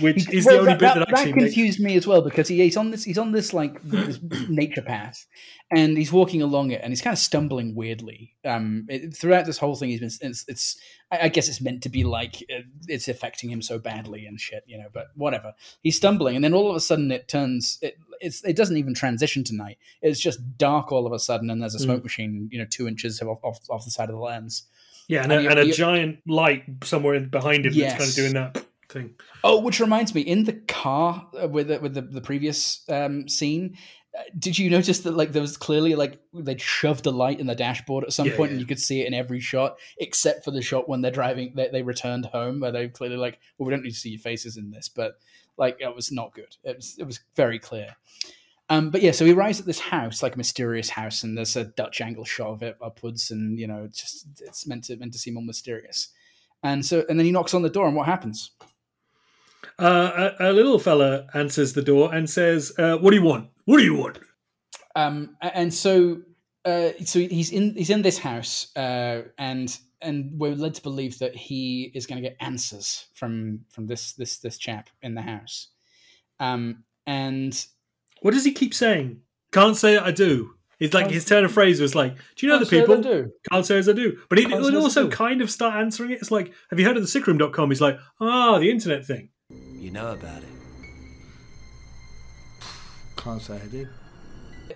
which He- is well, the only that, bit that, that, actually that makes. confused me as well because he, he's on this he's on this like this nature path and he's walking along it and he's kind of stumbling weirdly um it, throughout this whole thing he's been it's, it's I, I guess it's meant to be like uh, it's affecting him so badly and shit you know but whatever he's stumbling and then all of a sudden it turns it it's, it doesn't even transition to night it's just dark all of a sudden and there's a Mm. smoke machine you know two inches off, off, off the side of the lens Yeah, and, and a, you- and a you- giant light somewhere behind him that's kind Yes. of doing that thing. Oh, which reminds me, in the car uh, with the, with the, the previous um, scene, uh, did you notice that like there was clearly like they'd shoved a light in the dashboard at some Yeah, point, and yeah. you could see it in every shot except for the shot when they're driving. They, they returned home, where they clearly like, well, we don't need to see your faces in this, but like it was not good. It was it was very clear. Um, but yeah, so he arrives at this house, like a mysterious house, and there's a Dutch angle shot of it upwards, and you know, it's just it's meant to meant to seem more mysterious. And so, and then he knocks on the door, and what happens? Uh, a, a little fella answers the door and says, uh, "What do you want? What do you want?" um and so uh so he's in he's in this house uh and and we're led to believe that he is going to get answers from from this this this chap in the house um and What does he keep saying? Can't say I do. It's like his turn of phrase was like, "Do you know the Can't say I people?" do. Can't say as I do. But he would also kind of start answering it. It's like, "Have you heard of the sickroom.com?" He's like, "Ah, the internet thing." You know about it. Can't say I do.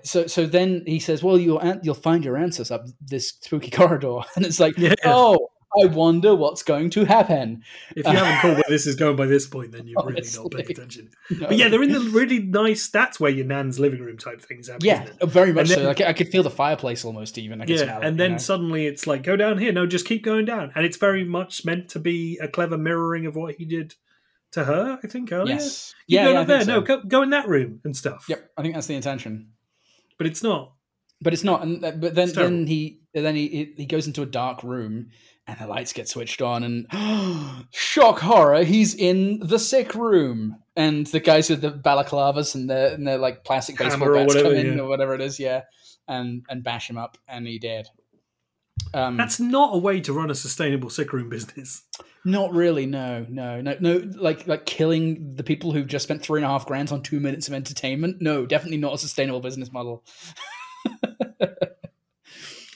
so so then he says well you'll you'll find your answers up this spooky corridor and it's like Yeah. oh i wonder what's going to happen If you haven't caught where this is going by this point, then you've really not Honestly. paid attention. No. But yeah, they're in the really nice. That's where your nan's living room type things happen. yeah very much And so then- like i could feel the fireplace almost even i Yeah, smell it, and you then know? suddenly it's like, go down here. No, just keep going down. And it's very much meant to be a clever mirroring of what he did to her, I think, earlier. yes You yeah, go yeah, up there. think No, go, go in that room and stuff. yep i think that's the intention But it's not. but it's not. And but then then he then he he- goes into a dark room and the lights get switched on and shock horror he's in the sick room and the guys with the balaclavas and their and their like plastic baseball Hammer bats whatever, come in yeah. or whatever it is yeah and and bash him up and he dead. Um, That's not a way to run a sustainable sick room business. Not really. No, no, no, no. Like like killing the people who've just spent three and a half grand on two minutes of entertainment. No, definitely not a sustainable business model.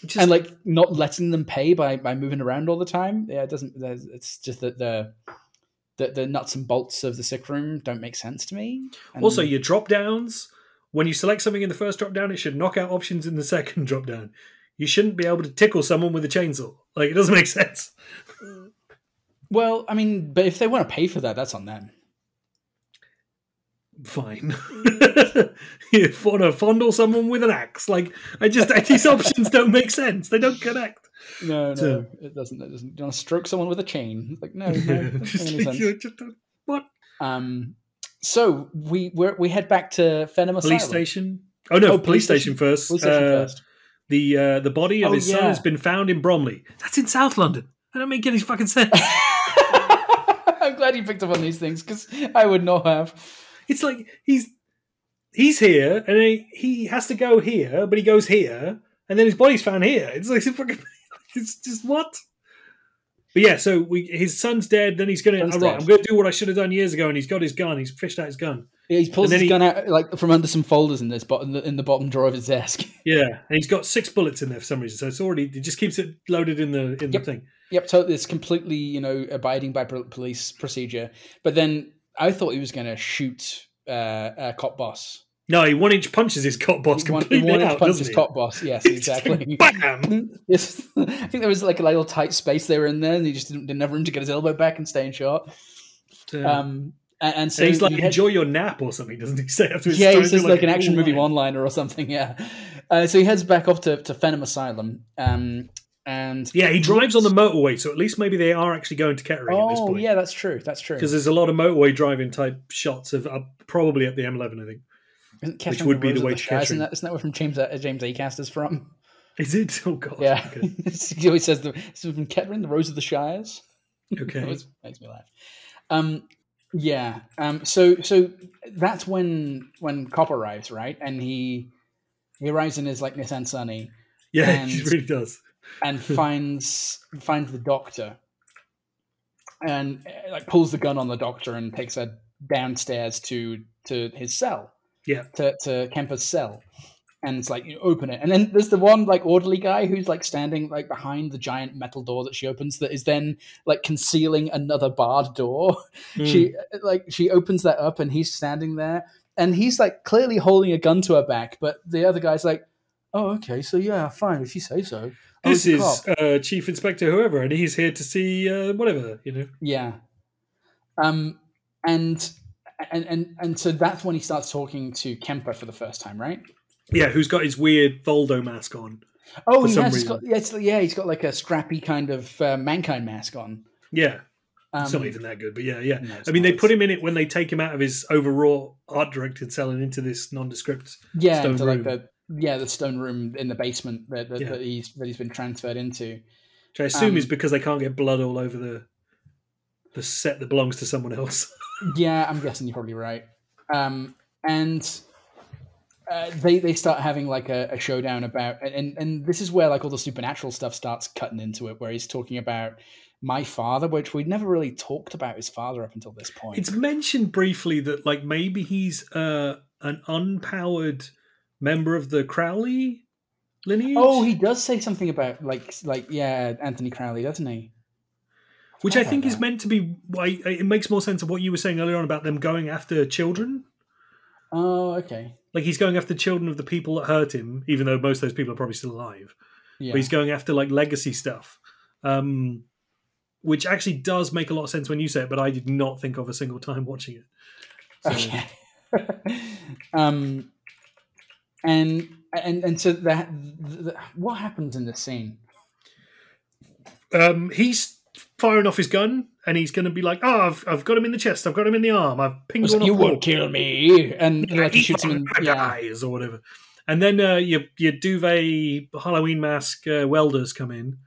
Just, and like not letting them pay by by moving around all the time. Yeah, it doesn't. It's just that the the, the nuts and bolts of the sick room don't make sense to me. And- also, your drop downs. When you select something in the first drop down, it should knock out options in the second drop down. You shouldn't be able to tickle someone with a chainsaw. Like it doesn't make sense. Mm. Well, I mean, but if they want to pay for that, that's on them. Fine. you want to fondle someone with an axe? Like I just these options don't make sense. They don't connect. No, no, So- it doesn't. It doesn't. You want to stroke someone with a chain? Like no, no, it doesn't make any sense. Just- what Um, so we we're, we head back to Fenham police Asylum. station? Oh no, Oh, police, police station, station- first. Police station Uh, first. The uh, the body of Oh, his son has been found in Bromley. That's in South London. That don't make any fucking sense. I'm glad you picked up on these things because I would not have. it's like he's he's here and he, he has to go here, but he goes here, and then his body's found here. It's like fucking, it's just what. But yeah, so we his son's dead. Then he's gonna Son's all right. dead. I'm gonna do what I should have done years ago, and he's got his gun. He's fished out his gun. Yeah, he pulls his he- gun out like from under some folders in this bottom in the bottom drawer of his desk. Yeah, and he's got six bullets in there for some reason. So it's already he just keeps it loaded in the in Yep. the thing. Yep, totally. It's completely you know abiding by police procedure. But then I thought he was going to shoot uh, a cop boss. No, he one inch punches his cop boss He one- he completely wanted to out, punch doesn't he? cop boss. Yes, exactly. Bam! Yes, I think there was like a little tight space they were in there, and he just didn't, didn't have room to get his elbow back and stay in shot. Yeah. Um, And, and so And he's like, you enjoy your nap or something, doesn't he say? After yeah, he says through, like an action movie line. one liner or something. Yeah. Uh, so he heads back off to, to Fenham Asylum. Um, and Yeah, he drives on the motorway, so at least maybe they are actually going to Kettering at this oh point. yeah, that's true. That's true. Because there's a lot of motorway driving type shots of uh, probably at the M11, I think. Isn't Kettering would be the way the to Shires? Isn't that, isn't that where from James uh, James Acaster is from? Is it? Oh god. Yeah, Okay. he always says the from Kettering, the Rose of the Shires. Okay. It always makes me laugh. Um, yeah. Um, so so that's when when Cop arrives, right? And he he arrives in his like Nissan Sunny yeah, he really does. And finds finds the doctor and uh, like pulls the gun on the doctor and takes her downstairs to to his cell. Yeah. to, to Kemper's cell. And it's like you open it. And then there's the one like orderly guy who's like standing like behind the giant metal door that she opens that is then like concealing another barred door. She uh, like she opens that up and he's standing there. And he's like clearly holding a gun to her back but the other guy's like oh okay. So yeah fine. If you say so Oh, This he's a cop. is uh, Chief Inspector whoever, and he's here to see uh, whatever, you know. Yeah. Um and and and and so that's when he starts talking to Kemper for the first time, right? Yeah, who's got his weird Voldo mask on. Oh, he has got yeah, he's got like a scrappy kind of uh, mankind mask on. Yeah. Um, it's not even that good, but yeah, yeah. no, I mean, not. they put him in it when they take him out of his overwrought art directed cell and into this nondescript yeah, stone into room, like the yeah the stone room in the basement that that, Yeah. that he's that he's been transferred into. which I assume um, is because they can't get blood all over the the set that belongs to someone else. Yeah, I'm guessing you're probably right. Um, and uh, they they start having like a, a showdown about, and and this is where like all the supernatural stuff starts cutting into it, where he's talking about my father, which we'd never really talked about his father up until this point. It's mentioned briefly that like maybe he's uh, an unpowered member of the Crowley lineage. oh, he does say something about like like yeah, Anthony Crowley, doesn't he? which I forgot think is meant to be why it makes more sense of what you were saying earlier on about them going after children. Oh, okay. Like he's going after children of the people that hurt him, even though most of those people are probably still alive. Yeah. But he's going after like legacy stuff, um, which actually does make a lot of sense when you say it. But I did not think of a single time watching it. So, Okay. um, and and and so that th- what happens in this scene? um, he's firing off his gun, and he's going to be like, "Oh, I've, I've got him in the chest. I've got him in the arm. I've pinged one you the wall." won't kill me, and like he shoots him in. Yeah, eyes or whatever. And then uh, your your duvet Halloween mask uh, welders come in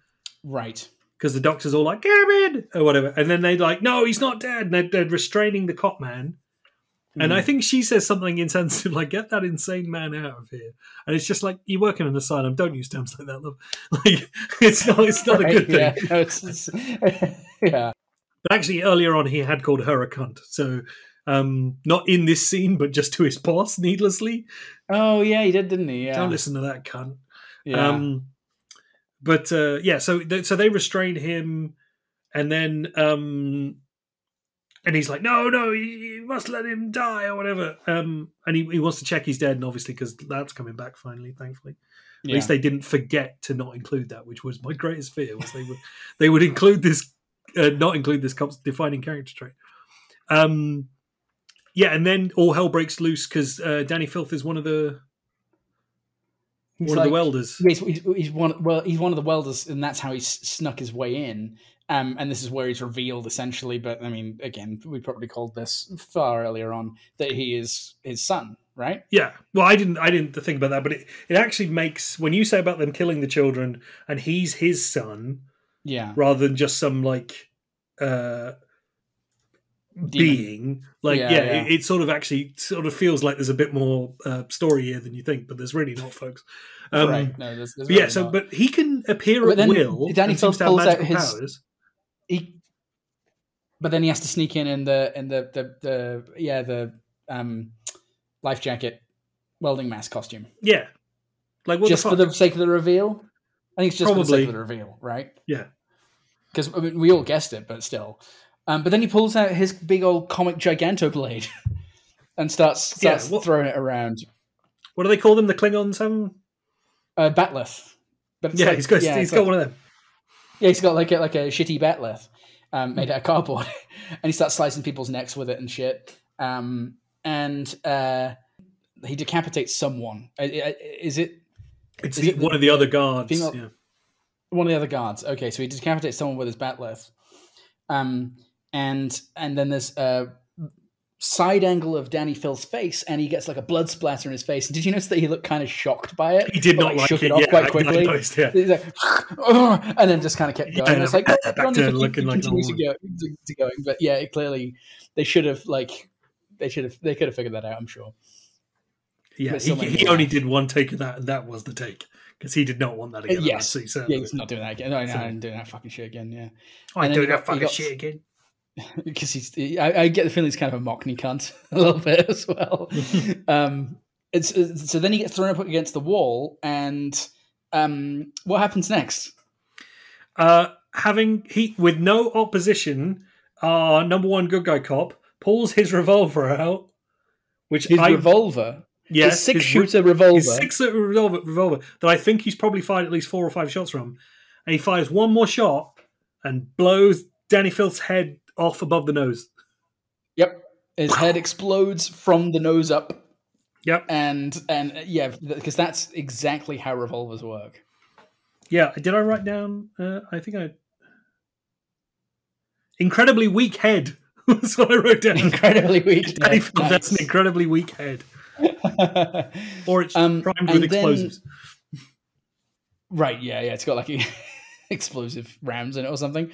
right. because the doctor's all like Kevin or whatever, and then they're like, "No, he's not dead." And they're, they're restraining the cop man. And. I think she says something insensitive like, "Get that insane man out of here." And it's just like, "You work in an asylum. Don't use terms like that, love. Like, it's not. It's not a Right, good thing." Yeah, no, it's, it's- yeah. But actually, earlier on, he had called her a cunt. So, um, not in this scene, but just to his boss, needlessly. Oh yeah, he did, didn't he? Yeah. Don't listen to that cunt. Yeah. Um, but uh, yeah, so th- so they restrain him, and then um, and he's like, "No, no, you, you must let him die or whatever." Um, and he, he wants to check he's dead, and obviously because that's coming back finally, thankfully. At yeah. least they didn't forget to not include that, which was my greatest fear. Was they would they would include this, uh, not include this defining character trait. Um, yeah, and then all hell breaks loose because uh, Dani Filth is one of the He's one of the welders. He's, he's, he's one. Well, he's one of the welders, and that's how he snuck his way in. Um, and this is where he's revealed, essentially. But I mean, again, we probably called this far earlier on that he is his son, right? Yeah. Well, I didn't. I didn't think about that, but it, it actually makes when you say about them killing the children and he's his son Yeah, rather than just some like uh being. Like, yeah, Yeah, yeah. It, it sort of actually sort of feels like there's a bit more uh, story here than you think, but there's really not, folks. Um, right. No, there's, there's But yeah. really So, not. but he can appear But at will. Dani and seems Phelps to have pulls out magical his- powers. he, but then he has to sneak in in the in the the, the yeah the um life jacket welding mask costume Yeah. Like just the for the sake of the reveal. I think it's just for the sake of the reveal, right? Yeah. Because I mean, we all guessed it, but still. Um, but then he pulls out his big old comic giganto blade and starts Yeah, starts what- throwing it around. What do they call them? The Klingons have them? Uh, bat'leth. But Yeah, like- he's got yeah, he's got like- one of them. Yeah, he's got like a, like a shitty bat'leth. um, made out of cardboard, and he starts slicing people's necks with it and shit. Um, and uh, he decapitates someone. Is it It's Is the, it the- one of the other guards. female- yeah. one of the other guards? Okay, so he decapitates someone with his bat'leth. Um, and and then there's a side angle of Dani Filth's face, and he gets like a blood splatter in his face. Did you notice that he looked kind of shocked by it? He did Or, not like shook it. it off yeah, quite I- I quickly. noticed, yeah. He's like, and then just kind of kept going. Yeah, it's like back oh, to looking looking like to go to, to going, but yeah, it clearly they should have like they should have they could have figured that out. I'm sure. Yeah, he, he only did one take of that, and that was the take because he did not want that again. Yes. Yeah, he's not doing that again. No, no, So- I'm doing that fucking shit again. Yeah. Oh, I and then do that fucking got- shit again. because he's he- I, I get the feeling he's kind of a mockney cunt a little bit as well. Um it's, it's- so then he gets thrown up against the wall and um what happens next? Uh, having he with no opposition, our number one good guy cop pulls his revolver out, which his I revolver? Yes, his six his- shooter revolver? his six shooter revolver, revolver that I think he's probably fired at least four or five shots from, and he fires one more shot and blows Dani Filth's head off above the nose. yep his head explodes from the nose up Yep. and and yeah because that's exactly how revolvers work Yeah, did I write down? Uh, I think I incredibly weak head. That's what I wrote down. incredibly weak head. Filth has an incredibly weak head, or it's Um, primed with then- explosives. Right, yeah, yeah. It's got like explosive rounds in it or something.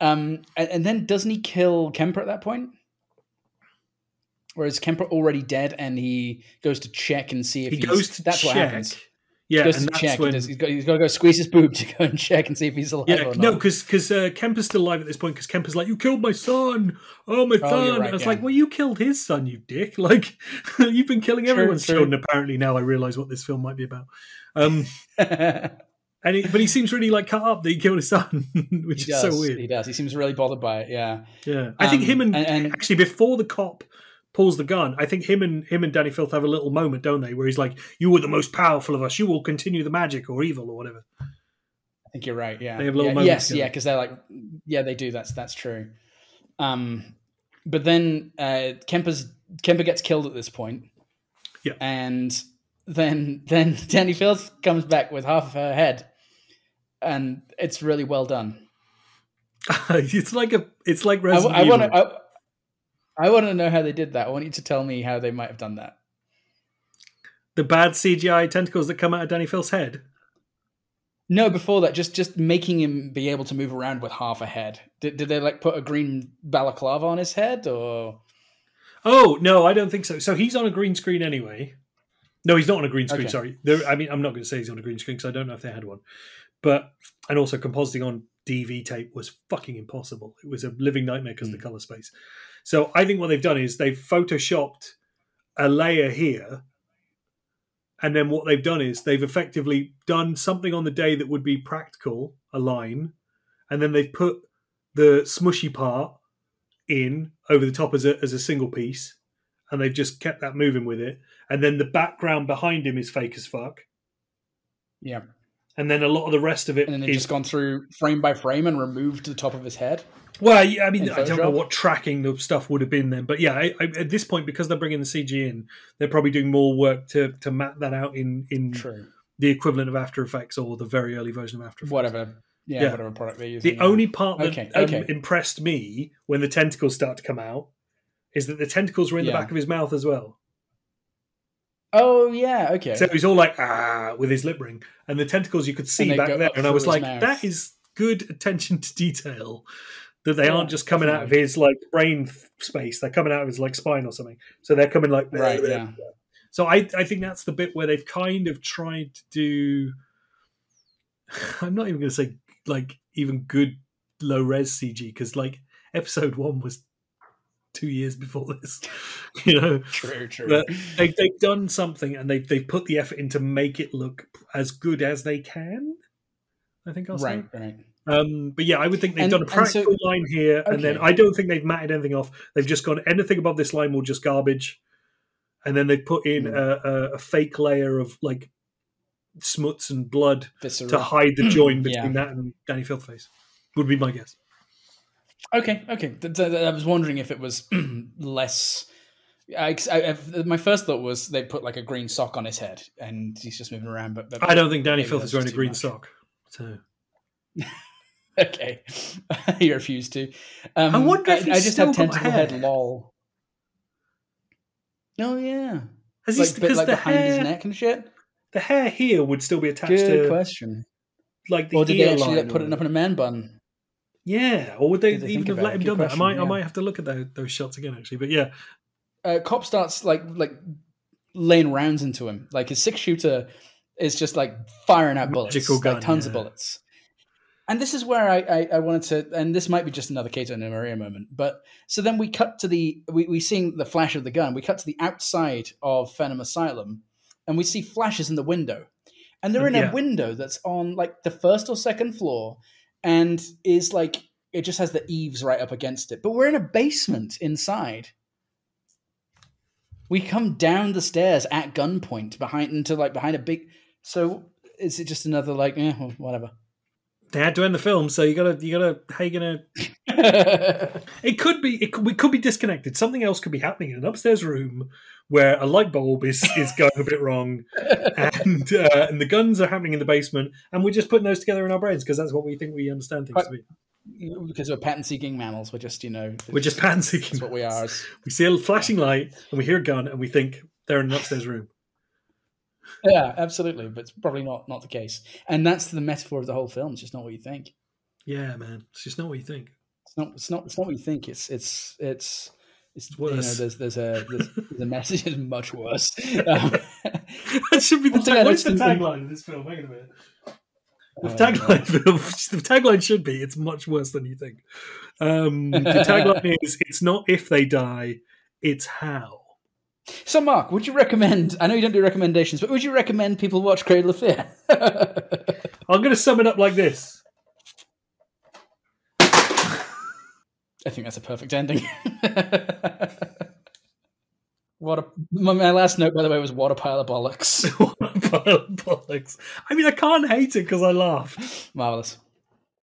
Um, and, and then doesn't he kill Kemper at that point? Or is Kemper already dead and he goes to check and see if He he's, goes to that's check. what happens. Yeah, He goes and to that's check. when. Does, he's got he's got to go squeeze his boob to go and check and see if he's alive yeah, no, not. because uh, Kemper's still alive at this point. Because Kemper's like, "You killed my son! Oh my Oh, son!" right, I was yeah. like, "Well, you killed his son, you dick! Like, you've been killing True, everyone's true. children." Apparently, now I realise what this film might be about. Um, and he, but he seems really like cut up that he killed his son, which is so weird. He does. He seems really bothered by it. Yeah. Yeah, I think Um, him and, and- and- actually before the cop pulls the gun, I think him and him and Dani Filth have a little moment, don't they? Where he's like, "You were the most powerful of us. You will continue the magic or evil or whatever." I think you're right. Yeah. They have little yeah, moments Yes. together. Yeah. Because they're like, yeah, they do. That's that's true. Um, but then uh, Kemper's Kemper gets killed at this point. Yeah. And then then Dani Filth comes back with half of her head, and it's really well done. it's like a, it's like I, Resident I want to. I, I want to know how they did that. I want you to tell me how they might have done that. the bad CGI tentacles that come out of Dani Filth's head. No, before that, just just making him be able to move around with half a head. Did, did they like put a green balaclava on his head, or Oh no, I don't think so. So he's on a green screen anyway. No, he's not on a green screen. Okay. Sorry, there, I mean, I'm not going to say he's on a green screen because I don't know if they had one. But and also compositing on DV tape was fucking impossible. It was a living nightmare because of the hmm. color space. So I think what they've done is they've photoshopped a layer here, and then what they've done is they've effectively done something on the day that would be practical, a line, and then they've put the smushy part in over the top as a as a single piece, and they've just kept that moving with it. And then the background behind him is fake as fuck. yeah? And then a lot of the rest of it And then is just gone through frame by frame and removed the top of his head. well. I mean, I don't know what tracking the stuff would have been then, but yeah, I, I, at this point, because they're bringing the CG in, they're probably doing more work to to map that out in in True. the equivalent of After Effects or the very early version of After Effects. Whatever. Yeah, Yeah. whatever product they're using. The yeah. only part that Okay, um, okay. impressed me when the tentacles start to come out is that the tentacles were in the back of his mouth as well. Oh yeah. Okay. So he's all like ah with his lip ring, and the tentacles you could see back there, and I was like, mouth. that is good attention to detail. That they Yeah, aren't just coming out of his like brain space; they're coming out of his like spine or something. So they're coming like right. Yeah. So I I think that's the bit where they've kind of tried to do. I'm not even going to say like even good low res CG because like episode one was two years before this, you know. True. True. But they, they've done something and they've, they've put the effort in to make it look as good as they can. I think I'll say. right. Right. Um, but yeah, I would think they've And- done a and so- practical line here, and then I don't think they've matted anything off. They've just gone anything above this line will just garbage, and then they put in Hmm. a, a, a fake layer of like smuts and blood Viscera. to hide the join Yeah. between that and Dani Filthface. Would be my guess. Okay, okay. I was wondering if it was less. I, I, my first thought was they put like a green sock on his head and he's just moving around. But, but I don't think Dani Filth is wearing a green much. sock. So Okay, he refused to. Um, I wonder if I, I just have tentacle head. Lol. Oh yeah, has like, he because like the behind hair, his neck and shit. the hair here would still be attached Good to question. like the Or did they actually line put it up in a man bun? Yeah, or would they even have let him done that? I might, I might have to look at those, those shots again, actually. But yeah, uh, cop starts like like laying rounds into him. Like his six shooter is just like firing out bullets, gun, like tons of bullets. And this is where I, I, I wanted to, and this might be just another Kato and Maria moment, but so then we cut to the, we, we seeing the flash of the gun. We cut to the outside of Fenham Asylum, and we see flashes in the window, and they're in Yeah. a window that's on like the first or second floor, and is like it just has the eaves right up against it. But we're in a basement inside. We come down the stairs at gunpoint behind into like behind a big. So is it just another like eh, well, whatever? they had to end the film, so you gotta, you gotta, how you gonna? It could be, it could, we could be disconnected. Something else could be happening in an upstairs room where a light bulb is is going a bit wrong, and uh, and the guns are happening in the basement, and we're just putting those together in our brains because that's what we think we understand things to be. because we're patent seeking mammals. We're just you know We're just pattern seeking. That's what we are. We see a flashing light and we hear a gun and we think they're in an upstairs room. Yeah, absolutely, but it's probably not not the case. And that's the metaphor of the whole film. It's just not what you think. Yeah, man. It's just not what you think. It's not. It's not. It's not what you think. It's. It's. It's. It's you know, worse. there's there's a there's, a message is much worse. Um, that should be the One tag. What is the tagline of this film? Hang on a minute. The Oh, tagline, the tagline should be "It's much worse than you think." Um, the tagline is "It's not if they die, it's how." so, Mark, would you recommend? I know you don't do recommendations, but would you recommend people watch Cradle of Fear? I'm going to sum it up like this: I think that's a perfect ending. what a my, my last note, by the way, was what a pile of bollocks. What a pile of bollocks. I mean, I can't hate it because I laugh. Marvelous.